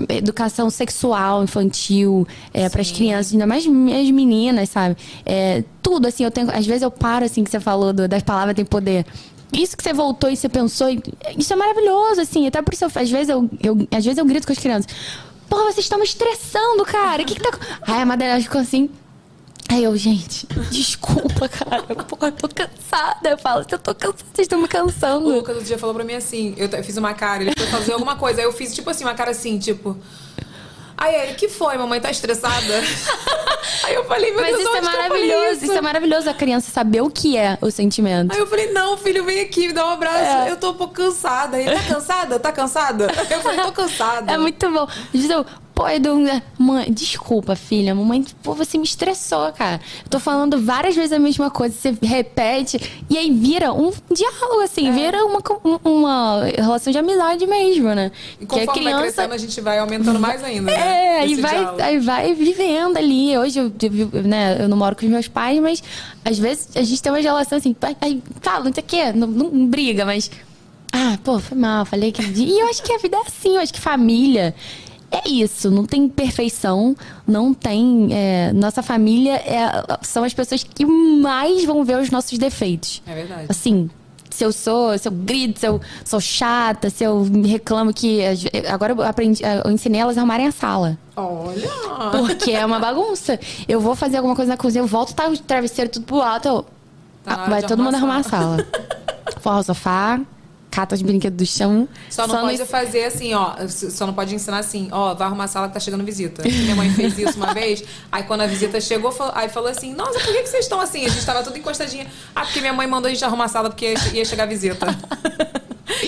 educação sexual, infantil, é, para as crianças, ainda mais minhas meninas, sabe? É, tudo assim. Eu tenho, às vezes eu paro assim que você falou do, das palavras tem poder. Isso que você voltou e você pensou, isso é maravilhoso, assim. Até por isso, eu, às vezes eu, eu, às vezes eu grito com as crianças. Porra, vocês estão me estressando, cara. O que que tá... Aí a Madeira ficou assim... Aí eu, gente, desculpa, cara. Porra, eu tô cansada. Eu falo, eu tô cansada, vocês estão me O cansando. Lucas outro dia falou pra mim assim, eu t- fiz uma cara, ele foi fazer alguma coisa, aí eu fiz tipo assim, uma cara assim, tipo. Aí ele, que foi? Mamãe tá estressada? aí eu falei, meu Mas Deus, isso é onde que eu falei maravilhoso. Isso é maravilhoso a criança saber o que é o sentimento. Aí eu falei, não, filho, vem aqui, me dá um abraço. É. Eu tô um pouco cansada. Ele, tá cansada? Tá cansada? Eu falei, tô cansada. É muito bom. Eu, pô, Edu, né? mãe, desculpa, filha. Mamãe, pô, você me estressou, cara. Eu tô falando várias vezes a mesma coisa, você repete, e aí vira um diálogo, assim, É. vira uma, um- uma relação de amizade mesmo, né? E conforme vai crescendo, a gente vai aumentando mais ainda, né? É, aí vai, diálogo. aí vai vivendo ali. Hoje eu, eu, né, eu não moro com os meus pais, mas às vezes a gente tem uma relação assim, fala, não sei o quê, não, não, não briga, mas. Ah, pô, foi mal, falei aquele dia. E eu acho que a vida é assim, eu acho que família. É isso, não tem perfeição, não tem. é, nossa família é- são as pessoas que mais vão ver os nossos defeitos. É verdade. Assim, se eu sou, se eu grito, se eu sou chata, se eu me reclamo que. Agora eu aprendi, eu ensinei elas a arrumarem a sala. Olha! Porque é uma bagunça. Eu vou fazer alguma coisa na cozinha, eu volto, tá o travesseiro tudo pro alto. eu- Tá Ah, vai todo mundo arrumar arrumar a sala. Forra o sofá, cata os brinquedos do chão. Só não pode fazer assim, ó. Só não pode ensinar assim, ó, vai arrumar a sala que tá chegando visita. Minha mãe fez isso uma vez, aí quando a visita chegou, fal- aí falou assim, nossa, por que, que vocês estão assim? A gente tava tudo encostadinha. Ah, porque minha mãe mandou a gente arrumar a sala porque ia chegar visita.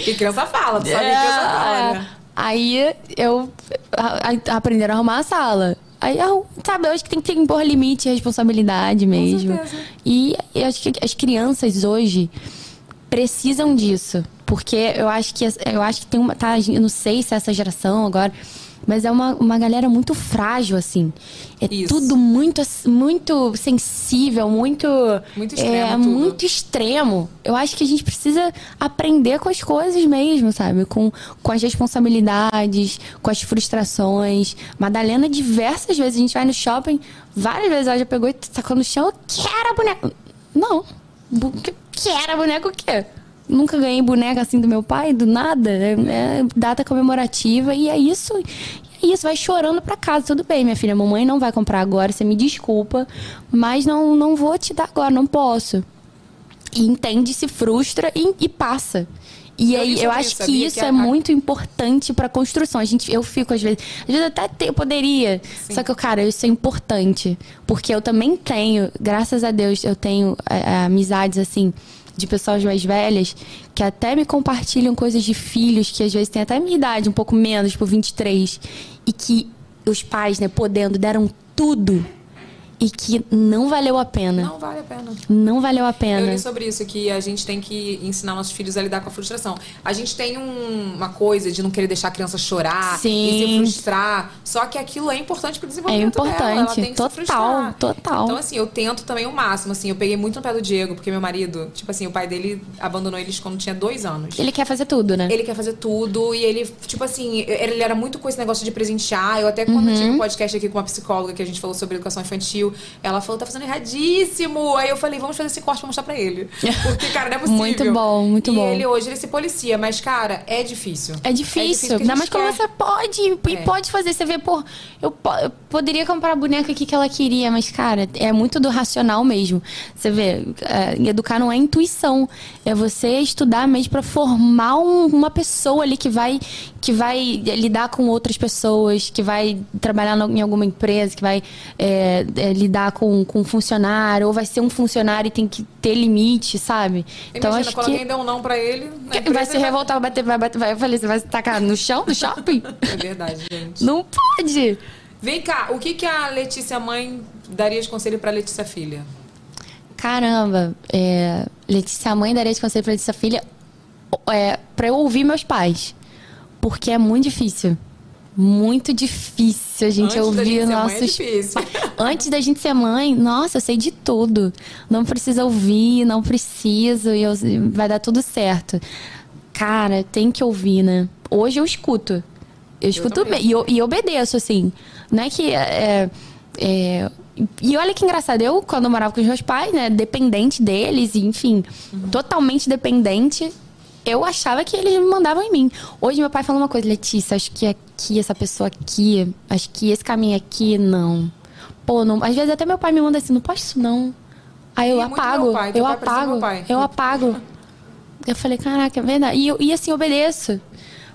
que criança fala, tu sabe que criança fala, né? É. Aí eu a- a- aprenderam a arrumar a sala. Aí, sabe, eu acho que tem que ter impor limite e responsabilidade mesmo. E eu acho que as crianças hoje precisam disso. Porque eu acho que eu acho que tem uma. Tá, eu não sei se é essa geração agora. Mas é uma, uma galera muito frágil, assim. É tudo muito, muito sensível, muito. Muito extremo É tudo. muito extremo. Eu acho que a gente precisa aprender com as coisas mesmo, sabe? Com, com as responsabilidades, com as frustrações. Madalena, diversas vezes, a gente vai no shopping, várias vezes ela já pegou e tacou no chão, eu quero a boneca. Não. Que- Quero a boneca o quê? Nunca ganhei boneca assim do meu pai, do nada. É, é data comemorativa e é isso. É isso, vai chorando pra casa. Tudo bem, minha filha, mamãe não vai comprar agora, você me desculpa, mas não, não vou te dar agora, não posso. E entende, se frustra e, e passa. E Eu aí, eu acho isso, que isso Que é muito importante pra construção. A gente, eu fico às vezes, às vezes até te- eu poderia, só que eu, cara, isso é importante, porque eu também tenho, graças a Deus, eu tenho é, é, amizades assim de pessoas mais velhas que até me compartilham coisas de filhos que às vezes têm até minha idade, um pouco menos, tipo 23, e que os pais, né, podendo, deram tudo e que não valeu a pena. Não vale a pena. Não valeu a pena. Eu li sobre isso, que a gente tem que ensinar nossos filhos a lidar com a frustração. A gente tem um- uma coisa de não querer deixar a criança chorar Sim. e se frustrar. Só que aquilo é importante pro É desenvolvimento dela. Ela importante. tem que se Total, total. Então, assim, eu tento também o máximo. Assim, eu peguei muito no pé do Diego, porque meu marido, tipo assim, o pai dele abandonou eles quando tinha dois anos. Ele quer fazer tudo, né? Ele quer fazer tudo e ele, tipo assim, ele era muito com esse negócio de presentear. Eu até quando Uhum. tive um podcast aqui com uma psicóloga que a gente falou sobre educação infantil, ela falou, tá fazendo erradíssimo. Aí eu falei, vamos fazer esse corte pra mostrar pra ele. Porque, cara, não é possível. Muito bom, muito e bom. ele hoje, ele se policia, mas, cara, é difícil. É difícil. Ainda gente mais quando você pode e É. pode fazer. Você vê, pô, eu, eu poderia comprar a boneca aqui que ela queria, mas, cara, é muito do racional mesmo. Você vê, é, educar não é intuição. É você estudar mesmo pra formar um- uma pessoa ali que vai, que vai lidar com outras pessoas, que vai trabalhar em alguma empresa, que vai é, é, lidar com, com um funcionário, ou vai ser um funcionário e tem que ter limite, sabe? Então, Imagina, acho quando que. alguém der um não pra ele, Vai se revoltar, vai bater, vai bater, vai. Eu falei, você vai se tacar no chão do shopping? É verdade, gente. Não pode. Vem cá, o que, que a Letícia mãe daria de conselho pra Letícia filha? Caramba, é, Letícia, mãe daria de conselho pra Letícia filha é, pra eu ouvir meus pais. Porque é muito difícil. Muito difícil a gente Antes da ouvir gente ser mãe é nossos. difícil. Antes da gente ser mãe, nossa, eu sei de tudo. Não precisa ouvir, não preciso, e eu- vai dar tudo certo. Cara, tem que ouvir, né? Hoje eu escuto. Eu escuto bem. E, eu- e obedeço, assim. Não é que. É, é- e olha que engraçado, eu, quando eu morava com os meus pais, né, dependente deles, enfim, totalmente dependente, eu achava que eles me mandavam em mim. Hoje meu pai fala uma coisa, Letícia, acho que aqui, essa pessoa aqui, acho que esse caminho aqui, não. Pô, não, às vezes até meu pai me manda assim, não posso isso não. Aí eu muito apago, pai, eu apago, eu apago. Eu falei, caraca, é verdade. E, eu, e assim, obedeço.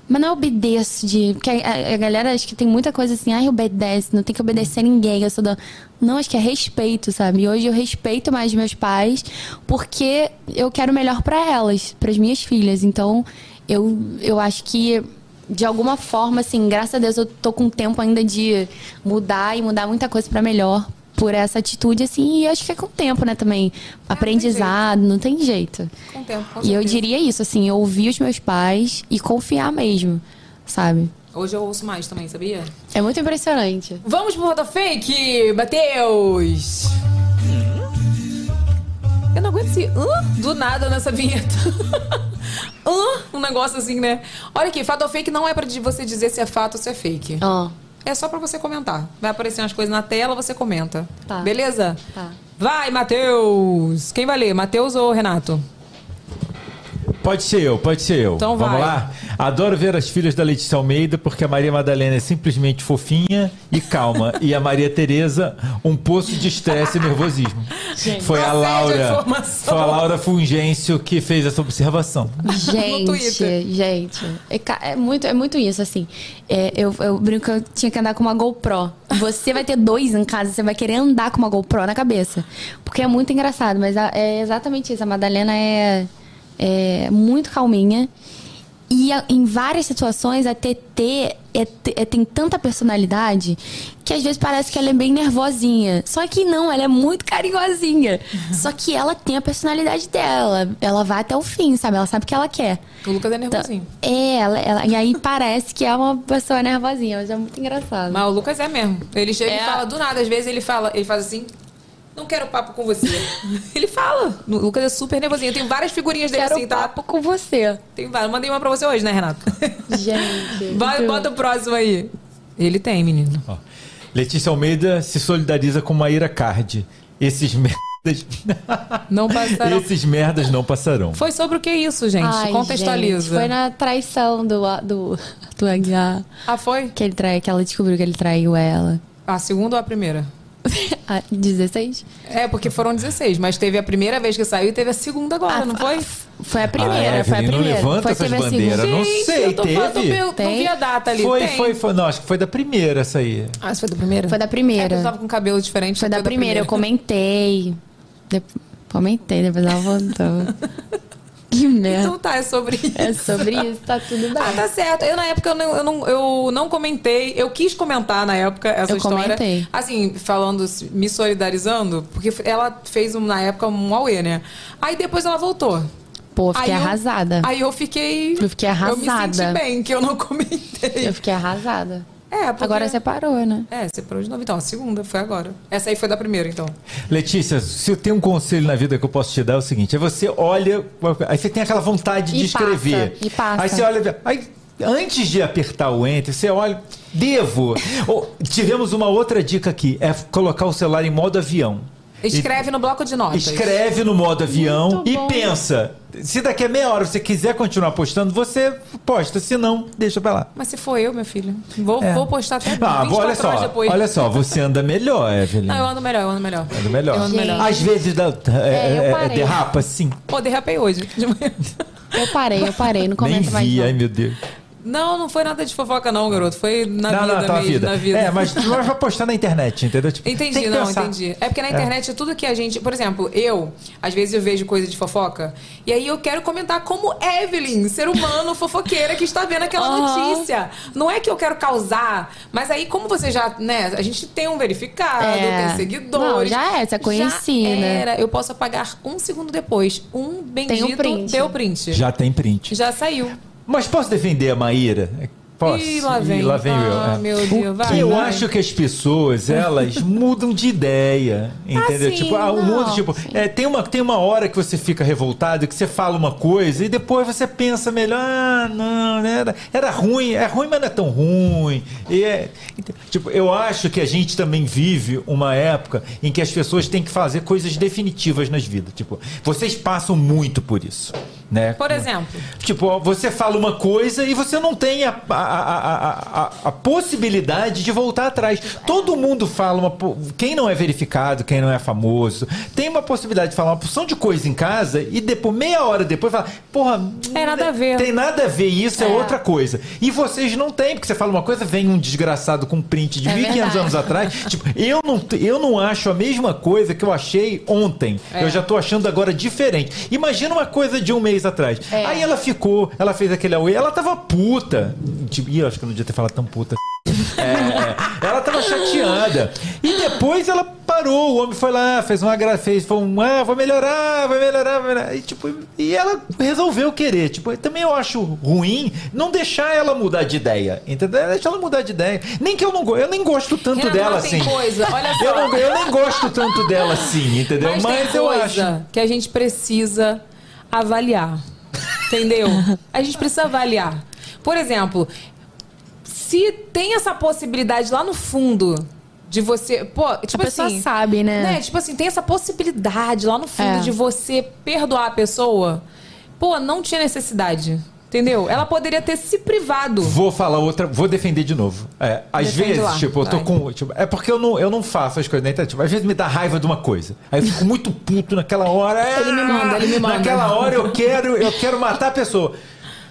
Mas não é obedeço de. Porque a, a- a galera acho que tem muita coisa assim, ai, obedece, não tem que obedecer ninguém. Eu sou da. Não, acho que é respeito, sabe? Hoje eu respeito mais meus pais porque eu quero melhor pra elas, para as minhas filhas. Então, eu, eu acho que. De alguma forma, assim, graças a Deus eu tô com tempo ainda de mudar e mudar muita coisa pra melhor por essa atitude, assim, e acho que é com o tempo, né, também. Aprendizado, não tem jeito. Com o tempo, com E eu certeza. diria isso, assim, ouvir os meus pais e confiar mesmo, sabe? Hoje eu ouço mais também, sabia? É muito impressionante. Vamos pro Roda Fake, Matheus! Eu não aguento esse hã? do nada nessa vinheta. Hã? um negócio assim, né? Olha aqui, fato ou fake não é pra de- você dizer se é fato ou se é fake. Ó. É só pra você comentar. Vai aparecer umas coisas na tela, você comenta. Tá. Beleza? Tá. Vai, Matheus! Quem vai ler? Matheus ou Renato? Pode ser eu, pode ser eu. Então Vamos vai. lá? Adoro ver as filhas da Letícia Almeida porque a Maria Madalena é simplesmente fofinha e calma. e a Maria Tereza, um poço de estresse e nervosismo. Gente, Foi a Laura. Foi a Laura Fungêncio que fez essa observação. Gente, gente. É, é muito, é muito isso, assim. É, eu, eu brinco que eu tinha que andar com uma GoPro. Você vai ter dois em casa, você vai querer andar com uma GoPro na cabeça. Porque é muito engraçado, mas a- é exatamente isso. A Madalena é, é muito calminha. E a- em várias situações, a TT é é- tem tanta personalidade que às vezes parece que ela é bem nervosinha. Só que não, ela é muito carinhosinha. Só que ela tem a personalidade dela. Ela vai até o fim, sabe? Ela sabe o que ela quer. O Lucas é nervosinho. É, ela, ela- e aí parece que é uma pessoa nervosinha, mas é muito engraçado. Mas o Lucas é mesmo. Ele chega e É. fala do nada. Às vezes ele fala, ele faz assim. Não quero papo com você. ele fala. O Lucas é super nervosinho. Eu tenho várias figurinhas dele Quero assim, tá? papo com você. Tem várias. Mandei uma pra você hoje, né, Renato? Gente. Vai, bota o próximo aí. Ele tem, menino. Ó, Letícia Almeida se solidariza com Maíra Card. Esses merdas. Não passaram. Esses merdas não passarão. Foi sobre o que isso, gente? Ai, Contextualiza. gente, foi na traição do, do, do Aguiar. Ah, foi? Que, ele trai, que ela descobriu que ele traiu ela. A segunda ou a primeira? Ah, 16? É, porque foram 16, mas teve a primeira vez que saiu e teve a segunda agora, não foi? Foi a Ah, primeira, foi a Evelyn, não primeira. levanta foi, essas bandeiras, não Gente, sei, eu tô falando, teve? eu não Tem? vi a data ali. Foi, tem. foi, foi. Não, acho que foi da primeira essa aí. Ah, isso foi da primeira? Foi da É, primeira. porque eu tava com cabelo diferente. Foi da primeira, eu comentei. De- Comentei, depois ela voltou. que merda. Então tá, é sobre isso. É sobre isso, tá tudo bem. Ah, tá certo. Eu, na época, eu não, eu, não, eu não comentei. Eu quis comentar, na época, essa Eu história. comentei. Assim, falando, me solidarizando, porque ela fez, na época, um auê, né? Aí depois ela voltou. Pô, eu fiquei Aí eu- arrasada. Aí eu fiquei... Eu fiquei Eu me arrasada. senti bem, que eu não comentei. Eu fiquei arrasada. É, porque... Agora você parou, né? É, você parou de novo. Então, a segunda foi agora. Essa aí foi da primeira, então. Letícia, se eu tenho um conselho na vida que eu posso te dar é o seguinte: é você olha, aí você tem aquela vontade de E escrever. passa, e passa. Aí você olha, aí antes de apertar o enter, você olha, devo. Ou, tivemos uma outra dica aqui, é colocar o celular em modo avião. Escreve no bloco de notas. Escreve no modo avião Muito e bom. pensa. Se daqui a meia hora você quiser continuar postando, você posta. Se não, deixa pra lá. Mas se for eu, meu filho, vou, É. vou postar até Ah, 24 olha só, horas depois. olha só, você anda melhor, Evelyn. Não, eu ando melhor, eu ando melhor. Anda melhor. Eu ando melhor. Às vezes dá, é, eu é, parei. derrapa, sim. Pô, derrapei hoje. de manhã. Eu parei, eu parei. Não Nem comenta mais vi, não. ai meu Deus. Não, não foi nada de fofoca, não, garoto. Foi na não, vida não, tá mesmo, vida. na vida. É, mas tu vai postar na internet, entendeu? Tipo, tem Entendi, não, pensar. entendi. É porque na internet é tudo que a gente. Por exemplo, eu, às vezes eu vejo coisa de fofoca, e aí eu quero comentar como Evelyn, ser humano fofoqueira que está vendo aquela Aham. notícia. Não é que eu quero causar, mas aí, como você já, né, a gente tem um verificado, É. tem seguidores. Não, já é, você é conhecida. Já era. Eu posso apagar um segundo depois. Um bendito print. deu print. Já tem print. Já saiu. Mas posso defender a Maíra? Posso? Ih, lá vem. Ih, lá vem eu. Ah, é. meu Deus, vai. Eu vai. acho que as pessoas, elas mudam de ideia, entendeu? sim, tipo, ah, o mundo, tipo, é, tem, uma, tem uma hora que você fica revoltado, que você fala uma coisa e depois você pensa melhor, ah, não, né, era, era ruim, é ruim, mas não é tão ruim. E é, tipo, eu acho que a gente também vive uma época em que as pessoas têm que fazer coisas definitivas nas vidas. Tipo, vocês passam muito por isso. Né? Por exemplo. Tipo, você fala uma coisa e você não tem a, a, a, a, a- possibilidade de voltar atrás. Todo mundo fala uma. Quem não é verificado, quem não é famoso, tem uma possibilidade de falar uma porção de coisa em casa e depois, meia hora depois, fala, porra. É nada a ver. Tem nada a ver, isso é, É. outra coisa. E vocês não têm, porque você fala uma coisa, vem um desgraçado com um print de É 1.500 verdade. anos atrás. tipo, eu não, eu não acho a mesma coisa que eu achei ontem. É. Eu já tô achando agora diferente. Imagina uma coisa de um mês atrás. É. Aí ela ficou, ela fez aquele away, ela tava puta. Tipo, ih, eu acho que eu não devia ter falado tão puta. É, é. ela tava chateada. E depois ela parou, o homem foi lá, fez uma gra... fez, foi um, ah, vai melhorar, vai melhorar, vai melhorar. E, tipo, e ela resolveu querer. Tipo, também eu acho ruim não deixar ela mudar de ideia. Entendeu? Deixa ela mudar de ideia. Nem que eu não eu nem gosto tanto Renan, dela assim. coisa, olha só. Eu, não- eu nem gosto tanto dela assim, entendeu? Mas, Mas, eu acho. que a gente precisa avaliar. Entendeu? A gente precisa avaliar. Por exemplo, se tem essa possibilidade lá no fundo de você. Pô, tipo a pessoa assim. sabe, né? Tipo assim, tem essa possibilidade lá no fundo É. de você perdoar a pessoa. Pô, não tinha necessidade. Entendeu? Ela poderia ter se privado. Vou falar outra, vou defender de novo. É, às Defende vezes, lá, tipo, eu tô vai. com. tipo, é porque eu não, eu não faço as coisas na internet. Tipo, às vezes me dá raiva de uma coisa. Aí eu fico muito puto naquela hora. Ele me manda, ele me manda. Naquela hora eu quero, eu quero matar a pessoa.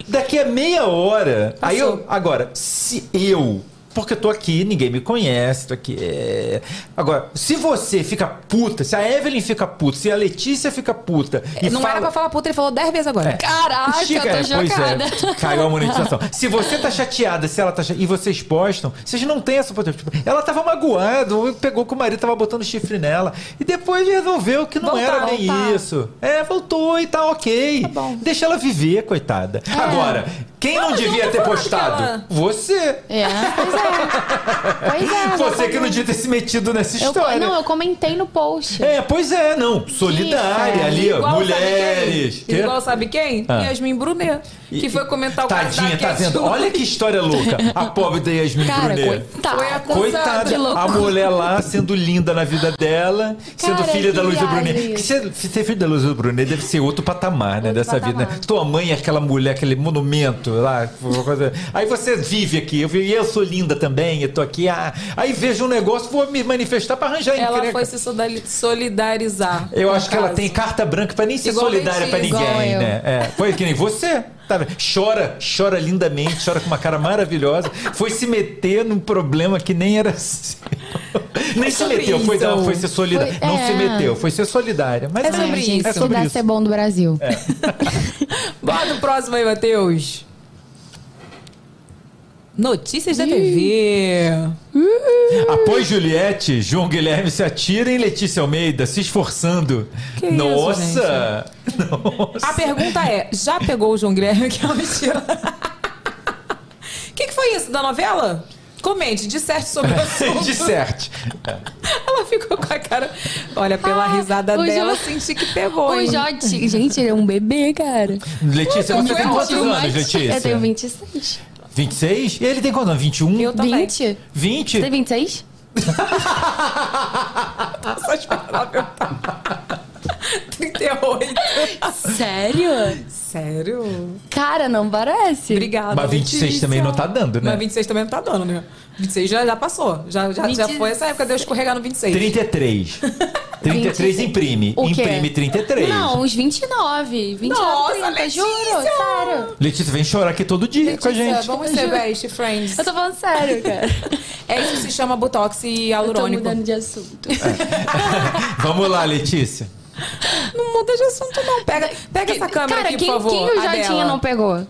Daqui a meia hora. Aí eu. Passou. Agora, se eu porque eu tô aqui, ninguém me conhece, tô aqui. é. Agora, se você fica puta, se a Evelyn fica puta, se a Letícia fica puta. E Não fala... era pra falar puta, ele falou 10 vezes agora. Caraca, Chica, eu tô é, chocada. é, caiu a monetização. Se você tá chateada, se ela tá chateada, e vocês postam, vocês não têm essa oportunidade. Tipo, ela tava magoada, ou pegou que o marido tava botando chifre nela, e depois resolveu que não Voltar, era bem voltar. isso. É, voltou e tá ok. Deixa ela viver, coitada. É. Agora, quem não eu devia não ter postado? ela- Você. É, pois é. Pois é. Você que não devia ter se metido nessa Eu, história. não, eu comentei no post. É, pois é, não. Solidária inferno. ali, ó. Igual Mulheres. Sabe quem? Igual sabe quem? Ah. Yasmin Brunet. Que foi comentar o Tadinha, tá vendo? Olha que história louca. A pobre da Yasmin Cara, Brunet. coitada. Foi acusada. Coitada, a mulher lá sendo linda na vida dela, sendo Cara, filha que da Luísa Brunet. Ser, ser filho da Luísa Brunet deve ser outro patamar, né? Outro dessa vida, né? patamar. Tua mãe é aquela mulher, aquele monumento lá. coisa- Aí você vive aqui, eu, vi- e eu sou linda também, eu tô aqui. Ah, aí vejo um negócio, vou me manifestar pra arranjar Ela encrenca. foi se solidari- solidarizar. Eu no acho que ela caso. tem carta branca pra nem ser Igual solidária pra Letícia. ninguém, né? É, foi que nem você. Tá vendo? Chora, chora lindamente, chora com uma cara maravilhosa. Foi se meter num problema que nem era seu. Nem se sobre meteu, foi, não, foi ser solidária. Foi- não é. se meteu, foi ser solidária. Mas É sobre Ai, gente, isso. É sobre isso. ser bom do Brasil. Bota o próximo aí, Matheus. Notícias da TV. Após Juliette, João Guilherme se atira em Letícia Almeida, se esforçando. Que isso, Nossa! Nossa! A pergunta é: já pegou o João Guilherme? Que é uma mentira. O que, que foi isso? Da novela? Comente, disserte sobre o assunto. Disserte. Ela ficou com a cara. Olha, pela Ah, risada dela, Jo- senti que pegou. O? Jote, gente, ele é um bebê, cara. Letícia, você tem quantos anos, Letícia? Eu tenho 26. 26? E ele tem quantos anos? 21? Eu também. 20? 20? Você tem 26? Só esperar perguntar. 38. Sério? Sério? Cara, não parece. Obrigada. Mas 26 Letícia. também não tá dando, né? Mas 26 também não tá dando, né? 26 já, já passou. Já, já, já 20 foi essa época de eu escorregar no 26. 33. 33 imprime. O quê? Imprime 33. Não, uns 29. 29, Nossa, 30, Letícia! juro, sério. Letícia, vem chorar aqui todo dia com a Letícia, gente. Vamos ser best friends. Eu tô falando sério, cara. É isso que se chama Botox e Eu tô hialurônico. mudando de assunto. Vamos lá, Letícia. Não muda de assunto, não. Pega, pega essa câmera Cara, aqui, quem, por favor. quem o Jotinha não pegou?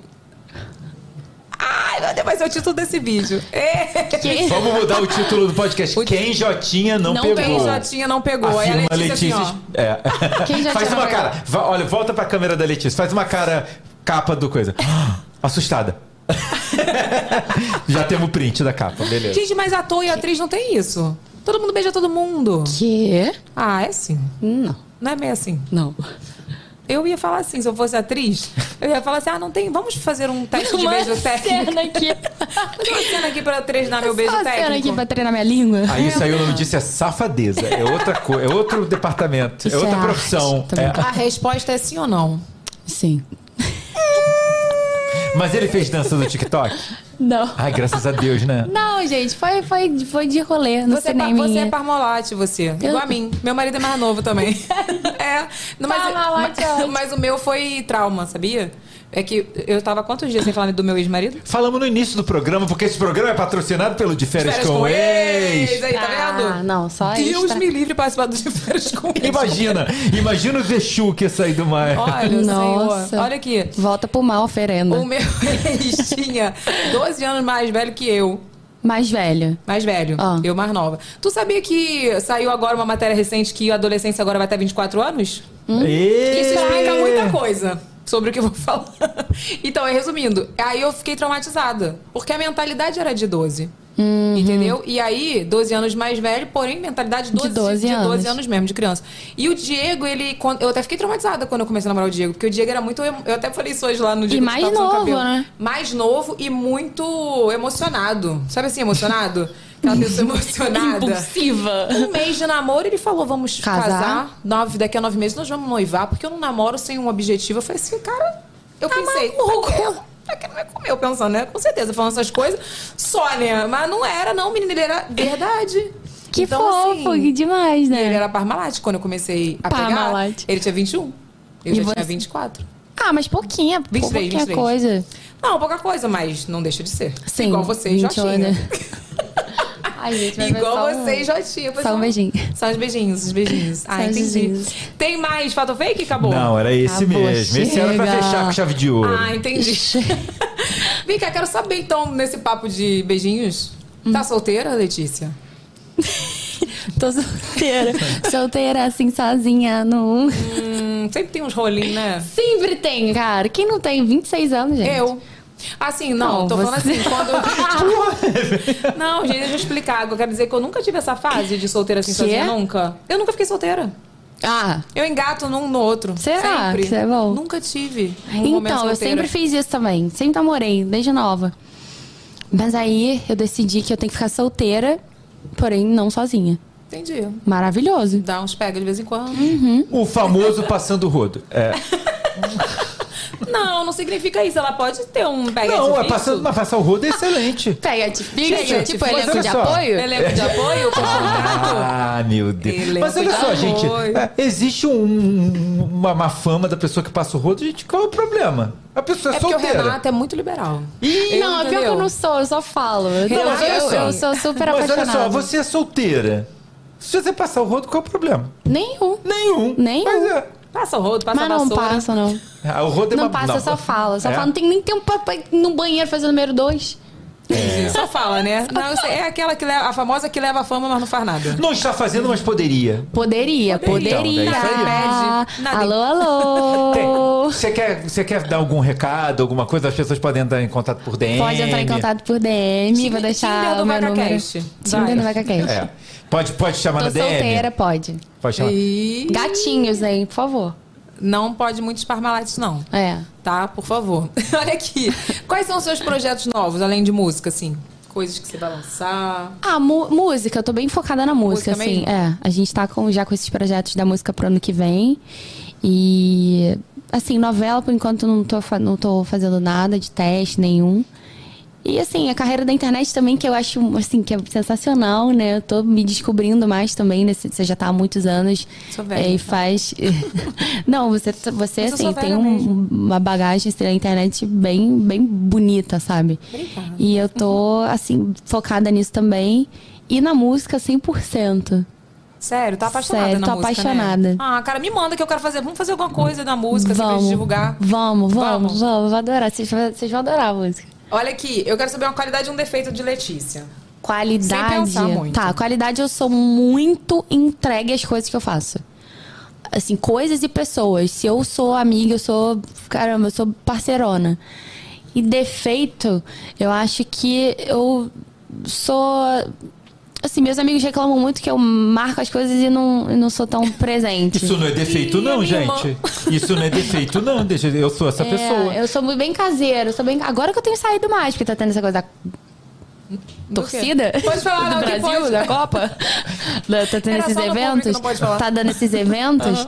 Ai, meu Deus, vai ser o título desse vídeo. É. Quem? Vamos mudar o título do podcast. Quem Jotinha não, Não pegou? Quem Jotinha não pegou. Aí a Afirma Letícia, assim, ó. É. Quem Jotinha Faz não uma pegou? cara. Va- Olha, volta pra câmera da Letícia. Faz uma cara capa do coisa. Assustada. Já temos o print da capa, beleza. Gente, mas ator e atriz não tem isso. Todo mundo beija todo mundo. Quê? Ah, é sim. Não. Não é meio assim. Não. Eu ia falar assim, se eu fosse atriz, eu ia falar assim: ah, não tem. Vamos fazer um teste de Uma beijo técnico. cena aqui. Uma cena aqui pra treinar meu beijo Só a cena aqui técnico. pra treinar minha língua. Aí isso aí o nome disso é safadeza. É outra coisa, é outro departamento, Isso é outra é profissão. brincando. A resposta é sim ou não? Sim. É. Mas ele fez dança do TikTok? Não. Ai, graças a Deus, né? Não, gente, foi, foi, foi de rolê no Você é, pa- cinema. você é parmolate, você. Igual a mim. Meu marido é mais novo também. é. Mas, é mas, mas o meu foi trauma, sabia? É que eu tava quantos dias sem falar do meu ex-marido? Falamos no início do programa, porque esse programa é patrocinado pelo De Férias, Férias com, com Ex. ex, aí, tá vendo? Ah, não, só Deus extra. me livre participar do de férias com ex. Imagina, imagina o Zexu que ia sair do mar. Olha, Nossa. Senhor. Olha aqui. Volta pro mal, oferenda. O meu ex tinha 12 anos mais velho que eu. Mais velho. Mais velho. Ah. Eu mais nova. Tu sabia que saiu agora uma matéria recente que a adolescência agora vai até 24 anos? Ê! Isso explica muita coisa sobre o que eu vou falar. Então, resumindo, aí eu fiquei traumatizada. Porque a mentalidade era de 12. Entendeu? E aí, 12 anos mais velho, porém, mentalidade 12, De 12 de 12 anos. anos mesmo, de criança. E o Diego, ele. Eu até fiquei traumatizada quando eu comecei a namorar o Diego, porque o Diego era muito. Eu até falei isso hoje lá no dia E mais novo, né? Mais novo e muito emocionado. Sabe assim, emocionado? Aquela pessoa emocionada. Impulsiva. Um mês de namoro, ele falou: vamos Casar? casar. Nove, daqui a nove meses nós vamos noivar, porque eu não namoro sem um objetivo. Eu falei assim, cara, eu pensei. Maluco. Pra que não vai comer? Eu pensando, né? Com certeza, falando essas coisas. Só, né? Mas não era, não, menina. Ele era verdade. Que Então, fofo, assim, que demais, Ele né? era Parmalat quando eu comecei a Parmalat. pegar. Ele tinha 21. Eu E já você? tinha 24. Ah, mas pouquinha, 23, pouquinha 23. coisa. Não, pouca coisa, mas não deixa de ser. Sim, Igual você e 28, Jotinha. né? Ai, gente, ver Igual só um- você e Jotinha. pois Só um beijinho. Só os beijinhos, os beijinhos. Ah, entendi. beijinhos. Tem mais fato fake? Acabou? Não, era esse Acabou, mesmo. Esse era pra chega. fechar com chave de ouro. Ah, entendi. Vem cá, quero saber então, nesse papo de beijinhos. Tá solteira, Letícia? Tô solteira. solteira, assim, sozinha, no... Hum, sempre tem uns rolinhos, né? Sempre tem, cara. Quem não tem 26 anos, gente? Eu. Assim, não, Não, tô falando você- assim, quando. não, gente, deixa eu explicar. Eu quero dizer que eu nunca tive essa fase de solteira assim Quê? sozinha, nunca. Eu nunca fiquei solteira. Ah, Eu engato num no outro. Será Sempre. que isso é bom? Nunca tive. um então, eu sempre fiz isso também. Sempre namorei, desde nova. Mas aí eu decidi que eu tenho que ficar solteira, porém não sozinha. Entendi. Maravilhoso. Dá uns pega de vez em quando. O famoso passando o rodo. É. Não, não significa isso. Ela pode ter um pega Não, de é fixo. passando, mas passar o rodo é excelente. Pega de fica, Gente, tipo mas elenco olha de só. apoio. Elenco de apoio. Ah, meu Deus. Elenco Mas olha de só, gente. apoio. é, Existe um- uma, uma fama da pessoa que passa o rodo. Gente, qual é o problema? A pessoa é, É porque o solteira. Renato é muito liberal. Ih, Não, é pior que eu entendeu? não sou, eu só falo. Eu, Não, mas olha eu, só. eu sou super Mas olha apaixonada. só, você é solteira. Se você passar o rodo, qual é o problema? Nenhum. Nenhum. Nenhum. Mas é. Passa o rodo, passa Mas a não vassoura. passa, não. Ah, o rodo é Não uma- passa, eu só falo. Só É? falo, não tem nem tempo pra, pra ir no banheiro fazer o número dois. Só fala, né? Não, é aquela que leva, a famosa que leva a fama, mas não faz nada. Não está fazendo, mas poderia. Poderia, Poderia. poderia. Então, daí pede. Nada. Alô, alô. Você quer, você quer dar algum recado, alguma coisa? As pessoas podem entrar em contato por DM. Pode entrar em contato por DM, vou deixar o meu número. VacaCast. Tinder do VacaCast. É. Pode, pode chamar Tô na DM. solteira, pode. Pode chamar. E Gatinhos aí, por favor. não pode muitos parmalates, não. É. Tá? Por favor. Olha aqui. Quais são os seus projetos novos, além de música, assim? Coisas que você vai lançar. Ah, música, eu tô bem focada na música, Música assim. mesmo? É, a gente tá com, já com esses projetos da música pro ano que vem. E, assim, novela, por enquanto, não tô, não tô fazendo nada de teste nenhum. E, assim, a carreira da internet também, que eu acho, assim, que é sensacional, né? Eu tô me descobrindo mais também, nesse, você já tá há muitos anos. Sou velha, é, E tá? faz... não, você, você eu assim, tem um- uma bagagem assim, na internet bem, bem bonita, sabe? Obrigada. E eu tô, assim, focada nisso também. E na música, 100%. Sério, tá apaixonada Sério, na tô música, apaixonada. Né? Ah, cara, me manda que eu quero fazer. Vamos fazer alguma coisa na música, assim, pra vamos, gente divulgar. Vamos, vamos, Vamos. vamos, vou adorar. Vocês, vocês vão adorar a música. Olha aqui, eu quero saber uma qualidade e um defeito de Letícia. Qualidade. Sem pensar muito. Tá, qualidade eu sou muito entregue às coisas que eu faço. Assim, coisas e pessoas. Se eu sou amiga, eu sou. Caramba, eu sou parceirona. E defeito, eu acho que eu sou. Assim, meus amigos reclamam muito que eu marco as coisas e não, e não sou tão presente. Isso não é defeito, Ih, não, irmã. gente. Isso não é defeito, não. Eu sou essa É, pessoa. Eu sou bem caseiro, sou bem. Agora que eu tenho saído mais, porque tá tendo essa coisa da torcida Pode falar, do não, Brasil, pode. da Copa. Da- tá tendo Era esses eventos. não pode falar. Tá dando esses eventos.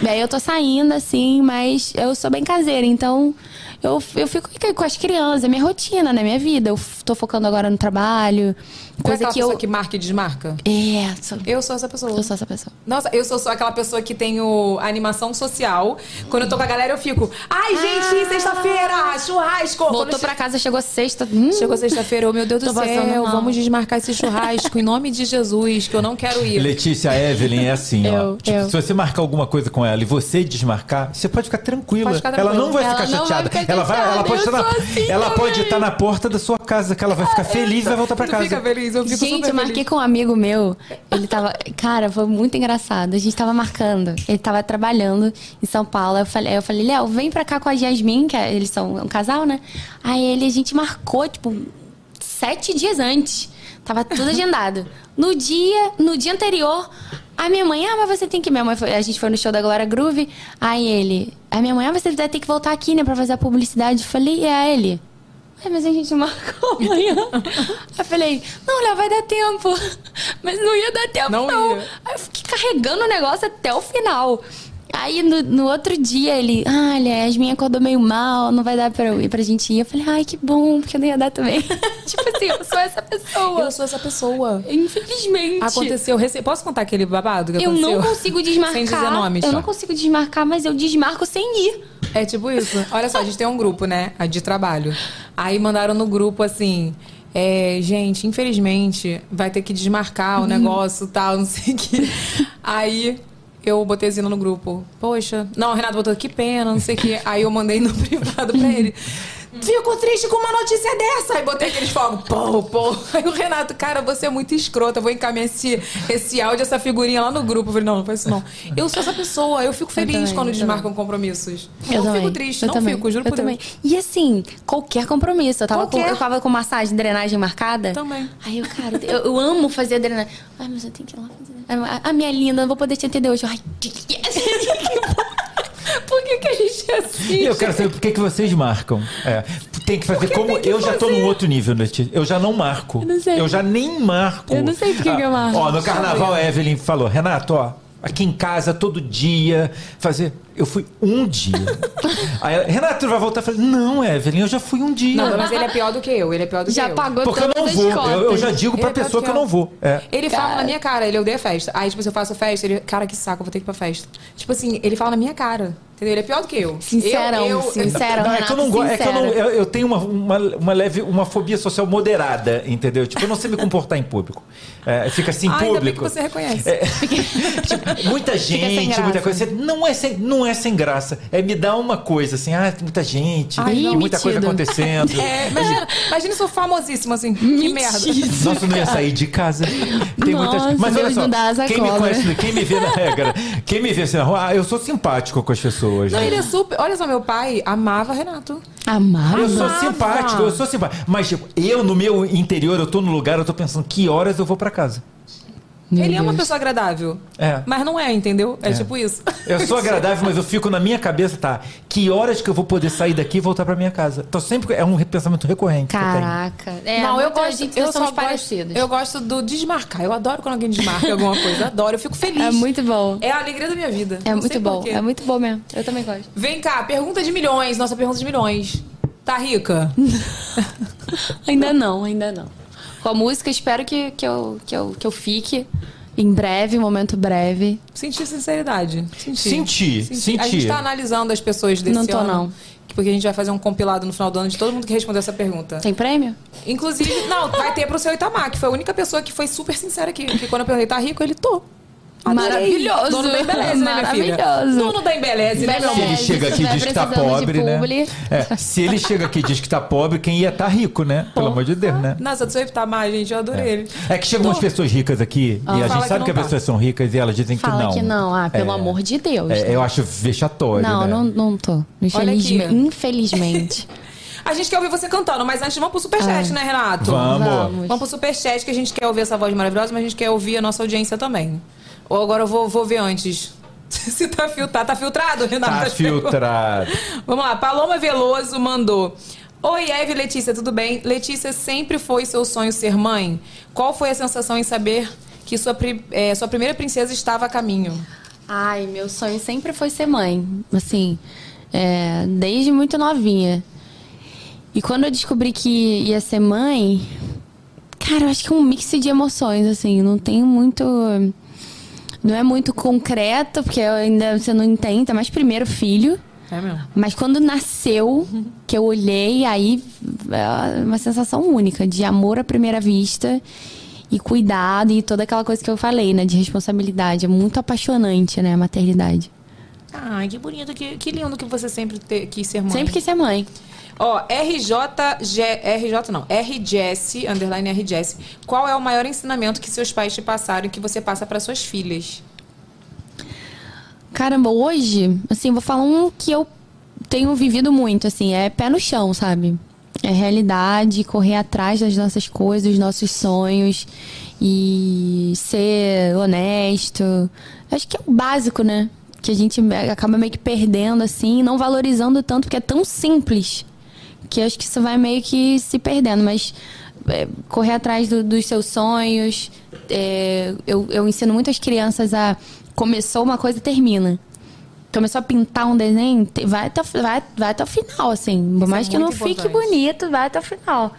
E aí eu tô saindo, assim, mas eu sou bem caseira, então. Eu, eu fico com as crianças, é minha rotina, né? Minha vida. Eu tô focando agora no trabalho. É Coisa aquela que eu. pessoa que marca e desmarca? É, sou... Eu sou essa pessoa. eu sou essa pessoa. Nossa, eu sou só aquela pessoa que tem o, a animação social. Quando eu tô com a galera, eu fico. Ai, gente, sexta-feira, churrasco. Quando Voltou che- pra casa, chegou sexta. Hum, Chegou sexta-feira, oh meu Deus do céu, mal. vamos desmarcar esse churrasco em nome de Jesus, que eu não quero ir. Letícia Evelyn é assim, ó. Eu, Tipo, eu. se você marcar alguma coisa com ela e você desmarcar, você pode ficar tranquila. Pode ficar ela tranquila. não vai Ela ficar não vai chateada. ficar ela vai, ela pode estar na, assim ela também. pode estar na porta da sua casa, que ela vai ficar feliz e vai voltar pra Tu casa. fica feliz, eu fico Gente, eu marquei feliz. com um amigo meu. Ele tava. Cara, foi muito engraçado. A gente tava marcando. Ele tava trabalhando em São Paulo. Eu falei, eu falei, Léo, vem pra cá com a Yasmin, que é- eles são um casal, né? Aí ele, a gente marcou, tipo, sete dias antes. Tava tudo agendado. No dia, no dia anterior, a minha mãe, ah, mas você tem que. Minha mãe foi- a gente foi no show da Glória Groove. Aí ele, a minha mãe, ah, você vai ter que voltar aqui, né, pra fazer a publicidade. Eu falei, é ele. Ai, mas a gente marcou amanhã. Aí eu falei, não, Léo, vai dar tempo. Mas não ia dar tempo, Não não. ia. Aí eu fiquei carregando o negócio até o final. Aí no, no outro dia ele, ah, olha, a Yasmin acordou meio mal, não vai dar pra eu ir pra gente ir. Eu falei, ai, que bom, porque eu não ia dar também. tipo assim, eu sou essa pessoa. Eu sou essa pessoa. Infelizmente. Aconteceu recém. Posso contar aquele babado que Eu aconteceu? não consigo desmarcar. Sem dizer nomes. Eu não consigo desmarcar, mas eu desmarco sem ir. É tipo isso. Olha só, a gente tem um grupo, né? De trabalho. Aí mandaram no grupo assim. É, gente, infelizmente, vai ter que desmarcar o negócio e tal, não sei o que. Aí eu botei assim no grupo. Poxa. Não, o Renato botou que pena, não sei o que. Aí eu mandei no privado pra ele. Fico triste com uma notícia dessa. Aí botei aqueles fogos. Pô, pô. Aí o Renato, cara, você é muito escrota. Eu vou encaminhar esse, esse áudio, essa figurinha lá no grupo. Eu falei, não, não faz isso não. Eu sou essa pessoa. Eu fico feliz também, quando eu desmarcam compromissos. Eu não também. fico triste, Eu não também. fico, juro eu por também. Deus. E assim, qualquer compromisso. Eu tava, com, Qualquer. eu tava com massagem, drenagem marcada. Também. Aí eu, cara, eu, eu amo fazer a drenagem. Ai, mas eu tenho que ir lá fazer. A minha linda, não vou poder te atender hoje. Ai, por que, que a gente é assim? E eu quero saber por que, que vocês marcam. É, tem que fazer como. eu já tô num outro nível, Letícia. Eu já não marco. Eu não sei. já nem marco. Eu não sei por que que eu marco. Ó, no carnaval, a Evelyn falou: Renato, ó, aqui em casa todo dia, fazer. Eu fui um dia. Aí, ela, Renato, tu vai voltar? Eu falei: Não, Evelyn, eu já fui um dia. Não, mas ele é pior do que eu. Ele é pior do Já que eu. pagou Porque eu não vou. Eu, eu já digo pra Ele é pessoa que eu que eu. não vou. É. Ele fala na minha cara, ele odeia festa. Aí, tipo, se eu faço festa, ele, cara, que saco, eu vou ter que ir pra festa. Tipo assim, ele fala na minha cara. Entendeu? Ele é pior do que eu. Sincerão, eu, eu, sincero. Não, é que eu não gosto. É que eu, não, eu, eu tenho uma, uma, uma leve uma fobia social moderada, entendeu? Tipo, eu não sei me comportar em público. É, fica assim, Ah, ainda bem público. que você reconhece. É, tipo, muita gente, muita coisa. Você- Não é, sem, não é sem graça. É me dar uma coisa assim, ah, tem muita gente, Ai, não. muita coisa acontecendo. É, imagina, imagina se eu sou famosíssimo assim. Que merda. Nossa, eu não ia sair de casa. Tem Nossa, muitas. Mas olha só, não quem me conhece, quem me vê na regra, quem me vê assim na rua, ah, eu sou simpático com as pessoas. Não, né? ele é super. Olha só, meu pai amava Renato. Amava. Eu sou simpático, eu sou simpático. Mas tipo, eu, no meu interior, eu tô no lugar, eu tô pensando que horas eu vou pra casa. Meu ele é uma Deus. pessoa agradável. É. Mas não é, entendeu? É, É. tipo isso. Eu sou agradável, mas eu fico na minha cabeça, tá? Que horas que eu vou poder sair daqui e voltar pra minha casa? Tô sempre. É um pensamento recorrente. que eu tenho. Caraca. É, não, eu gosto. gente, eu somos gosto, parecidos. Eu gosto do desmarcar. Eu adoro quando alguém desmarca alguma coisa. Adoro. Eu fico feliz. É muito bom. É a alegria da minha vida. É Não muito bom. porquê. É muito bom mesmo. Eu também gosto. Vem cá, pergunta de milhões. Nossa pergunta de milhões. Tá rica? Ainda não, ainda não. Com a música, espero que, que, eu, que, eu, que eu fique em breve, um momento breve. Senti sinceridade. Senti. Senti, A gente tá analisando as pessoas desse Não tô, ano. não. Porque a gente vai fazer um compilado no final do ano de todo mundo que respondeu essa pergunta. Tem prêmio? Inclusive, não, vai ter pro seu Itamar, que foi a única pessoa que foi super sincera aqui. Que quando eu perguntei, tá rico? Ele tô. Adorei. Maravilhoso. Dono da Embeleze, né, minha filha? Maravilhoso. Dono da Embeleze, né, meu Se amor? ele chega aqui e diz que tá precisando de pobre, né? publi. É, se ele chega aqui e diz que tá pobre, quem ia tá rico, né? Pelo amor de Deus, né? Nossa, do seu Itamar, gente, eu adorei ele. É que chegam umas pessoas ricas aqui Ah. e a Fala gente que sabe não que, as tá. pessoas são ricas e elas dizem Fala que não. que não. Ah, pelo É. amor de Deus. É, né? eu acho vexatório. Não, né? não, não tô. Infelizmente. Infelizmente. A gente quer ouvir você cantando, mas antes vamos pro superchat, Ah. né, Renato? Vamos. Vamos. Vamos pro superchat, que a gente quer ouvir essa voz maravilhosa, mas a gente quer ouvir a nossa audiência também. Ou agora eu vou, vou ver antes. Se tá filtrado. Tá filtrado, Renato? Tá filtrado. Vamos lá, Paloma Veloso mandou. Oi, Eve e Letícia, tudo bem? Letícia, sempre foi seu sonho ser mãe? Qual foi a sensação em saber que sua, eh, sua primeira princesa estava a caminho? Ai, meu sonho sempre foi ser mãe. Assim, é, desde muito novinha. E quando eu descobri que ia ser mãe, cara, eu acho que é um mix de emoções, assim. Não tenho muito. Não é muito concreto, porque eu ainda você não entende, mas primeiro filho. É mesmo? Mas quando nasceu, que eu olhei, aí é uma sensação única de amor à primeira vista e cuidado e toda aquela coisa que eu falei, né? De responsabilidade. É muito apaixonante, né? A maternidade. Ai, que bonito, que, que lindo que você sempre te- quis ser mãe. Sempre quis ser mãe. Ó, RJ, RJ não, RJS, underline RJS. Qual é o maior ensinamento que seus pais te passaram e que você passa para suas filhas? Caramba, hoje, assim, vou falar um que eu tenho vivido muito, assim, é pé no chão, sabe? É realidade, correr atrás das nossas coisas, dos nossos sonhos e ser honesto. Acho que é o básico, né? Que a gente acaba meio que perdendo, assim, não valorizando tanto, porque é tão simples que acho que isso vai meio que se perdendo, mas é, correr atrás do- dos seus sonhos. é, eu, eu ensino muitas crianças a começou uma coisa termina. começou a pintar um desenho, vai até, vai, vai até o final, assim. Por mais que não muito fique importante. bonito, vai até o final.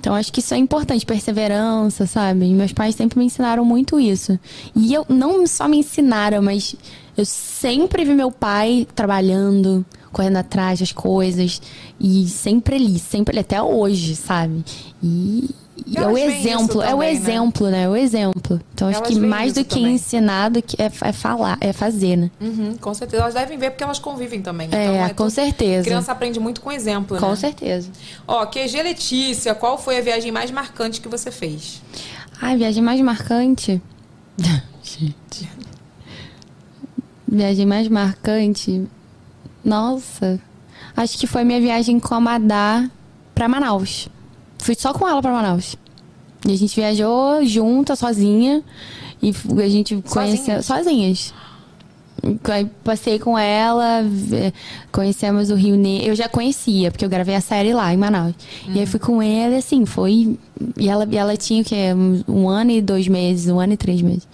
Então acho que isso é importante, perseverança, sabe? Meus pais sempre me ensinaram muito isso. E eu não só me ensinaram, mas eu sempre vi meu pai trabalhando, correndo atrás das coisas e sempre ali, sempre ali, até hoje, sabe? E, e é o exemplo, é o também, né? exemplo, né? É o exemplo. Então acho que mais do que também. ensinar do que é, é falar, é fazer, né? Uhum, com certeza. Elas devem ver porque elas convivem também. Então, É, tudo- com certeza. Criança aprende muito com exemplo, Com né? certeza. Ó, QG Letícia, qual foi a viagem mais marcante que você fez? Ai, viagem mais marcante. Gente. Viagem mais marcante. Nossa. Acho que foi minha viagem com a Madá pra Manaus. Fui só com ela pra Manaus. E a gente viajou junta, sozinha. E a gente conheceu. Sozinhas. Aí Passei com ela, conhecemos o Rio Negro. Eu já conhecia, porque eu gravei a série lá em Manaus. E aí fui com ela, assim, foi. E ela, ela tinha o quê? Um, ano e dois meses, um ano e três meses.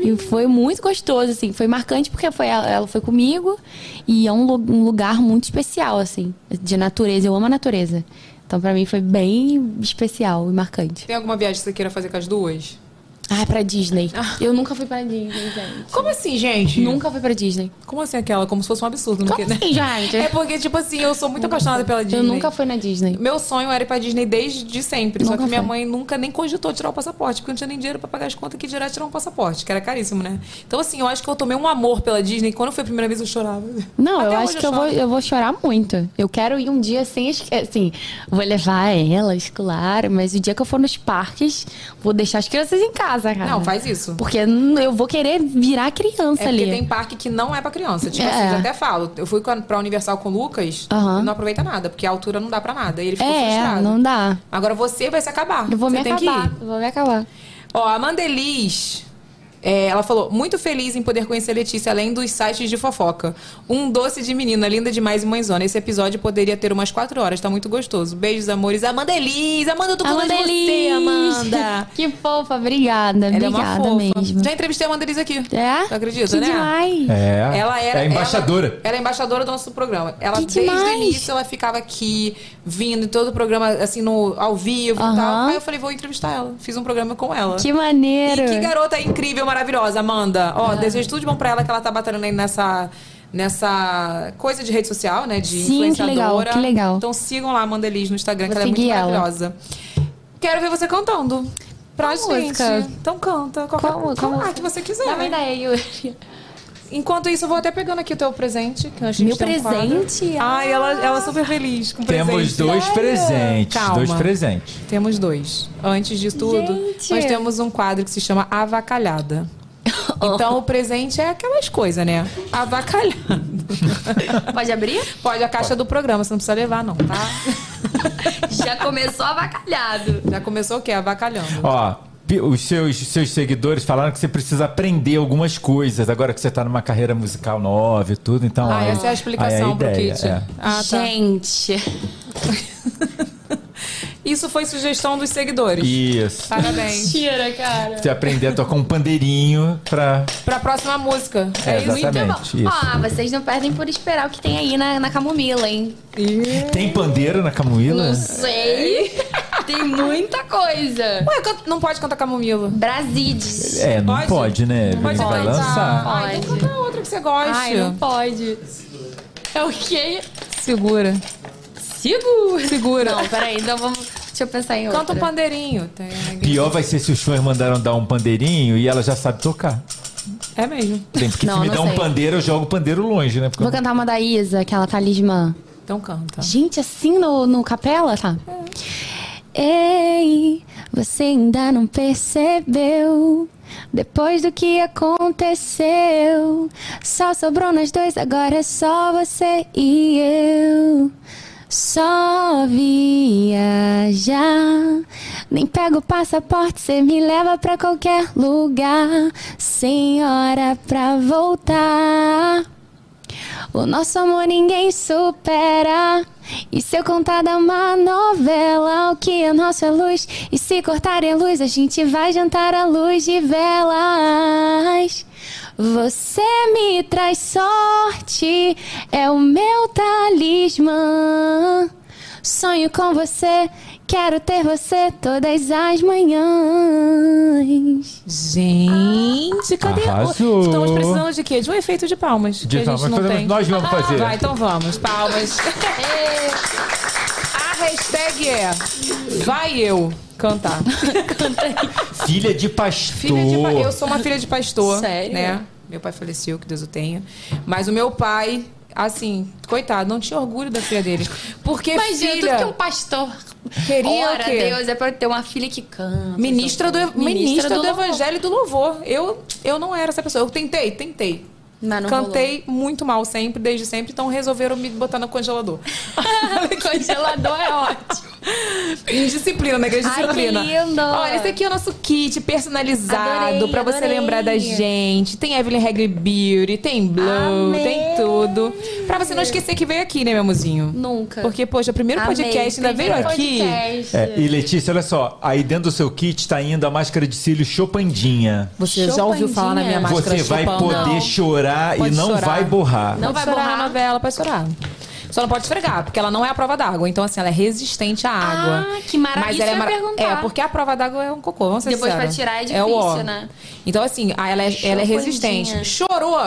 E foi muito gostoso, assim. Foi marcante porque foi, ela, ela foi comigo e é um, um lugar muito especial, assim, de natureza. Eu amo a natureza. Então, pra mim, foi bem especial e marcante. Tem alguma viagem que você queira fazer com as duas? Ah, pra Disney. Eu nunca fui pra Disney, gente. Como assim, gente? Nunca fui pra Disney. Como assim aquela? Como se fosse um absurdo. Como assim, gente? É porque, tipo assim, eu sou muito apaixonada pela Disney. Eu nunca fui na Disney. Meu sonho era ir pra Disney desde sempre. só Nunca que minha foi. mãe nunca nem cogitou tirar o passaporte, porque eu não tinha nem dinheiro pra pagar as contas que dirá tirar um passaporte, que era caríssimo, né? Então, assim, eu acho que eu tomei um amor pela Disney. Quando foi a primeira vez, eu chorava. Não, Até eu acho que eu vou, eu vou chorar muito. Eu quero ir um dia sem. esque- Assim, vou levar elas, claro, mas o dia que eu for nos parques, vou deixar as crianças em casa, cara. Não, faz isso. Porque eu vou querer virar criança É ali. porque tem parque que não é pra criança. Tipo É. assim, eu até falo. Eu fui pra Universal com o Lucas Aham. e não aproveita nada, porque a altura não dá pra nada. E ele ficou É, frustrado. não dá. Agora você vai se acabar. Eu vou você me acabar. que ir. Eu vou me acabar. Ó, a Mandeliz. É, ela falou, muito feliz em poder conhecer a Letícia, além dos sites de fofoca. Um doce de menina, linda demais e mãezona. Esse episódio poderia ter umas quatro horas, tá muito gostoso. Beijos, amores. Amanda Elis, Amanda, eu tô falando de você, Amanda. que fofa, obrigada. Ela é uma obrigada fofa. mesmo. Já entrevistei a Amanda Elis aqui. É? Tu acredita, Que né? demais. É. Ela era. É embaixadora. Ela, ela é embaixadora do nosso programa. Ela, Que desde o demais. início, ela ficava aqui, vindo em todo o programa, assim, no, ao vivo e tal. Aí eu falei, vou entrevistar ela. Fiz um programa com ela. Que maneiro. E que garota incrível, maravilhosa, Amanda. Ó, desejo tudo de bom pra ela, que ela tá batalhando aí nessa. Nessa coisa de rede social, né? De Sim, que influenciadora. legal, que legal. Então sigam lá a Amanda Elis no Instagram, Vou que ela é muito ela. maravilhosa. Quero ver você cantando. Pra Qual gente. música? Então canta. Qualquer Como, como ah, que você quiser. Dá uma ideia, Yuri. Enquanto isso, eu vou até pegando aqui o teu presente. Que a gente Meu tem um presente? Ai, ela, ela é super feliz com o presente. Temos dois presentes. Calma. Dois presentes. Temos dois. Antes de tudo, Gente. nós temos um quadro que se chama Avacalhada. Então, o presente é aquelas coisas, né? Avacalhado. Pode abrir? Pode a caixa do programa, você não precisa levar, não, tá? Já começou avacalhado. Já começou o quê? Avacalhando. Ó, os seus, seus seguidores falaram que você precisa aprender algumas coisas agora que você tá numa carreira musical nova e tudo. Então, Ah, aí- essa é a explicação aí a pro ideia, kit. é. Ah, tá. Gente. Isso foi sugestão dos seguidores. Isso. Parabéns. Mentira, cara. Você aprender a tocar um pandeirinho pra. Pra próxima música. É, É, isso. exatamente. Isso. Ó, vocês não perdem por esperar o que tem aí na, na camomila, hein? Tem pandeiro na Camuíla? Não sei. tem muita coisa. Ué, não pode cantar camomila. Brasides. É, não Pode? pode, né? Não pode vai lançar. Ah, então canta outra que você gosta. Ai, não pode. É o quê? Segura. Segura. Segura. Não, peraí, então vamos. Deixa eu pensar em outra. Canta um pandeirinho. Tem- Pior vai ser se os fãs mandaram dar um pandeirinho e ela já sabe tocar. É mesmo. Tem, porque Não, se me dá um sei. pandeiro, eu jogo o pandeiro longe, né? Porque Vou eu- cantar uma da Isa, aquela talismã. Então canta. Gente, assim no, no capela, tá? Ei, você ainda não percebeu? Depois do que aconteceu, só sobrou nós dois, agora é só você e eu. Só viajar. Nem pego o passaporte, cê me leva pra qualquer lugar. Sem hora pra voltar. O nosso amor ninguém supera. E se eu contar da uma novela, o que é nosso é luz. E se cortarem luz, a gente vai jantar à luz de velas. Você me traz sorte, é o meu talismã. Sonho com você, quero ter você todas as manhãs. Gente, cadê? o- Arrasou. Estamos precisando de quê? De um efeito de palmas. De que a gente palmas, não tem. nós vamos fazer. Vai, então vamos. Palmas. A hashtag é Vai eu cantar. Filha de pastor. Filha de pa- Eu sou uma filha de pastor. Sério? Né? Meu pai faleceu, que Deus o tenha. Mas o meu pai, assim, coitado, não tinha orgulho da filha dele. Porque Imagina, filha... tudo que um pastor Queria ora o quê? a Deus é pra ter uma filha que canta. Ministra do, Ministra ministra do, do evangelho e do louvor. Eu, eu não era essa pessoa. Eu tentei, tentei. Cantei muito mal sempre, desde sempre, então resolveram me botar no congelador. Congelador é ótimo. Indisciplina, né? Que é Ai, disciplina. que lindo. Olha, esse aqui é o nosso kit personalizado pra você lembrar da gente. Tem Evelyn Regli Beauty, tem Blow, Amei. tem tudo. Pra você não esquecer que veio aqui, né, meu amorzinho? Nunca. Porque, poxa, o primeiro Amei. podcast ainda veio Primeiro aqui. É, e Letícia, olha só, aí dentro do seu kit tá indo a máscara de cílios Chopandinha. Você já ouviu falar na minha máscara Você vai chupando? poder Não. chorar Pode e não chorar. vai borrar. Não vai chorar na novela, pode chorar. Só não pode esfregar, porque ela não é a prova d'água. Então, assim, ela é resistente à água. Ah, que maravilha. Mas ela é, perguntar. é, porque a prova d'água é um cocô, vamos ser Depois pra sinceros. tirar é o ó. difícil, né? Então, assim, ela é, ela é resistente. Chorou,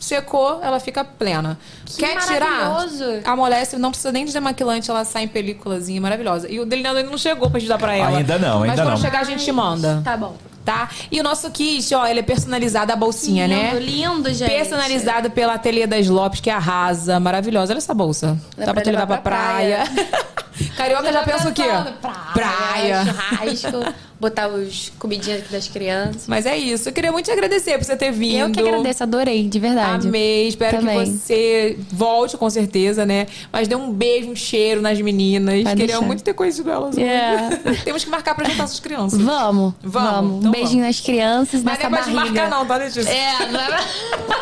secou, ela fica plena. Quer tirar? Amolece, não precisa nem de demaquilante, ela sai em películazinha maravilhosa. E o delineador ainda não chegou pra gente dar pra ela. Ainda não, Mas ainda quando não. chegar, a gente te manda. Tá bom. Tá? E o nosso kit, ó, ele é personalizado a bolsinha, né? Lindo, lindo, gente. Personalizado pela Ateliê das Lopes, que arrasa. Maravilhosa. Olha essa bolsa. Dá Dá pra pra te levar pra pra praia. Carioca já, Já pensa o quê? pensando, Praia. Churrasco, botar os comidinhas aqui das crianças. Mas é isso. Eu queria muito te agradecer por você ter vindo. Eu que agradeço, adorei, de verdade. Amei. Espero Também. que você volte com certeza, né? Mas dê um beijo, um cheiro nas meninas. Pode Queria deixar. muito ter conhecido elas. É. Temos que marcar pra juntar essas crianças. Vamos, Vamos, vamos. então um beijinho vamos. nas crianças, Mas nessa não é pra te barriga. marcar não, tá, Letícia? É, não é...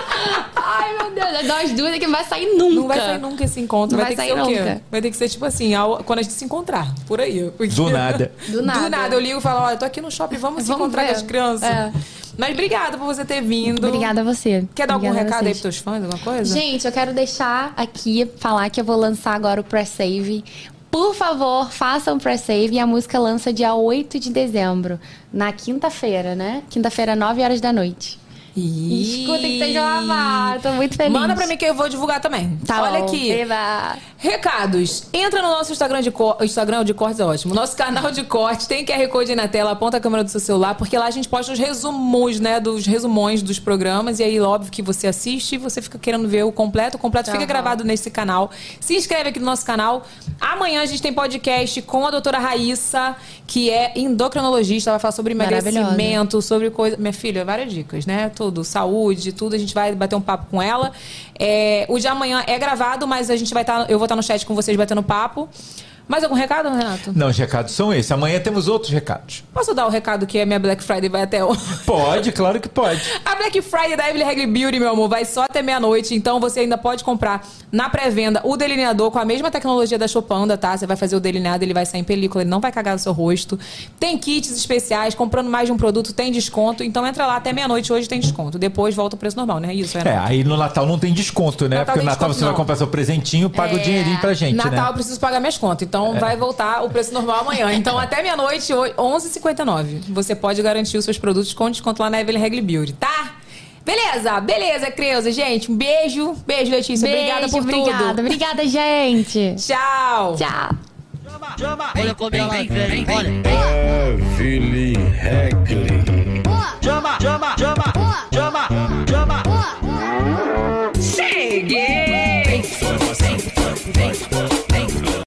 Ai, meu Deus, nós duas aqui não vai sair nunca. Não vai sair nunca esse encontro. Não vai, vai ter que ser sair o quê? nunca. Vai ter que ser tipo assim, ao- quando a gente se encontrar. Por aí. Porque- Do nada. Do nada. Do nada. Eu ligo e falo, olha, tô aqui no shopping, vamos, Vamos encontrar ver. com as crianças. É. Mas obrigada por você ter vindo. Obrigada a você. Quer dar algum Obrigada a recado aí pros teus fãs, alguma coisa? Gente, eu quero deixar aqui, falar que eu vou lançar agora o pré-save. Por favor, façam o pré-save e a música lança dia 8 de dezembro, na quinta-feira, né? Quinta-feira, 9 horas da noite. Ih. Escutem que seja lavado, tô muito feliz. Manda pra mim que eu vou divulgar também. Tá Olha bom. aqui. Eba. Recados. Entra no nosso Instagram de corte. Instagram de cortes é ótimo. Nosso canal de corte tem QR Code aí na tela, aponta a câmera do seu celular, porque lá a gente posta os resumos, né? Dos resumões dos programas. E aí, óbvio que você assiste e você fica querendo ver o completo. O completo fica gravado nesse canal. Se inscreve aqui no nosso canal. Amanhã a gente tem podcast com a doutora Raíssa, que é endocrinologista. Ela vai falar sobre emagrecimento, sobre coisa. Minha filha, várias dicas, né? Tudo, saúde, tudo. A gente vai bater um papo com ela. É, o de amanhã é gravado, mas a gente vai estar. eu vou estar no chat com vocês batendo papo. Mais algum recado, Renato? Não, os recados são esses. Amanhã temos outros recados. Posso dar o recado que a minha Black Friday vai até o. Pode, claro que pode. A Black Friday da Evelyn Regli Beauty, meu amor, vai só até meia-noite. Então você ainda pode comprar na pré-venda o delineador com a mesma tecnologia da Chopanda, tá? Você vai fazer o delineado, ele vai sair em película, ele não vai cagar no seu rosto. Tem kits especiais, comprando mais de um produto tem desconto. Então entra lá até meia-noite, hoje tem desconto. Depois volta o preço normal, né? Isso, É, Renato? aí no Natal não tem desconto, né? Natal Porque no Natal desconto, você vai não. comprar seu presentinho, paga o dinheirinho pra gente, Natal eu né? preciso pagar minhas contas, então vai voltar o preço normal amanhã. Então até meia-noite, ho- 11h59. Você pode garantir os seus produtos com desconto lá na Evelyn Regli Beauty, tá? Beleza, beleza, Creuza, gente. Um beijo. Beijo, Letícia. obrigada Beijo, por obrigada. tudo. Obrigada, gente. Tchau. Tchau. Olha como ela vem, vem, olha. Evelyn Regli. Chama, chama, chama, chama, chama.